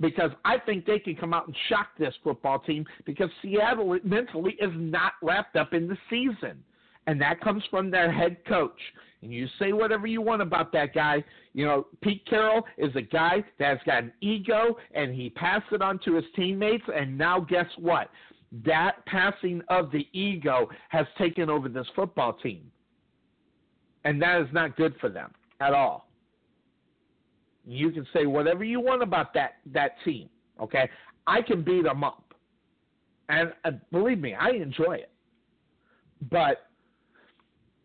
because I think they can come out and shock this football team because Seattle mentally is not wrapped up in the season. And that comes from their head coach. And you say whatever you want about that guy. You know, Pete Carroll is a guy that's got an ego and he passed it on to his teammates. And now, guess what? That passing of the ego has taken over this football team. And that is not good for them at all. You can say whatever you want about that that team. Okay, I can beat them up, and uh, believe me, I enjoy it. But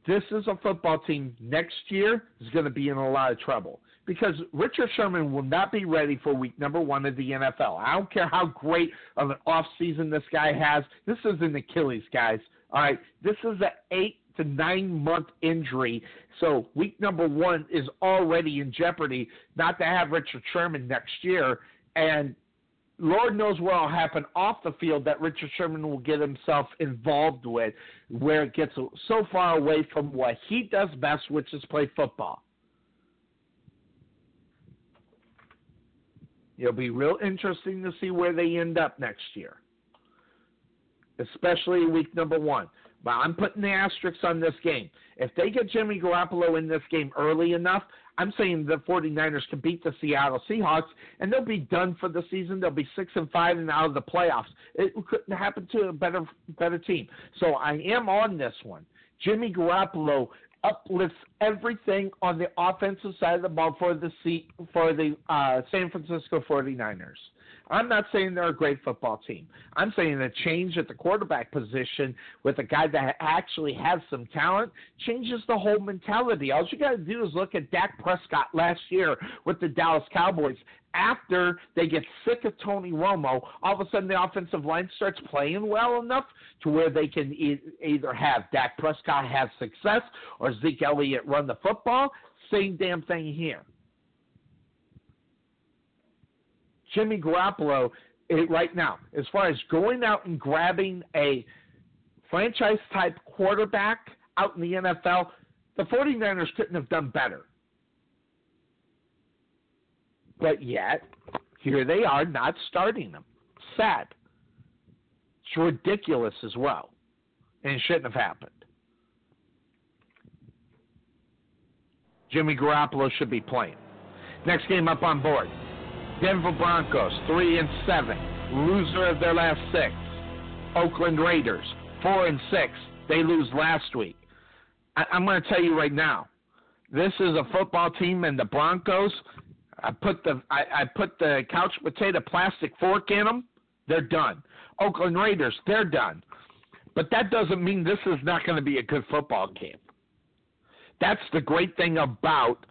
this is a football team next year is going to be in a lot of trouble because Richard Sherman will not be ready for week number one of the NFL. I don't care how great of an off season this guy has. This is an Achilles, guys. All right, this is an eight to nine month injury. So week number one is already in jeopardy not to have Richard Sherman next year. And Lord knows what will happen off the field that Richard Sherman will get himself involved with, where it gets so far away from what he does best, which is play football. It'll be real interesting to see where they end up next year. especially week number one. But I'm putting the asterisks on this game. If they get Jimmy Garoppolo in this game early enough, I'm saying the 49ers can beat the Seattle Seahawks and they'll be done for the season. They'll be six and five and out of the playoffs. It couldn't happen to a better better team. So I am on this one. Jimmy Garoppolo uplifts everything on the offensive side of the ball for the for the uh, San Francisco 49ers. I'm not saying they're a great football team. I'm saying a change at the quarterback position with a guy that actually has some talent changes the whole mentality. All you got to do is look at Dak Prescott last year with the Dallas Cowboys. After they get sick of Tony Romo, all of a sudden the offensive line starts playing well enough to where they can e- either have Dak Prescott have success or Zeke Elliott run the football. Same damn thing here. Jimmy Garoppolo it, right now, as far as going out and grabbing a franchise type quarterback out in the NFL, the 49ers couldn't have done better. But yet, here they are not starting them. Sad. It's ridiculous as well. And it shouldn't have happened. Jimmy Garoppolo should be playing. Next game up on board. Denver Broncos, three and seven, loser of their last six. Oakland Raiders, four and six. They lose last week. I, I'm going to tell you right now, this is a football team, and the Broncos. I put the I, I put the couch potato plastic fork in them. They're done. Oakland Raiders, they're done. But that doesn't mean this is not going to be a good football game. That's the great thing about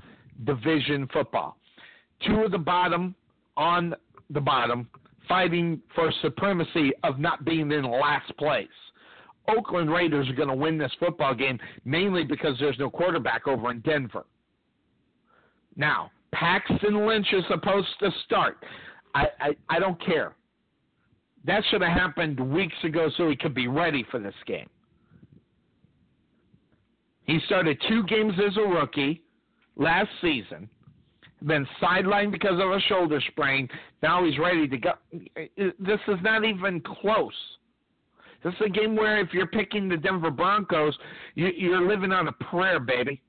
division football. Two of the bottom on the bottom fighting for supremacy of not being in last place. Oakland Raiders are going to win this football game mainly because there's no quarterback over in Denver. Now, Paxton Lynch is supposed to start. I, I, I don't care. That should have happened weeks ago so he could be ready for this game. He started two games as a rookie last season been sidelined because of a shoulder sprain. Now he's ready to go. This is not even close. This is a game where if you're picking the Denver Broncos, you, you're living on a prayer, baby.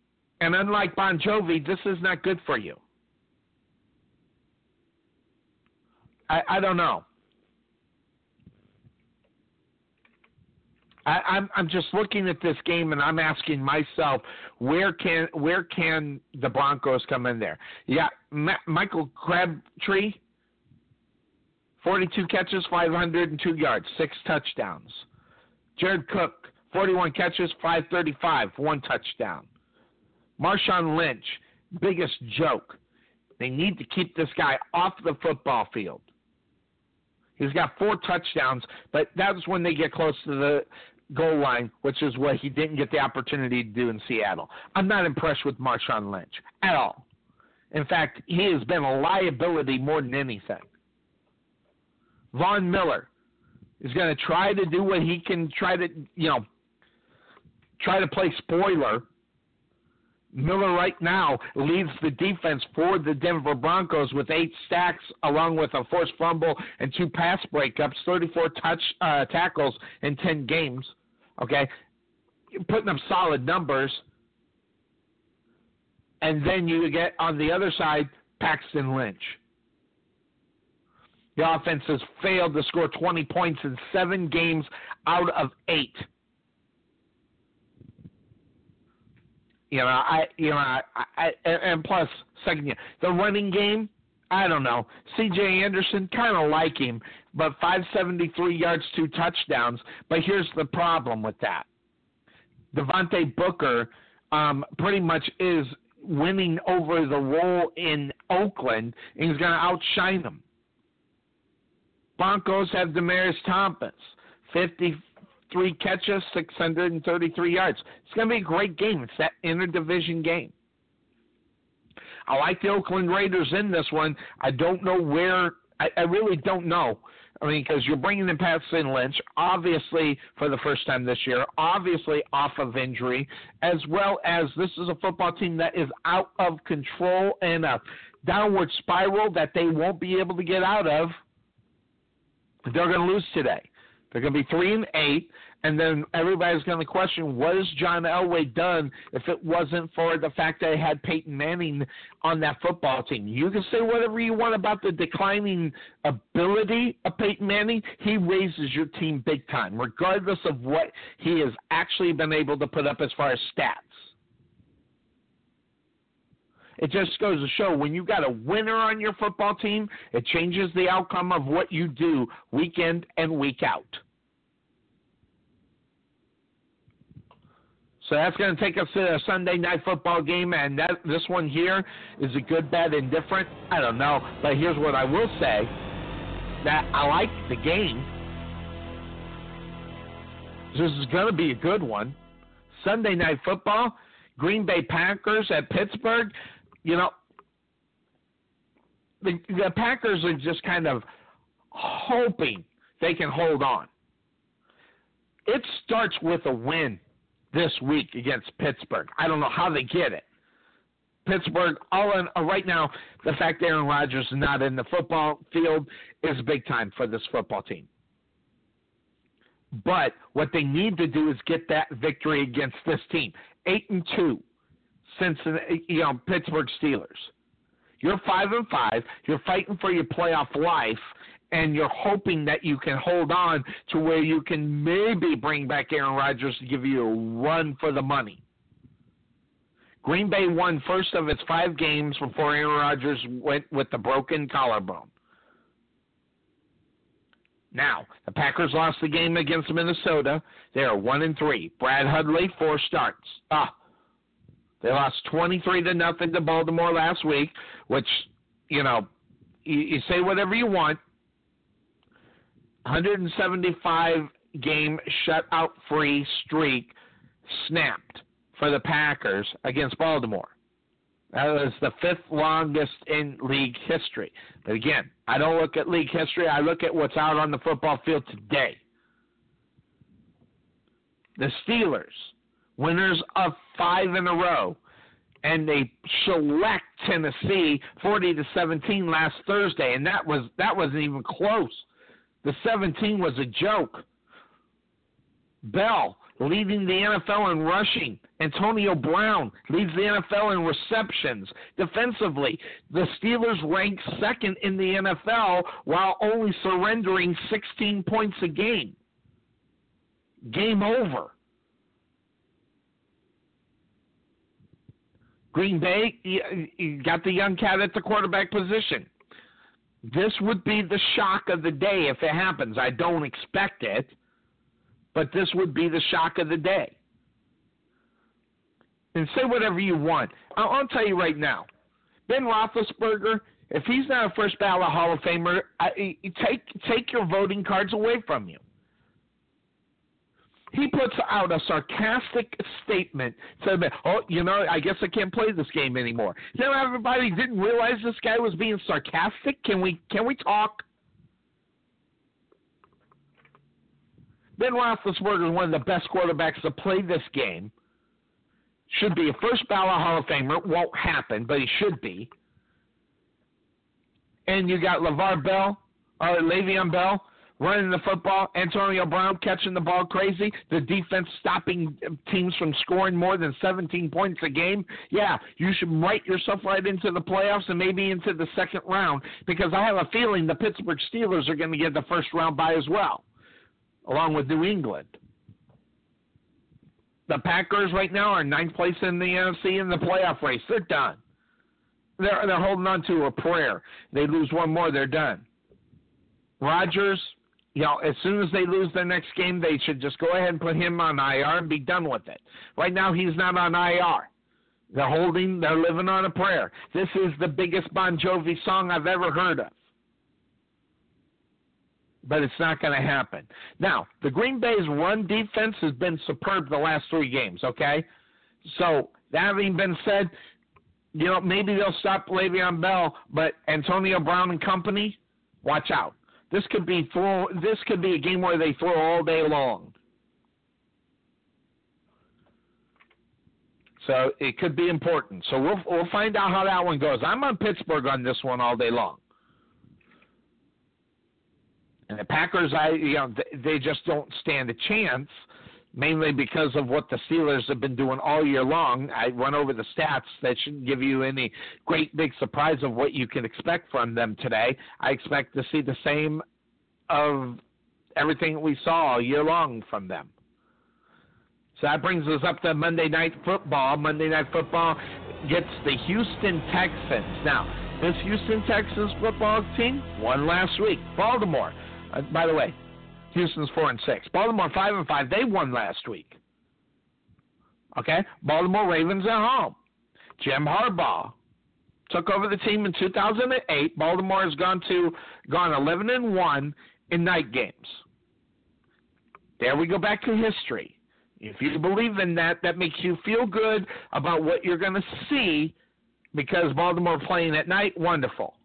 And unlike Bon Jovi, this is not good for you. I, I don't know. I, I'm I'm just looking at this game and I'm asking myself where can where can the Broncos come in there? Yeah, Ma- Michael Crabtree, 42 catches, 502 yards, six touchdowns. Jared Cook, 41 catches, 535, one touchdown. Marshawn Lynch, biggest joke. They need to keep this guy off the football field. He's got four touchdowns, but that's when they get close to the goal line, which is what he didn't get the opportunity to do in Seattle. I'm not impressed with Marshawn Lynch at all. In fact, he has been a liability more than anything. Von Miller is going to try to do what he can try to, you know, try to play spoiler. Miller right now leads the defense for the Denver Broncos with eight sacks, along with a forced fumble and two pass breakups, 34 touch uh, tackles in 10 games. Okay, putting up solid numbers. And then you get on the other side Paxton Lynch. The offense has failed to score 20 points in seven games out of eight. You know, I you know, I, I and plus second year the running game. I don't know. C.J. Anderson kind of like him, but 573 yards, two touchdowns. But here's the problem with that: Devontae Booker um, pretty much is winning over the role in Oakland, and he's going to outshine them. Broncos have Demaryius Thomas, 50, three catches, 633 yards. It's going to be a great game. It's that interdivision game. I like the Oakland Raiders in this one. I don't know where. I, I really don't know. I mean, because you're bringing in Paxton Lynch, obviously for the first time this year, obviously off of injury, as well as this is a football team that is out of control and a downward spiral that they won't be able to get out of. They're going to lose today. They're going to be three and eight, and then everybody's going to question what has John Elway done if it wasn't for the fact that they had Peyton Manning on that football team. You can say whatever you want about the declining ability of Peyton Manning. He raises your team big time, regardless of what he has actually been able to put up as far as stats. It just goes to show when you've got a winner on your football team, it changes the outcome of what you do week in and week out. So that's going to take us to a Sunday night football game, and that this one here is a good, bad, indifferent. I don't know, but here's what I will say: that I like the game. This is going to be a good one. Sunday night football, Green Bay Packers at Pittsburgh. You know, the, the Packers are just kind of hoping they can hold on. It starts with a win this week against Pittsburgh. I don't know how they get it. Pittsburgh, all in, uh, right now, the fact Aaron Rodgers is not in the football field is big time for this football team. But what they need to do is get that victory against this team. Eight and two, Cincinnati, you know, Pittsburgh Steelers. You're five and five. You're fighting for your playoff life, and you're hoping that you can hold on to where you can maybe bring back Aaron Rodgers to give you a run for the money. Green Bay won first of its five games before Aaron Rodgers went with the broken collarbone. Now, the Packers lost the game against Minnesota. They are one and three. Brett Hundley, four starts. Ah, they lost twenty-three to nothing to Baltimore last week, which, you know, you, you say whatever you want. 175 game shutout free streak snapped for the Packers against Baltimore. That was the fifth longest in league history. But again, I don't look at league history, I look at what's out on the football field today. The Steelers, winners of five in a row, and they shellacked Tennessee 40 to 17 last Thursday, and that was that wasn't even close. The 17 was a joke. Bell leading the NFL in rushing. Antonio Brown leads the NFL in receptions. Defensively, the Steelers rank second in the NFL while only surrendering 16 points a game. Game over. Green Bay, you got the young cat at the quarterback position. This would be the shock of the day if it happens. I don't expect it, but this would be the shock of the day. And say whatever you want. I'll, tell you right now, Ben Roethlisberger, if he's not a first ballot Hall of Famer, I, take take your voting cards away from you he puts out a sarcastic statement saying, "Oh, you know, I guess I can't play this game anymore." Now everybody didn't realize this guy was being sarcastic. Can we can we talk? Ben Roethlisberger is one of the best quarterbacks to play this game. Should be a first ballot Hall of Famer. Won't happen, but he should be. And you got LeVar Bell or Le'Veon Bell running the football, Antonio Brown catching the ball crazy, the defense stopping teams from scoring more than 17 points a game, yeah, you should write yourself right into the playoffs and maybe into the second round because I have a feeling the Pittsburgh Steelers are going to get the first round by as well, along with New England. The Packers right now are ninth place in the NFC in the playoff race. They're done. They're they're holding on to a prayer. They lose one more, they're done. Rodgers, you know, as soon as they lose their next game, they should just go ahead and put him on IR and be done with it. Right now, he's not on IR. They're holding, they're living on a prayer. This is the biggest Bon Jovi song I've ever heard of. But it's not going to happen. Now, the Green Bay's run defense has been superb the last three games, okay? So, that having been said, you know, maybe they'll stop Le'Veon Bell, but Antonio Brown and company, watch out. This could be throw. This could be a game where they throw all day long. So it could be important. So we'll we'll find out how that one goes. I'm on Pittsburgh on this one all day long. And the Packers, I you know, they just don't stand a chance mainly because of what the Steelers have been doing all year long. I went over the stats that shouldn't give you any great big surprise of what you can expect from them today. I expect to see the same of everything we saw all year long from them. So that brings us up to Monday Night Football. Monday Night Football gets the Houston Texans. Now, this Houston Texans football team won last week. Baltimore, uh, by the way, Houston's four and six. Baltimore five and five. They won last week. Okay, Baltimore Ravens at home. Jim Harbaugh took over the team in 2008. Baltimore has gone to gone 11 and one in night games. There we go back to history. If you believe in that, that makes you feel good about what you're going to see because Baltimore playing at night, wonderful.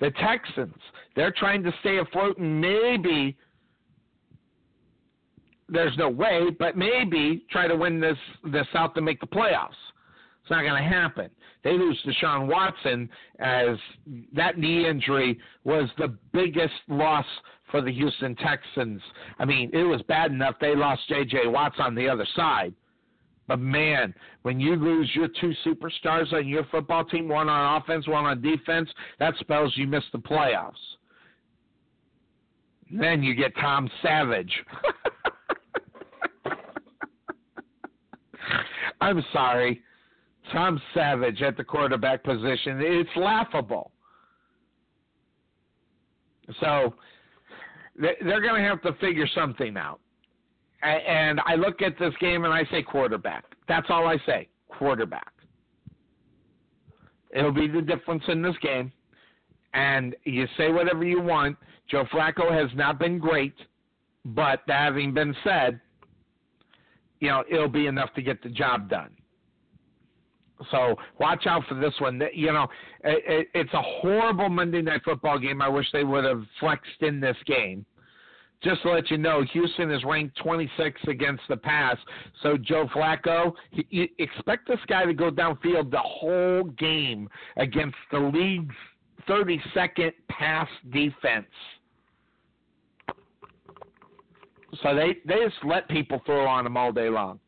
The Texans, they're trying to stay afloat and maybe there's no way, but maybe try to win this this out to make the playoffs. It's not going to happen. They lose Deshaun Watson as that knee injury was the biggest loss for the Houston Texans. I mean, it was bad enough they lost J.J. Watts on the other side. But man, when you lose your two superstars on your football team, one on offense, one on defense, that spells you miss the playoffs. Then you get Tom Savage. I'm sorry. Tom Savage at the quarterback position. It's laughable. So they're going to have to figure something out. And I look at this game and I say quarterback. That's all I say. Quarterback. It'll be the difference in this game. And you say whatever you want. Joe Flacco has not been great, but that having been said, you know, it'll be enough to get the job done. So watch out for this one. You know, it, it's a horrible Monday Night Football game. I wish they would have flexed in this game. Just to let you know, Houston is ranked 26 against the pass. So Joe Flacco, he, he, expect this guy to go downfield the whole game against the league's 32nd pass defense. So they they just let people throw on them all day long.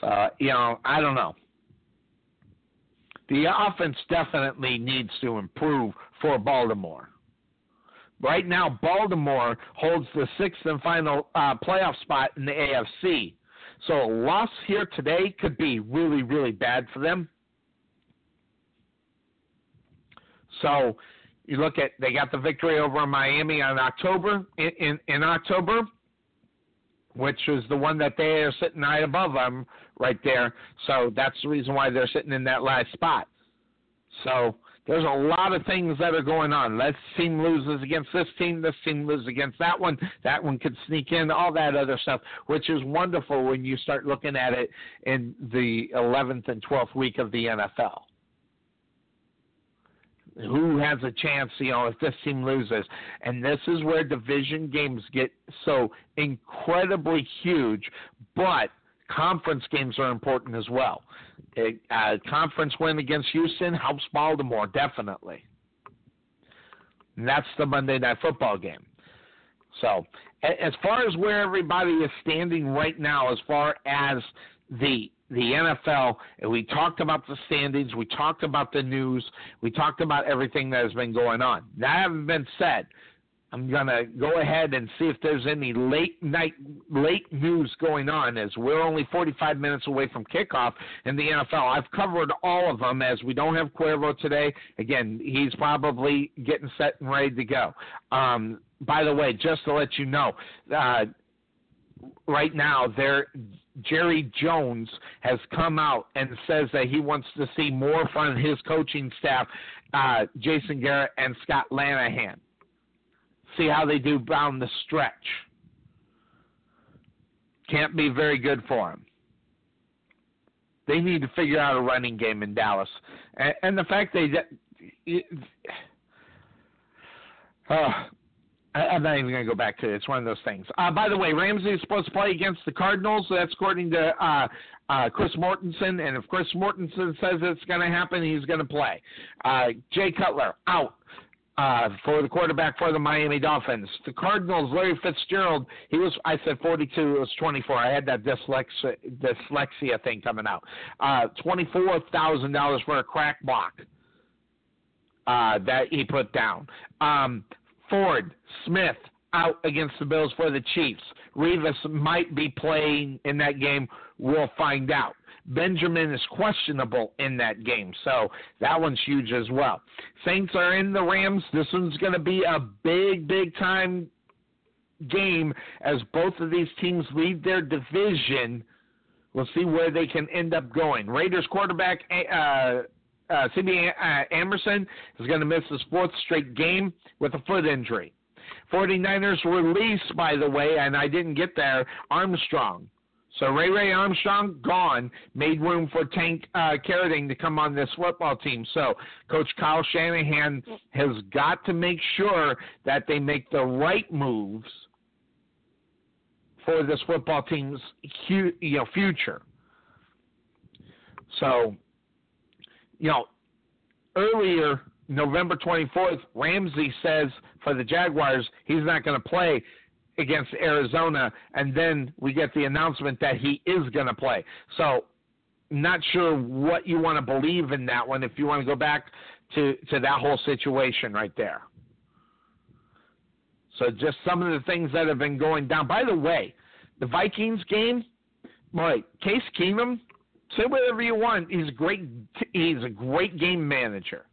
So you know, I don't know. The offense definitely needs to improve for Baltimore. Right now, Baltimore holds the sixth and final uh, playoff spot in the AFC. So a loss here today could be really, really bad for them. So you look at they got the victory over Miami on October in, in, in October, which is the one that they are sitting right above them right there. So that's the reason why they're sitting in that last spot. So there's a lot of things that are going on. This team loses against this team, this team loses against that one, that one could sneak in, all that other stuff, which is wonderful when you start looking at it in the 11th and 12th week of the NFL who has a chance, you know, if this team loses. And this is where division games get so incredibly huge, but conference games are important as well. A, a uh, conference win against Houston helps Baltimore definitely. And that's the Monday Night Football game. So, as far as where everybody is standing right now, as far as the the NFL, and we talked about the standings, we talked about the news, we talked about everything that has been going on. That having been said, I'm gonna go ahead and see if there's any late night late news going on as we're only 45 minutes away from kickoff in the NFL. I've covered all of them as we don't have Cuervo today. Again, he's probably getting set and ready to go. Um, by the way, just to let you know, uh, right now there Jerry Jones has come out and says that he wants to see more from his coaching staff, uh, Jason Garrett and Scott Linehan. see how they do down the stretch. Can't be very good for them. They need to figure out a running game in Dallas, and, and the fact they, [SIGHS] uh, I, I'm not even going to go back to it. It's one of those things. Uh, by the way, Ramsey is supposed to play against the Cardinals. That's according to uh, uh, Chris Mortensen. And if Chris Mortensen says it's going to happen, he's going to play. Uh, Jay Cutler out. Uh, for the quarterback for the Miami Dolphins. The Cardinals, Larry Fitzgerald, he was, I said 42, it was 24. I had that dyslexia, dyslexia thing coming out. Uh, $24,000 for a crack block that he put down. Um, Ford, Smith, out against the Bills for the Chiefs. Revis might be playing in that game. We'll find out. Benjamin is questionable in that game, so that one's huge as well. Saints are in the Rams. This one's going to be a big, big time game as both of these teams lead their division. We'll see where they can end up going. Raiders quarterback uh, uh, CB uh, Anderson is going to miss his fourth straight game with a foot injury. 49ers release, by the way, and I didn't get there, Armstrong. So Ray Ray Armstrong gone, made room for Tank uh, Carradine to come on this football team. So Coach Kyle Shanahan has got to make sure that they make the right moves for this football team's you know future. So you know, earlier November 24th, Ramsey says for the Jaguars he's not going to play against Arizona, and then we get the announcement that he is going to play. So, not sure what you want to believe in that one. If you want to go back to to that whole situation right there. So, just some of the things that have been going down. By the way, the Vikings game, boy, Case Keenum Say whatever you want. He's great. He's a great game manager.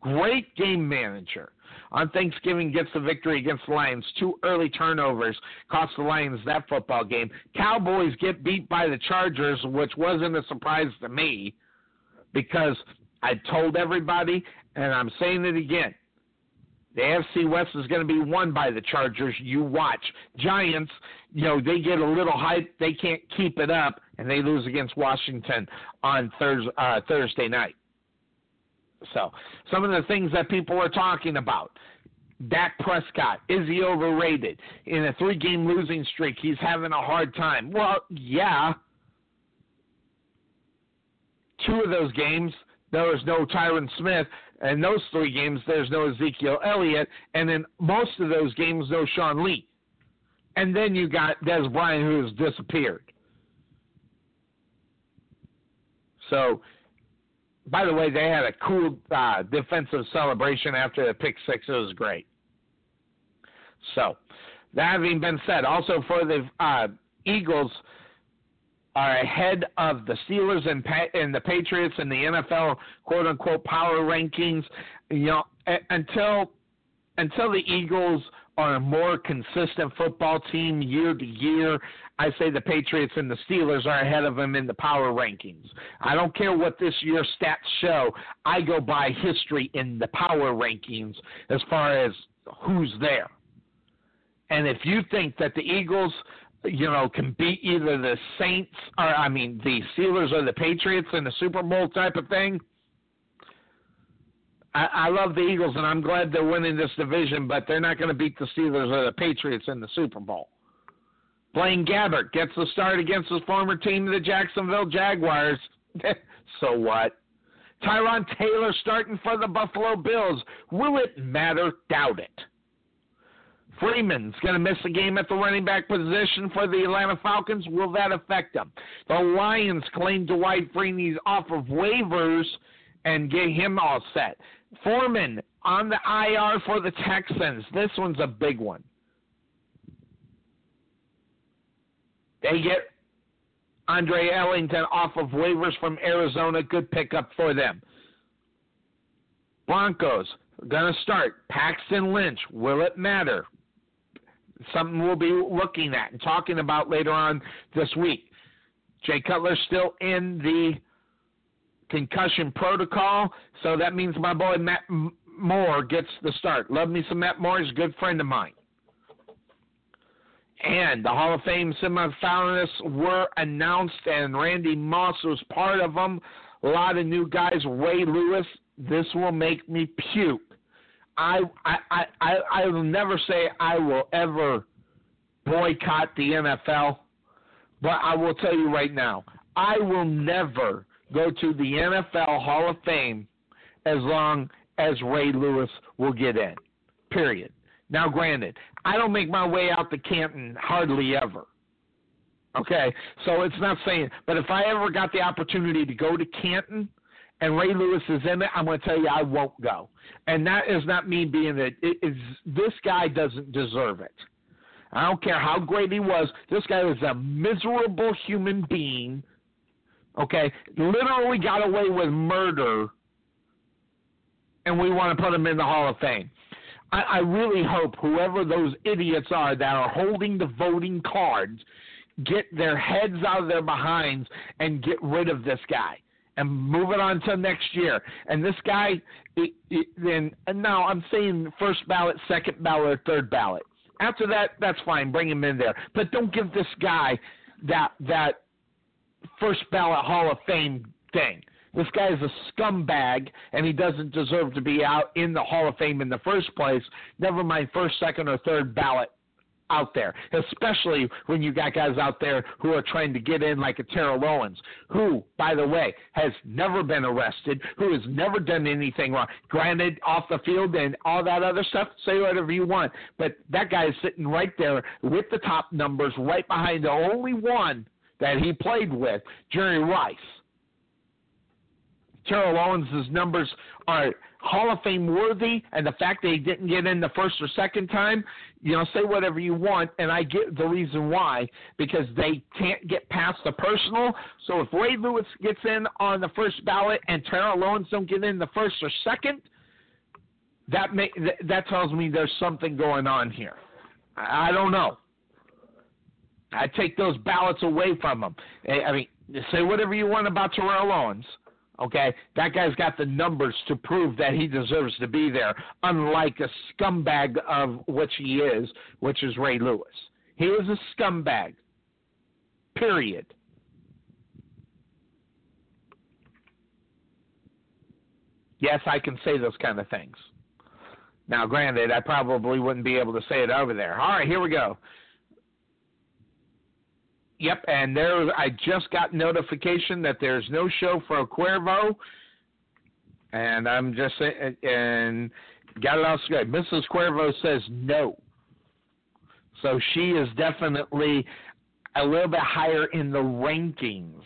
Great game manager. On Thanksgiving, gets the victory against the Lions. Two early turnovers cost the Lions that football game. Cowboys get beat by the Chargers, which wasn't a surprise to me because I told everybody, and I'm saying it again. The AFC West is going to be won by the Chargers. You watch. Giants, you know, they get a little hype. They can't keep it up, and they lose against Washington on Thursday, uh, Thursday night. So, some of the things that people are talking about. Dak Prescott, is he overrated? In a three game losing streak, he's having a hard time. Well, yeah. Two of those games, there was no Tyron Smith. And those three games, there's no Ezekiel Elliott. And in most of those games, no Sean Lee. And then you got Dez Bryant, who has disappeared. So, by the way, they had a cool uh, defensive celebration after the pick six. It was great. So, that having been said, also for the uh, Eagles – are ahead of the Steelers and, and the Patriots in the NFL quote unquote power rankings. You know, until until the Eagles are a more consistent football team year to year, I say the Patriots and the Steelers are ahead of them in the power rankings. I don't care what this year's stats show. I go by history in the power rankings as far as who's there. And if you think that the Eagles you know, can beat either the Saints or I mean the Steelers or the Patriots in the Super Bowl type of thing. I, I love the Eagles and I'm glad they're winning this division, but they're not going to beat the Steelers or the Patriots in the Super Bowl. Blaine Gabbert gets the start against his former team, the Jacksonville Jaguars. [LAUGHS] so what? Tyrod Taylor starting for the Buffalo Bills. Will it matter? Doubt it. Freeman's going to miss a game at the running back position for the Atlanta Falcons. Will that affect them? The Lions claim Dwight Freeney's off of waivers and get him all set. Foreman on the IR for the Texans. This one's a big one. They get Andre Ellington off of waivers from Arizona. Good pickup for them. Broncos going to start. Paxton Lynch. Will it matter? Something we'll be looking at and talking about later on this week. Jay Cutler still in the concussion protocol, so that means my boy Matt Moore gets the start. Love me some Matt Moore. He's a good friend of mine. And the Hall of Fame semifinalists were announced, and Randy Moss was part of them. A lot of new guys. Ray Lewis. This will make me puke. I I I I will never say I will ever boycott the NFL, but I will tell you right now, I will never go to the NFL Hall of Fame as long as Ray Lewis will get in. Period. Now, granted, I don't make my way out to Canton hardly ever. Okay, so it's not saying, but if I ever got the opportunity to go to Canton and Ray Lewis is in it, I'm going to tell you I won't go. And that is not me being it. it is this guy doesn't deserve it. I don't care how great he was. This guy was a miserable human being. Okay, literally got away with murder, and we want to put him in the Hall of Fame. I, I really hope whoever those idiots are that are holding the voting cards get their heads out of their behinds and get rid of this guy and move it on to next year. And this guy, then and now I'm saying first ballot, second ballot, third ballot. After that, that's fine. Bring him in there, but don't give this guy that that first ballot Hall of Fame thing. This guy is a scumbag, and he doesn't deserve to be out in the Hall of Fame in the first place. Never mind first, second, or third ballot out there, especially when you got guys out there who are trying to get in like a Terrell Owens, who, by the way, has never been arrested, who has never done anything wrong. Granted, off the field and all that other stuff, say whatever you want, but that guy is sitting right there with the top numbers, right behind the only one that he played with, Jerry Rice. Terrell Owens' numbers are Hall of Fame worthy, and the fact that he didn't get in the first or second time, you know, say whatever you want, and I get the reason why because they can't get past the personal. So if Ray Lewis gets in on the first ballot and Terrell Owens don't get in the first or second, that may that tells me there's something going on here. I, don't know. I take those ballots away from them. Eh, I mean, say whatever you want about Terrell Owens. Okay, that guy's got the numbers to prove that he deserves to be there, unlike a scumbag of which he is, which is Ray Lewis. He is a scumbag. Period. Yes, I can say those kind of things. Now, granted, I probably wouldn't be able to say it over there. All right, here we go. Yep, and there I just got notification that there's no show for Cuervo, and I'm just and got it all straight. Mrs. Cuervo says no, so she is definitely a little bit higher in the rankings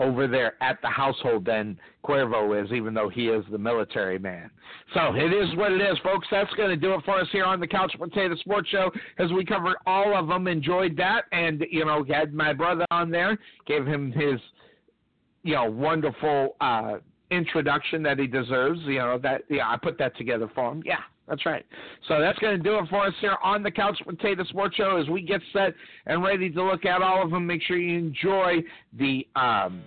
over there at the household than Cuervo is, even though he is the military man. So it is what it is, folks. That's going to do it for us here on the Couch Potato Sports Show as we covered all of them. Enjoyed that. And, you know, had my brother on there, gave him his, you know, wonderful uh, introduction that he deserves. You know, that, yeah, I put that together for him. Yeah. That's right. So that's going to do it for us here on the Couch Potato Sports Show as we get set and ready to look at all of them. Make sure you enjoy the um,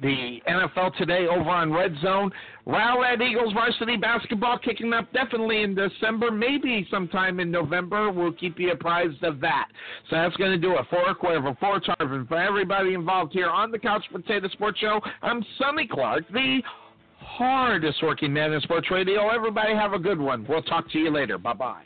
the NFL today over on Red Zone. Rowlett Eagles varsity basketball kicking up definitely in December, maybe sometime in November. We'll keep you apprised of that. So that's going to do it for Cuervo, for Tarvin, for everybody involved here on the Couch Potato Sports Show. I'm Sonny Clark, the hardest working man in sports radio. Everybody have a good one. We'll talk to you later. Bye bye.